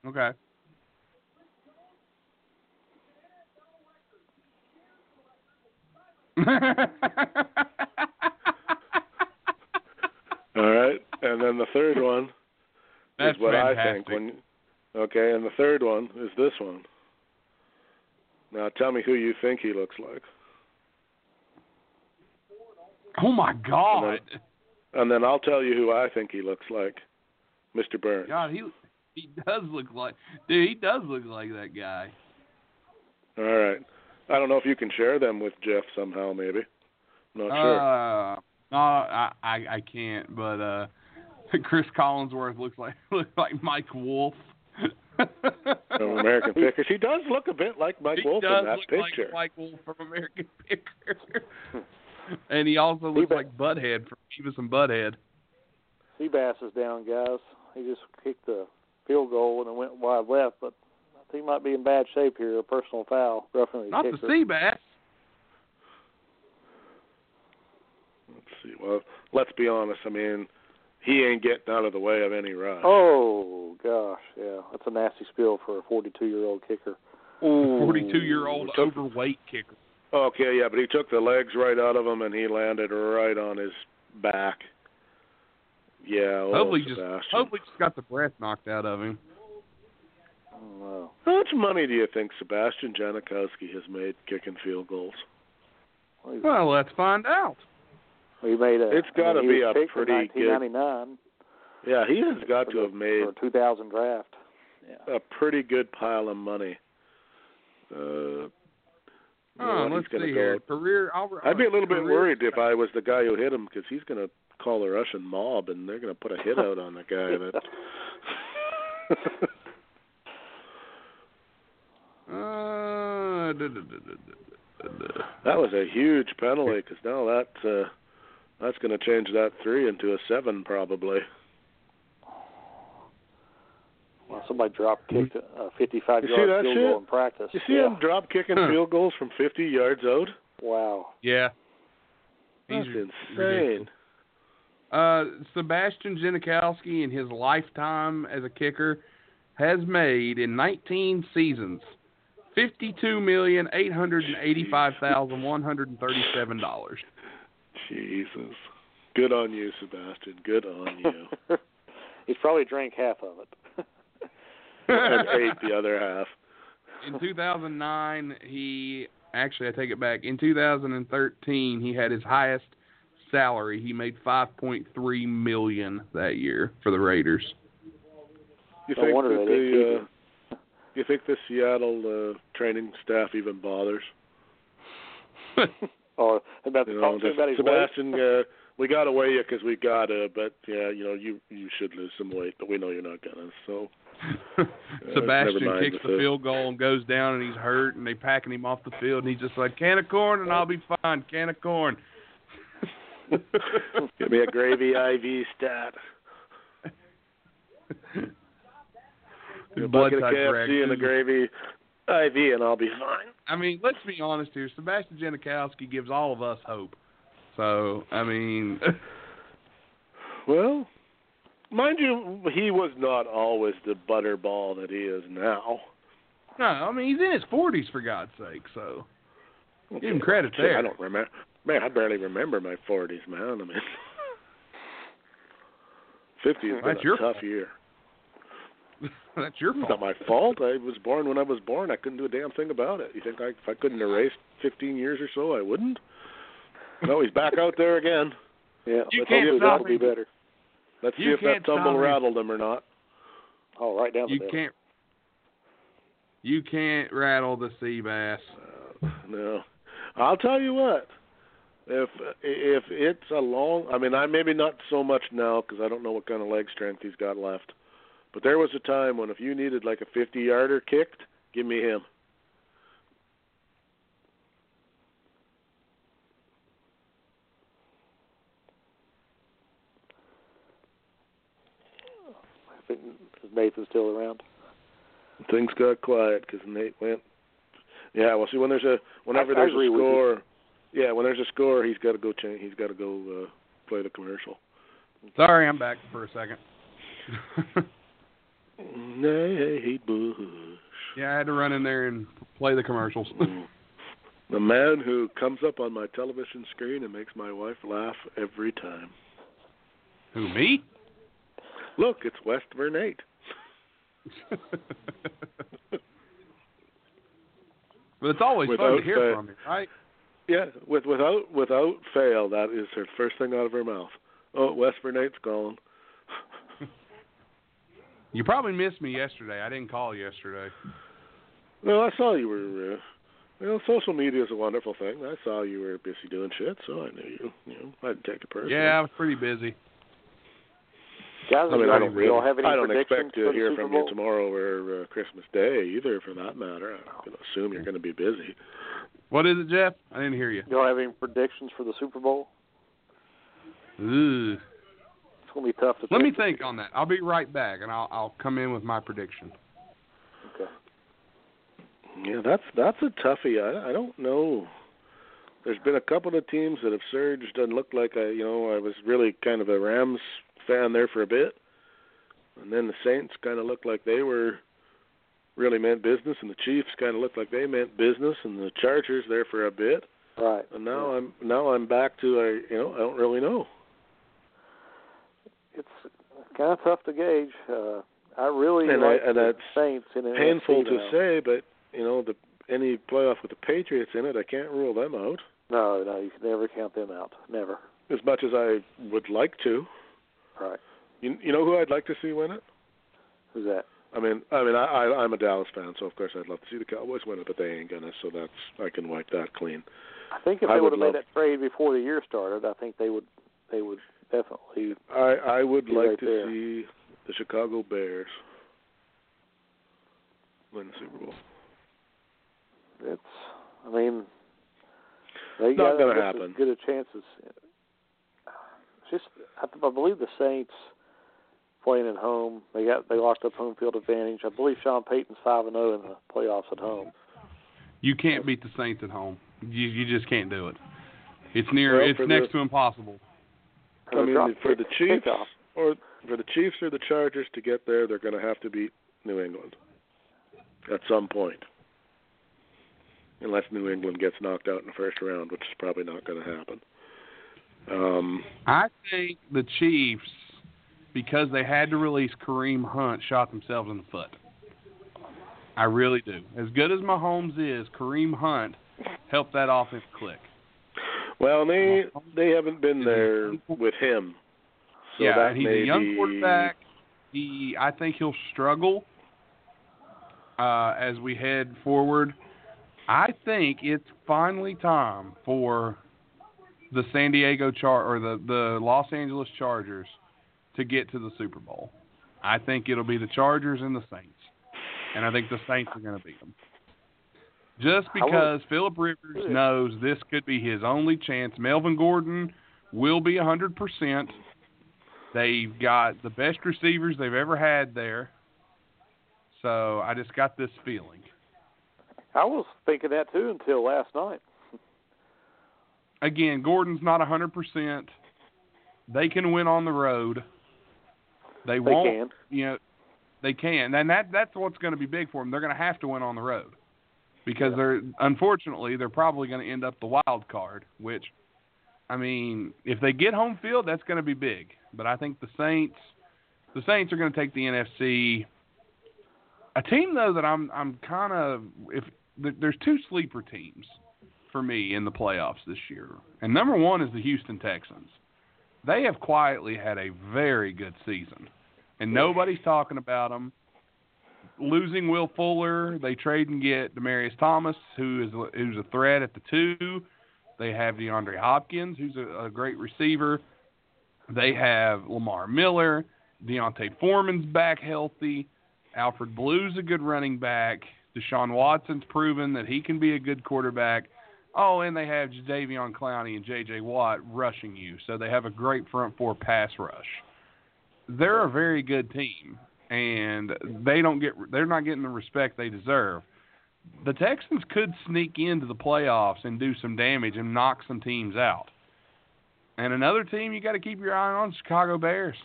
Okay. All right, and then the third one That's is what I think. When okay, and the third one is this one. Now tell me who you think he looks like, Oh my God! and then I'll tell you who I think he looks like, Mr. Burns. God, he he does look like dude. He does look like that guy. All right. I don't know if you can share them with Jeff somehow, maybe. Not sure. Uh, no, I, I I can't. But uh, Chris Collinsworth looks like looks like Mike Wolfe. From American Pickers, he does look a bit like Mike he Wolfe in that look picture. like Mike Wolfe from American Pickers. and he also looks bet- like Butthead from Beavis and Butthead. Seabass is down, guys. He just kicked the field goal and it went wide left, but I think he might be in bad shape here. A personal foul, roughing the Not kicker. the sea bass. Let's see. Well, let's be honest. I mean, he ain't getting out of the way of any rush. Oh gosh, yeah, that's a nasty spill for a 42-year-old kicker. Forty-two-year-old took- overweight kicker. Okay, yeah, but he took the legs right out of him and he landed right on his back. Yeah. Hopefully, just Sebastian. hopefully just got the breath knocked out of him. Oh, no. How much money do you think Sebastian Janikowski has made kicking field goals? Well, let's find out. He made a. It's gotta he be was a picked pretty in good- 1999 Yeah, he has got to the- have made for a 2000 draft. Yeah. a pretty good pile of money. Uh, Oh, let's see go. here. Career. I'll, I'd be a little bit worried if I was the guy who hit him because he's going to call the Russian mob and they're going to put a hit out on the guy that. Uh, That was a huge penalty because now that uh, that's going to change that three into a seven probably. Well, somebody drop kicked a 55 you yard field shit? goal in practice. You see yeah. him drop kicking Huh. field goals from 50 yards out? Wow. Yeah. That's He's insane. ridiculous. Uh, Sebastian Janikowski in his lifetime as a kicker has made in 19 seasons fifty-two million eight hundred and eighty-five thousand one hundred and thirty-seven dollars. Jesus. Good on you, Sebastian. Good on you. He's probably drank half of it. and ate the other half. In 2009, he actually I take it back. In 2013, he had his highest salary. He made 5.3 million that year for the Raiders. You think wonder that they the uh, you think the Seattle uh, training staff even bothers? or about You the know, talking about his Sebastian, uh, we got to weigh you because we got to, but yeah, you know, you you should lose some weight, but we know you're not gonna. So Sebastian kicks the this. field goal and goes down and he's hurt and they're packing him off the field and he's just like can of corn and I'll be fine can of corn. give me a gravy IV stat. A Blood bucket of type KFC and a gravy IV, and I'll be fine. I mean, let's be honest here. Sebastian Janikowski gives all of us hope. So, I mean, Well, mind you, he was not always the butterball that he is now. no, I mean he's in his 40s for God's sake. So, give him credit Shit, there. I don't remember. Man, I barely remember my forties, man. I mean, fifty has been That's a your tough fault. year. That's your fault. It's fault. not my fault. I was born when I was born. I couldn't do a damn thing about it. You think I, if I couldn't erase fifteen years or so, I wouldn't? No, he's back out there again. Yeah, You let's can't hopefully stop that'll be better. Let's see if that tumble stop him. rattled him or not. Oh, right down the You middle. can't. You can't rattle the sea bass. Uh, no, I'll tell you what. If if it's a long, I mean, I maybe not so much now because I don't know what kind of leg strength he's got left. But there was a time when if you needed like a 50 yarder kicked, give me him. I think is Nathan still around? Things got quiet because Nate went. Yeah, well, see when there's a whenever I- I there's agree a score, yeah, when there's a score, he's got to go change. He's got to go uh, play the commercial. Sorry, I'm back for a second. Bush. yeah, I had to run in there and play the commercials. The man who comes up on my television screen and makes my wife laugh every time. Who me? Look, it's West Vernate. but it's always fun Without to hear from you, right? Yeah, with without without fail, that is her first thing out of her mouth. Oh, West Vernate's calling. You probably missed me yesterday. I didn't call yesterday. No, I saw you were. Uh, you know, social media is a wonderful thing. I saw you were busy doing shit, so I knew you. You know, I didn't take it personally. Yeah, I was pretty busy. Guys, I mean, you I don't, don't you really. don't have any I don't expect to hear from you tomorrow or uh, Christmas Day either, for that matter. I'm going to assume you're going to be busy. What is it, Jeff? I didn't hear you. You don't have any predictions for the Super Bowl? Ooh. It's gonna be tough to. Let me think on that. I'll be right back, and I'll I'll come in with my prediction. Okay. Yeah, that's that's a toughie. I I don't know. There's been a couple of teams that have surged and looked like I, you know, I was really kind of a Rams fan there for a bit, and then the Saints kind of looked like they were really meant business, and the Chiefs kind of looked like they meant business, and the Chargers there for a bit, Right. and now I'm now I'm back to I, you know, I don't really know. It's kind of tough to gauge. Uh, I really And I- and the that's Saints in Painful to now. say, but you know, the any playoff with the Patriots in it, I can't rule them out. No, no, you can never count them out. Never. As much as I would like to. Right. You, you know who I'd like to see win it? Who's that? I mean, I mean, I, I I'm a Dallas fan, so of course I'd love to see the Cowboys win it, but they ain't gonna. So that's I can wipe that clean. I think if I they would have made that trade before the year started, I think they would. They would definitely. I I would like right to there. see the Chicago Bears win the Super Bowl. It's I mean, they Not gonna happen. as good a chance as. Just, I, I believe the Saints playing at home. They got they locked up home field advantage. I believe Sean Payton's five and zero in the playoffs at home. You can't beat the Saints at home. You you just can't do it. It's near. Well, it's next the- to impossible. I mean, for the Chiefs kickoff. or for the Chiefs or the Chargers to get there, they're going to have to beat New England at some point, unless New England gets knocked out in the first round, which is probably not going to happen. Um, I think the Chiefs, because they had to release Kareem Hunt, shot themselves in the foot. I really do. As good as Mahomes is, Kareem Hunt helped that offense click. Well, they they haven't been there with him, so yeah, he's a young be, quarterback. He, I think he'll struggle uh, as we head forward. I think it's finally time for the San Diego Char or the the Los Angeles Chargers to get to the Super Bowl. I think it'll be the Chargers and the Saints, and I think the Saints are going to beat them. Just because Philip Rivers knows this could be his only chance. Melvin Gordon will be 100%. They've got the best receivers they've ever had there. So I just got this feeling. I was thinking that too until last night. Again, Gordon's not 100%. They can win on the road. They, They won't, can. you know, they can. And that that's what's going to be big for them. They're going to have to win on the road. Because they're unfortunately, they're probably going to end up the wild card, which I mean, if they get home field, that's going to be big. But I think the Saints the Saints are going to take the NFC. A team though that I'm I'm kind of if there's two sleeper teams for me in the playoffs this year, and number one is the Houston Texans. They have quietly had a very good season, and nobody's talking about them. Losing Will Fuller, they trade and get Demaryius Thomas, who is who's a threat at the two. They have DeAndre Hopkins, who's a, a great receiver. They have Lamar Miller. D'Onta Foreman's back healthy. Alfred Blue's a good running back. Deshaun Watson's proven that he can be a good quarterback. Oh, and they have Jadeveon Clowney and J.J. Watt rushing you, so they have a great front four pass rush. They're a very good team, and they don't get they're not getting the respect they deserve. The Texans could sneak into the playoffs and do some damage and knock some teams out. And another team you got to keep your eye on, Chicago Bears.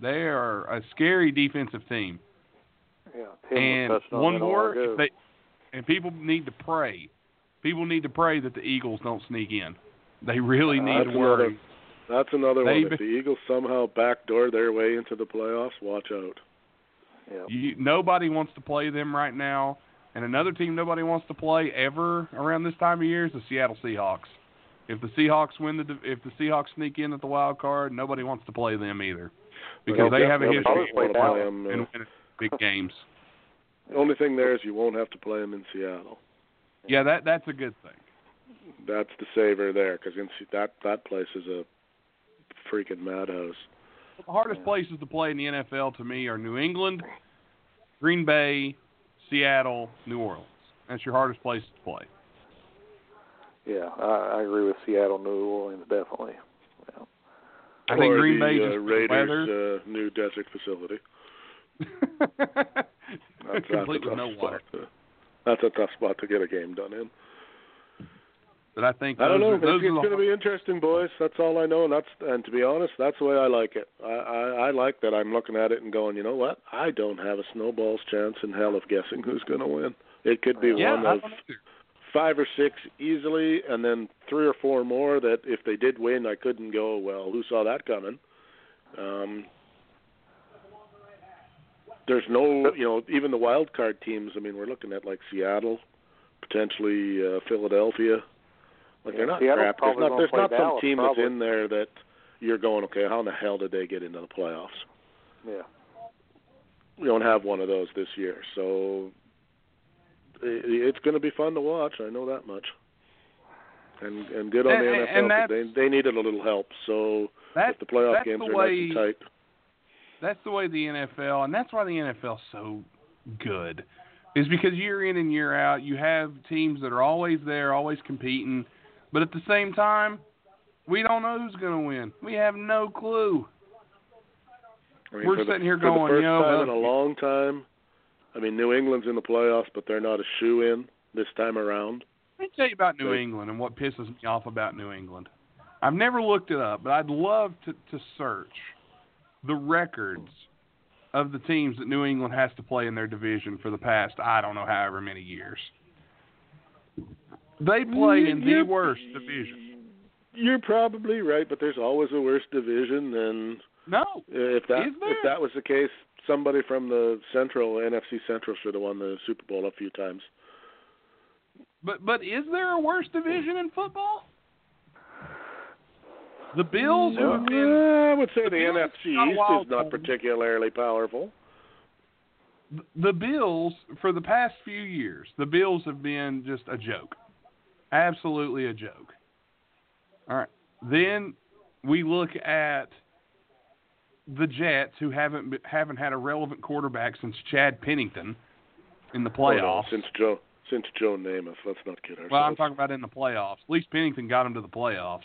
They are a scary defensive team. Yeah, And on one that a while more, if they, and people need to pray. People need to pray that the Eagles don't sneak in. They really uh, need That's to worry. another- That's another They one. If the Eagles somehow backdoor their way into the playoffs, watch out. Yeah. You, nobody wants to play them right now. And another team nobody wants to play ever around this time of year is the Seattle Seahawks. If the Seahawks win the if the Seahawks sneak in at the wild card, nobody wants to play them either because Well, they have a history of play 'em, uh, and winning big games. The only thing there is you won't have to play them in Seattle. Yeah, that that's a good thing. That's the saver there, because that that place is a freaking madhouse. The hardest places to play in the NFL to me are New England, Green Bay, Seattle, New Orleans. That's your hardest places to play. Yeah, I, I agree with Seattle, New Orleans, definitely. Yeah. I think or Green the, Bay uh, just for the weather. Raiders' uh, new desert facility. That's, that's with no water. To, that's a tough spot to get a game done in. But I think I don't know. Are, it's it's going to be interesting, boys. That's all I know, and that's and to be honest, that's the way I like it. I, I I like that. I'm looking at it and going, you know what? I don't have a snowball's chance in hell of guessing who's going to win. It could be yeah, one of five or six easily, and then three or four more that if they did win, I couldn't go. Well, who saw that coming? Um, there's no, you know, even the wild card teams. I mean, we're looking at like Seattle, potentially uh, Philadelphia. Like Yeah, they're not Seattle's crap. There's not there's not some Dallas, team probably. that's in there that you're going, okay, how in the hell did they get into the playoffs? Yeah. We don't have one of those this year, so i- it's going to be fun to watch. I know that much. And and good on And- the NFL. and 'cause they they needed a little help. So if the playoff games the are way, nice and tight, That's the way the NFL, and that's why the NFL's so good, is because year in and year out, you have teams that are always there, always competing, but at the same time, we don't know who's going to win. We have no clue. I mean, We're for the- sitting here for the going, first you know, time in a long time. I mean, New England's in the playoffs, but they're not a shoe in this time around. Let me tell you about New Right. England and what pisses me off about New England. I've never looked it up, but I'd love to, to search the records of the teams that New England has to play in their division for the past, I don't know, however many years. They play in the worst division. You're probably right, but there's always a worse division than No. if that if that was the case. Somebody from the Central NFC Central should have won the Super Bowl a few times. But but is there a worse division in football? The Bills who have been I would say the, Bills NFC East is not particularly powerful. the Bills for the past few years, the Bills have been just a joke, absolutely a joke. All right, then we look at the Jets, who haven't haven't had a relevant quarterback since Chad Pennington in the Oh, playoffs. since Joe since Joe Namath. Let's not kid ourselves. well, I'm talking about in the playoffs. At least Pennington got them to the playoffs.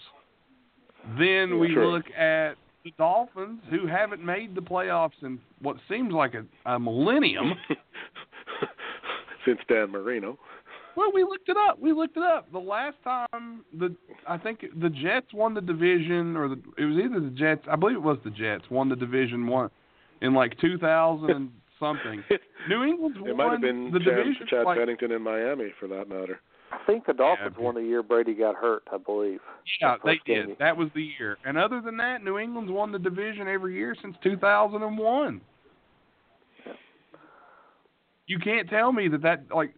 Then we True. look at the Dolphins, who haven't made the playoffs in what seems like a, a millennium. since Dan Marino. Well, we looked it up. We looked it up. The last time the I think the Jets won the division, or the it was either the Jets. I believe it was the Jets won the division one in like 2000 something. New England's It won might have been the Chad, division Chad like, Pennington in Miami, for that matter. I think the Dolphins Yeah, won the year Brady got hurt. I believe. Yeah, the they first game. did. That was the year. And other than that, New England's won the division every year since 2001. Yeah. You can't tell me that that like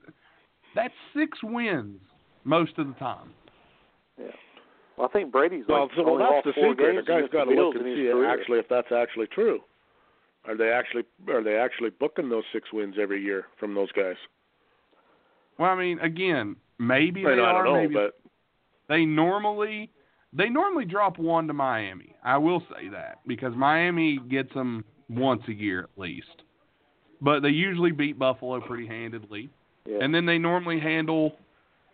that's six wins most of the time. Yeah. Well, I think Brady's Well, like so, well only that's lost the four secret. The games guy's got to look and see his actually if that's actually true. Are they actually are they actually booking those six wins every year from those guys? Well, I mean, again, maybe I, they I are. don't know, maybe but they normally they normally drop one to Miami. I will say that because Miami gets them once a year at least. But they usually beat Buffalo pretty handedly. Yeah. And then they normally handle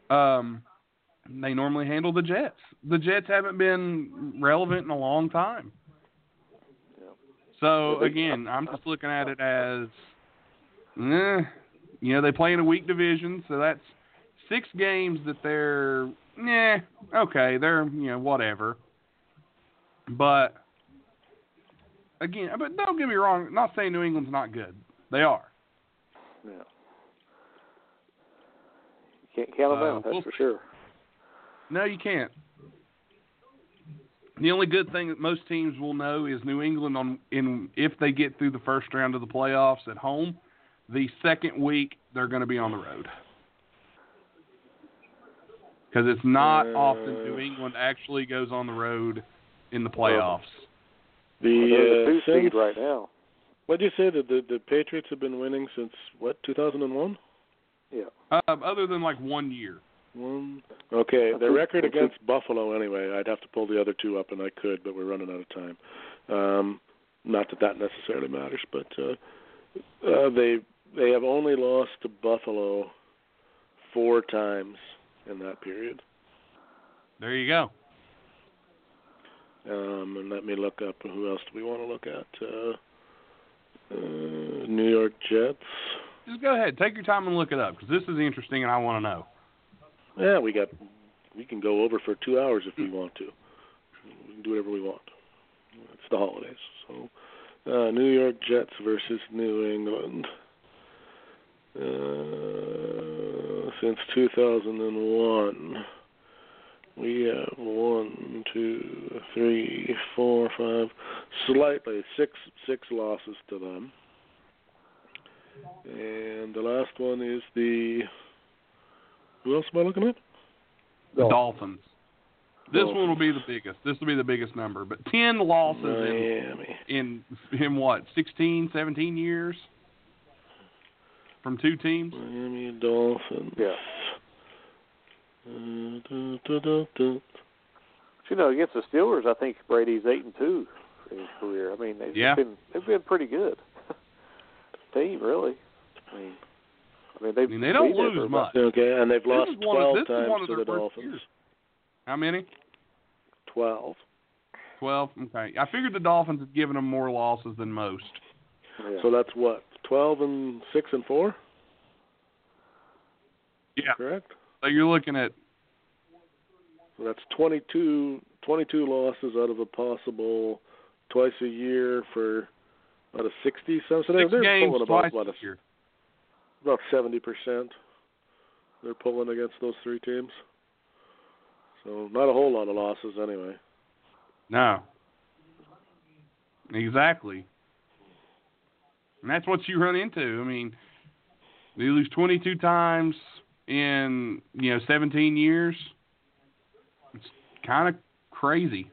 um they normally handle the Jets. The Jets haven't been relevant in a long time. Yeah. So again, I'm just looking at it as eh, you know, they play in a weak division, so that's six games that they're yeah, okay, they're you know, whatever. But again, but don't get me wrong, I'm not saying New England's not good. They are. Yeah. You can't count them Uh, out. That's we'll for sure. No, you can't. The only good thing that most teams will know is New England on in if they get through the first round of the playoffs at home, the second week they're going to be on the road. Because it's not Uh, often New England actually goes on the road in the playoffs. the uh, the two seed right now. what did you say that the the Patriots have been winning since what 2001? Yeah. Um, other than like one year. One. Okay, That's the it. record against Buffalo. Anyway, I'd have to pull the other two up, and I could, but we're running out of time. Um, not that that necessarily matters, but uh, uh, they they have only lost to Buffalo four times in that period. There you go. Um, and let me look up who else do we want to look at? Uh, uh, New York Jets. Just go ahead, take your time and look it up because this is interesting and I want to know. Yeah, we got. We can go over for two hours if we want to. We can do whatever we want. It's the holidays, so uh, New York Jets versus New England. Uh, since 2001, we have one, two, three, four, five, slightly six six losses to them. And the last one is the who else am I looking at? The Dolphins. This Dolphins. one will be the biggest. This will be the biggest number. But 10 losses in Miami. in in what 16 17 years from two teams Miami Dolphins. Yeah. Uh. You know, against the Steelers, I think Brady's eight and two in his career. I mean, they've Yeah. been they've been pretty good team, really. I mean, I mean, they've I mean, they don't been there lose for about- much. Okay, and they've This lost is one of- 12 times to the Dolphins. years. How many? 12. Twelve. Okay. I figured the Dolphins had given them more losses than most. Yeah. So that's what 12 and 6 and 4, Yeah. correct? So you're looking at So that's 22, 22 losses out of a possible twice a year for out of 60 some. So they're, they're pulling twice about a a, year. about 70 percent. They're pulling against those three teams. So not a whole lot of losses anyway. No. Exactly. And that's what you run into. I mean, you lose 22 times in, you know, 17 years. It's kind of crazy.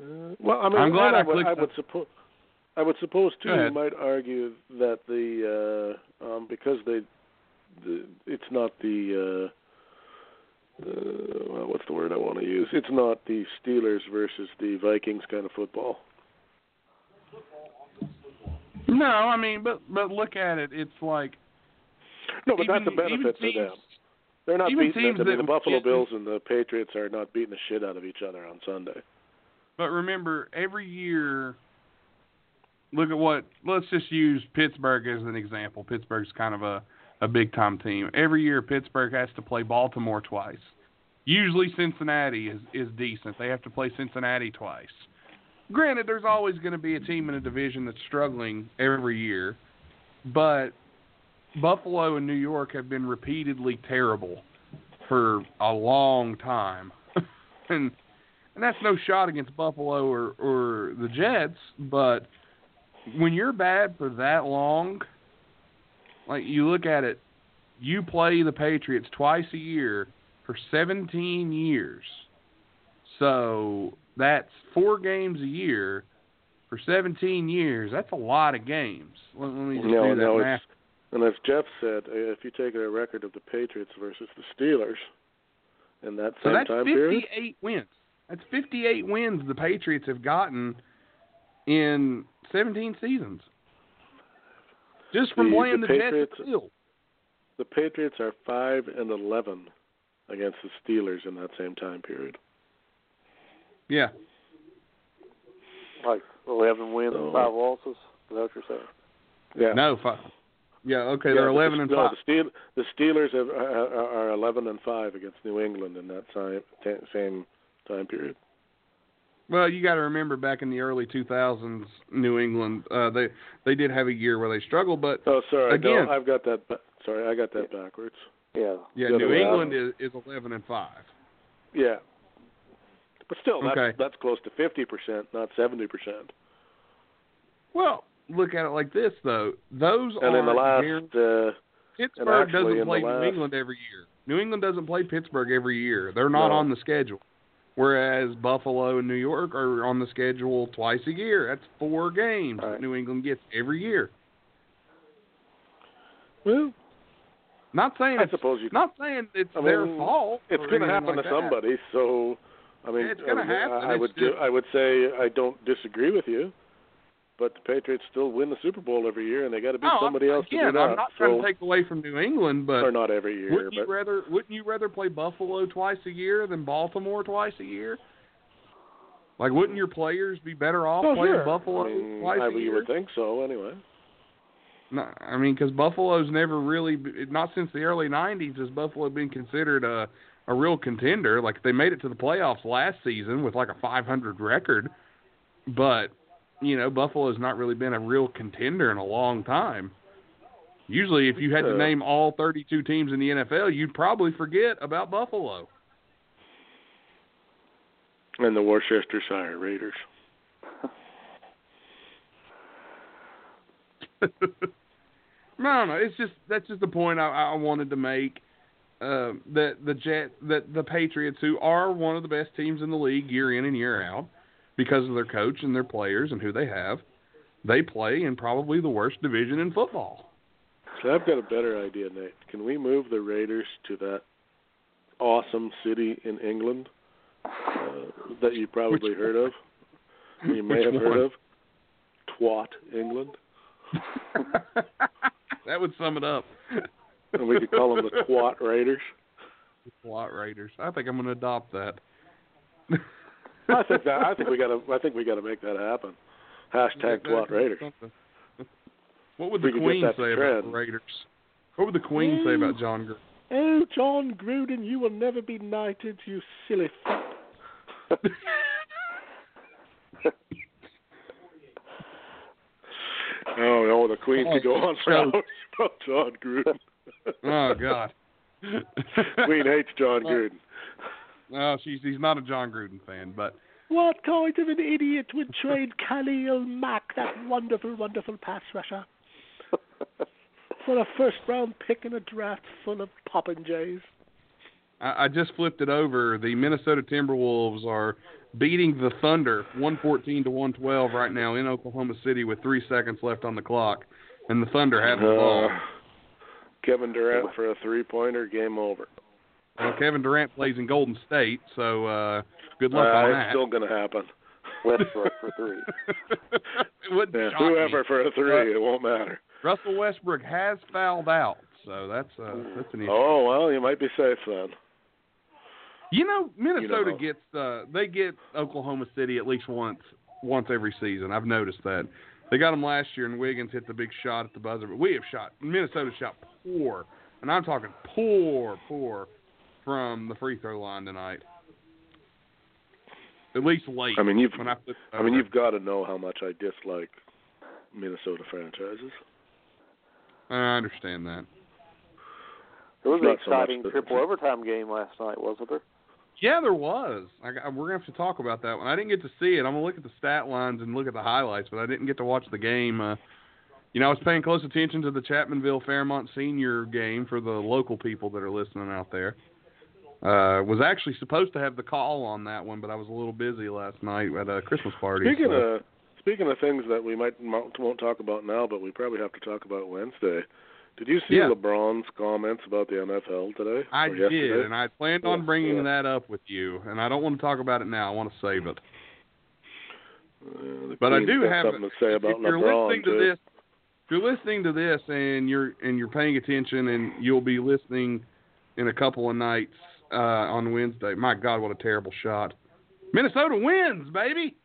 Uh, well, I mean, I'm glad I I would, I would suppose. I would suppose too. You might argue that the uh, um, because they, the, it's not the. Uh, uh, well, what's the word I want to use? It's not the Steelers versus the Vikings kind of football. No, I mean, but but look at it. It's like No, but even, that's a benefit to them. They're not beating. teams I mean, the Buffalo Bills and the Patriots are not beating the shit out of each other on Sunday. But remember, every year, look at what. Let's just use Pittsburgh as an example. Pittsburgh's kind of a a big time team. Every year, Pittsburgh has to play Baltimore twice. Usually, Cincinnati is is decent. They have to play Cincinnati twice. Granted, there's always going to be a team in a division that's struggling every year, but Buffalo and New York have been repeatedly terrible for a long time, and and that's no shot against Buffalo or or the Jets, but when you're bad for that long, like you look at it, you play the Patriots twice a year for 17 years. So that's four games a year for 17 years. That's a lot of games. Let, let me just No, do that no, math. and as Jeff said, uh, if you take a record of the Patriots versus the Steelers in that same So that's time 58 period, wins. That's 58 wins the Patriots have gotten in 17 seasons. Just from The- playing the the, Jets Patriots- at the field. the Patriots are five and eleven against the Steelers in that same time period. Yeah. like eleven wins So- and five losses. Is that what you're saying? Yeah. No, five. Yeah, okay, Yeah, they're 11 the, and no, 5. The, Steel, the Steelers are, are are eleven and five against New England in that time, same time period. Well, you got to remember back in the early 2000s, New England, uh, they they did have a year where they struggled, but Oh, sorry. Again- no, I've got that. Sorry, I got that backwards. Yeah. yeah, New England is, is 11 and 5. Yeah. But still, that's Okay. that's close to fifty percent, not seventy percent. Well, look at it like this though. Those And in the last, guaranteed- uh, Pittsburgh doesn't play the New England every year. New England doesn't play Pittsburgh every year. They're not No. on the schedule. Whereas Buffalo and New York are on the schedule twice a year. That's four games Right. that New England gets every year. well, Not saying I it's suppose you. not saying it's I their mean, fault. It's going to happen like to that. somebody, so I mean, It's gonna I, happen, I it's would just- do, I would say I don't disagree with you, but the Patriots still win the Super Bowl every year, and they got to beat oh, No, somebody else again, to do that. I'm not so, trying to take away from New England, but or not every year, wouldn't you but rather wouldn't you rather play Buffalo twice a year than Baltimore twice a year? Like, wouldn't your players be better off Oh, playing sure. Buffalo I mean, twice I, a you year? would think so, anyway. No, I mean, because Buffalo's never really, not since the early '90s, has Buffalo been considered a a real contender. Like they made it to the playoffs last season with like a 500 record, but you know, Buffalo's not really been a real contender in a long time. Usually, if you had to name all 32 teams in the NFL, you'd probably forget about Buffalo. And the Worcestershire Raiders. no, no, it's just that's just the point I, I wanted to make. Uh, that the Jet, that the Patriots, who are one of the best teams in the league year in and year out, because of their coach and their players and who they have, they play in probably the worst division in football. So I've got a better idea, Nate. Can we move the Raiders to that awesome city in England uh, that you probably Which heard of? You may Which have one? heard of Twat, England. that would sum it up. And we could call them the Quat Raiders. SWAT Raiders. I think I'm going to adopt that. I think that I think we got to I think we got to make that happen. Hashtag Quat Raiders. What would the Queen say about trend. the Raiders? What would the Queen say about Jon Gruden? Oh, Jon Gruden, you will never be knighted, you silly oh no, the Queen could go oh, on for hours about Jon Gruden. Oh God. Queen hates Jon uh, Gruden. No, she's he's not a Jon Gruden fan, but What kind of an idiot would trade Khalil Mack, that wonderful, wonderful pass rusher, for a first round pick in a draft full of popinjays? I, I just flipped it over. The Minnesota Timberwolves are beating the Thunder 114 to 112 right now in Oklahoma City with three seconds left on the clock, and the Thunder have the ball. Uh, Kevin Durant for a three pointer, game over. Well, Kevin Durant plays in Golden State, so uh, good luck Uh, on it's that. still going to happen. Westbrook for three. Yeah, shock me. whoever for a three, it won't matter. Russell Westbrook has fouled out, so that's uh, that's an issue. Oh well, you might be safe then. You know, Minnesota know. gets uh they get Oklahoma City at least once once every season. I've noticed that. They got them last year, and Wiggins hit the big shot at the buzzer. But we have shot Minnesota shot poor, and I'm talking poor, poor from the free throw line tonight. At least late. I mean, you've when I, flipped it I mean, you've got to know how much I dislike Minnesota franchises. I understand that. There was an Not so exciting triple overtime game last night, wasn't there? Yeah, there was. I, we're gonna have to talk about that one. I didn't get to see it. I'm gonna look at the stat lines and look at the highlights, but I didn't get to watch the game. Uh, you know, I was paying close attention to the Chapmanville Fairmont Senior game for the local people that are listening out there. Uh, was actually supposed to have the call on that one, but I was a little busy last night at a Christmas party. Speaking so- of speaking of things that we might won't talk about now, but we probably have to talk about Wednesday. Did you see Yeah. LeBron's comments about the NFL today? I yesterday? did, and I planned on bringing yeah. that up with you, and I don't want to talk about it now. I want to save it. Uh, But I do have something to say about if you're LeBron listening too. to this, if you're listening to this and you're and you're paying attention, and you'll be listening in a couple of nights uh, on Wednesday. My God, what a terrible shot! Minnesota wins, baby.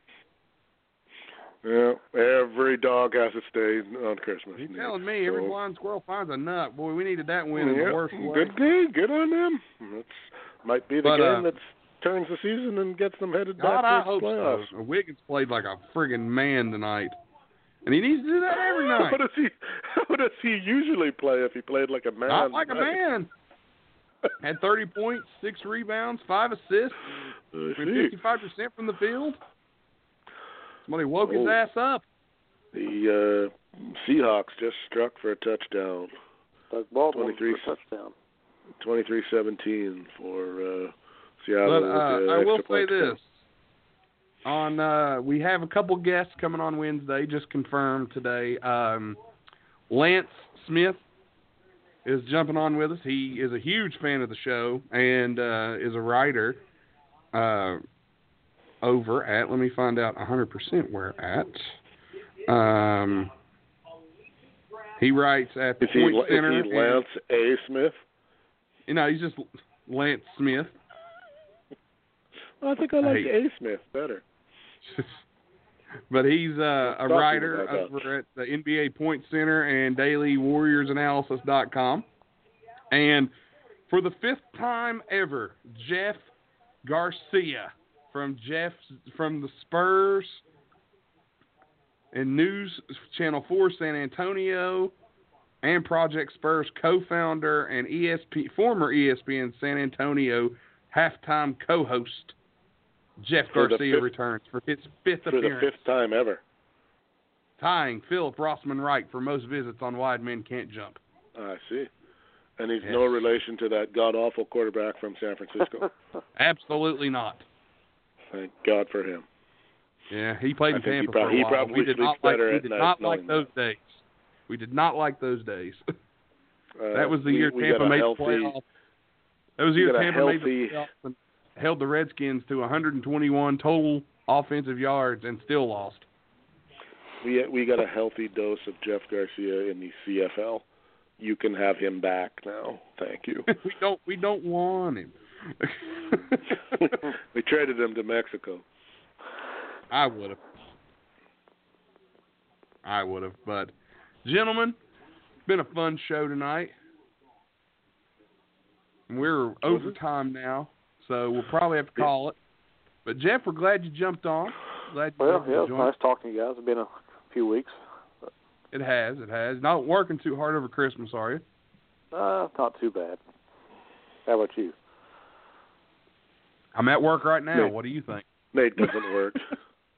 Yeah, every dog has to stay on Christmas. You telling me every blind squirrel finds a nut? Boy, we needed that win in yeah, the worst way. Good game, good on them. That's might be the But, game uh, that turns the season and gets them headed God, back to the playoffs. so. Wiggins played like a friggin' man tonight, and he needs to do that every night. How does he? How does he usually play if he played like a man? Not like a man. Had 30 points, six rebounds, five assists, I with see. 55% from the field. Somebody woke his Oh. ass up. The uh, Seahawks just struck for a touchdown, Doug Baldwin 23. for a touchdown. 23-17 for uh, Seattle. But with uh, I will extra say point to this. On uh, we have a couple guests coming on Wednesday, just confirmed today. Um, Lance Smith is jumping on with us. He is a huge fan of the show and uh, is a writer uh, over at. Let me find out 100% where at. Um, he writes at the Is he, Point is Center. he and- Lance A. Smith? you know, he's just Lance Smith. well, I think I like Hey. A. Smith better. but he's uh, a writer over at the NBA Point Center and DailyWarriorsAnalysis.com. And for the fifth time ever, Jeff Garcia from Jeff from the Spurs and News Channel 4 San Antonio and Project Spurs co-founder and ESP former ESPN San Antonio halftime co-host Jeff For Garcia fifth- returns for his fifth For the fifth time ever. tying Philip Rossman Wright for most visits on Wide Men Can't Jump. I see. And he's Yes. no relation to that god awful quarterback from San Francisco. Absolutely not. Thank God for him. Yeah, he played I in Tampa for a he while. probably we did not like we did not like those days. We did not like those days. Uh, that was the we- year Tampa made healthy, the playoffs. That was the year Tampa made healthy- the playoffs held the Redskins to 121 total offensive yards and still lost. we we got a healthy dose of Jeff Garcia in the CFL. You can have him back now. Thank you. we don't we don't want him. we traded him to Mexico. I would have. I would have, but gentlemen, it's been a fun show tonight. We're over time now, so we'll probably have to call it. But Jeff, we're glad you jumped on. Glad you Well, you yeah, it's joined. nice talking to you guys. It's been a few weeks. It has, it has. Not working too hard over Christmas, are you? Uh, not too bad. How about you? I'm at work right now. Nate. What do you think? Nate doesn't work.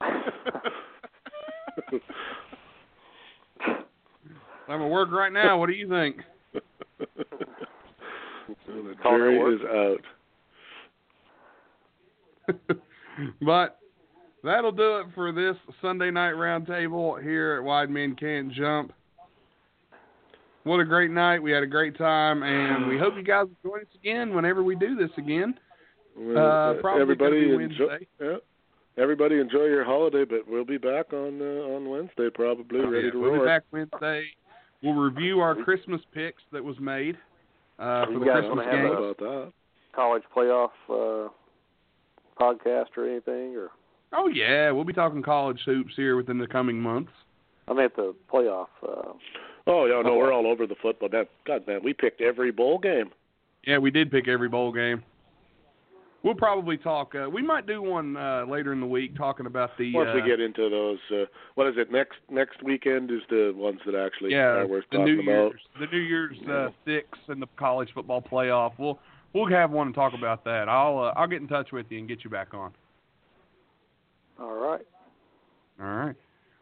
I'm at work right now. What do you think? the Call jury is out. but that'll do it for this Sunday night roundtable here at Wide Men Can't Jump. What a great night. We had a great time, and we hope you guys will join us again whenever we do this again. Well, Uh, probably everybody enjoy. Yeah. Everybody enjoy your holiday, but we'll be back on uh, on Wednesday probably, Oh, ready yeah, to we'll roar. be back Wednesday. We'll review our Christmas picks that was made uh, for You the guys Christmas wanna How have game. about that? College playoff uh, podcast or anything, or Oh yeah, we'll be talking college hoops here within the coming months. I meant the playoff. Uh, Oh yeah, no, we're all over the football. That God man, we picked every bowl game. Yeah, we did pick every bowl game. We'll probably talk. Uh, we might do one uh, later in the week talking about the. Once uh, we get into those, uh, what is it? Next next weekend is the ones that actually yeah, are worth the talking New about. Year's, the New Year's uh, six and the college football playoff. We'll we'll have one and talk about that. I'll uh, I'll get in touch with you and get you back on. all right. All right.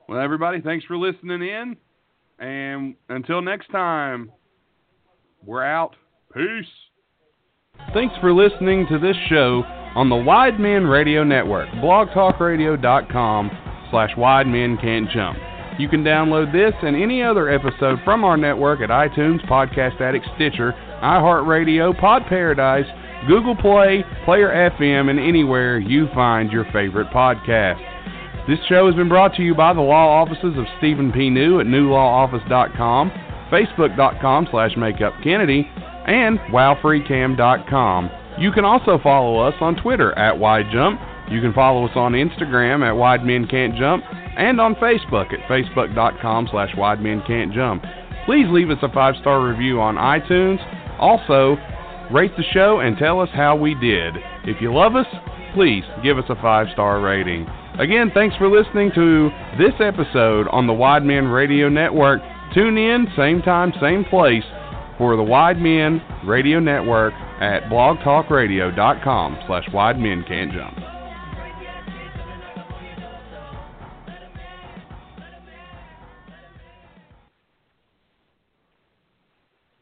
Well, everybody, thanks for listening in, and until next time, we're out. Peace. Thanks for listening to this show on the Wide Men Radio Network, blogtalkradio.com slash Wide Men Can't Jump. You can download this and any other episode from our network at iTunes, Podcast Addict, Stitcher, iHeartRadio, Pod Paradise, Google Play, Player FM, and anywhere you find your favorite podcast. This show has been brought to you by the law offices of Stephen P. New at newlawoffice.com, facebook.com slash makeupkennedy, and wowfreecam.com. You can also follow us on Twitter at WideJump. You can follow us on Instagram at Wide Men Can't Jump and on Facebook at facebook.com slash Wide Men Can't Jump. Please leave us a five-star review on iTunes. Also, rate the show and tell us how we did. If you love us, please give us a five-star rating. Again, thanks for listening to this episode on the Wide Men Radio Network. Tune in, same time, same place, for the Wide Men Radio Network at blogtalkradio.com slash Wide Men Can't Jump.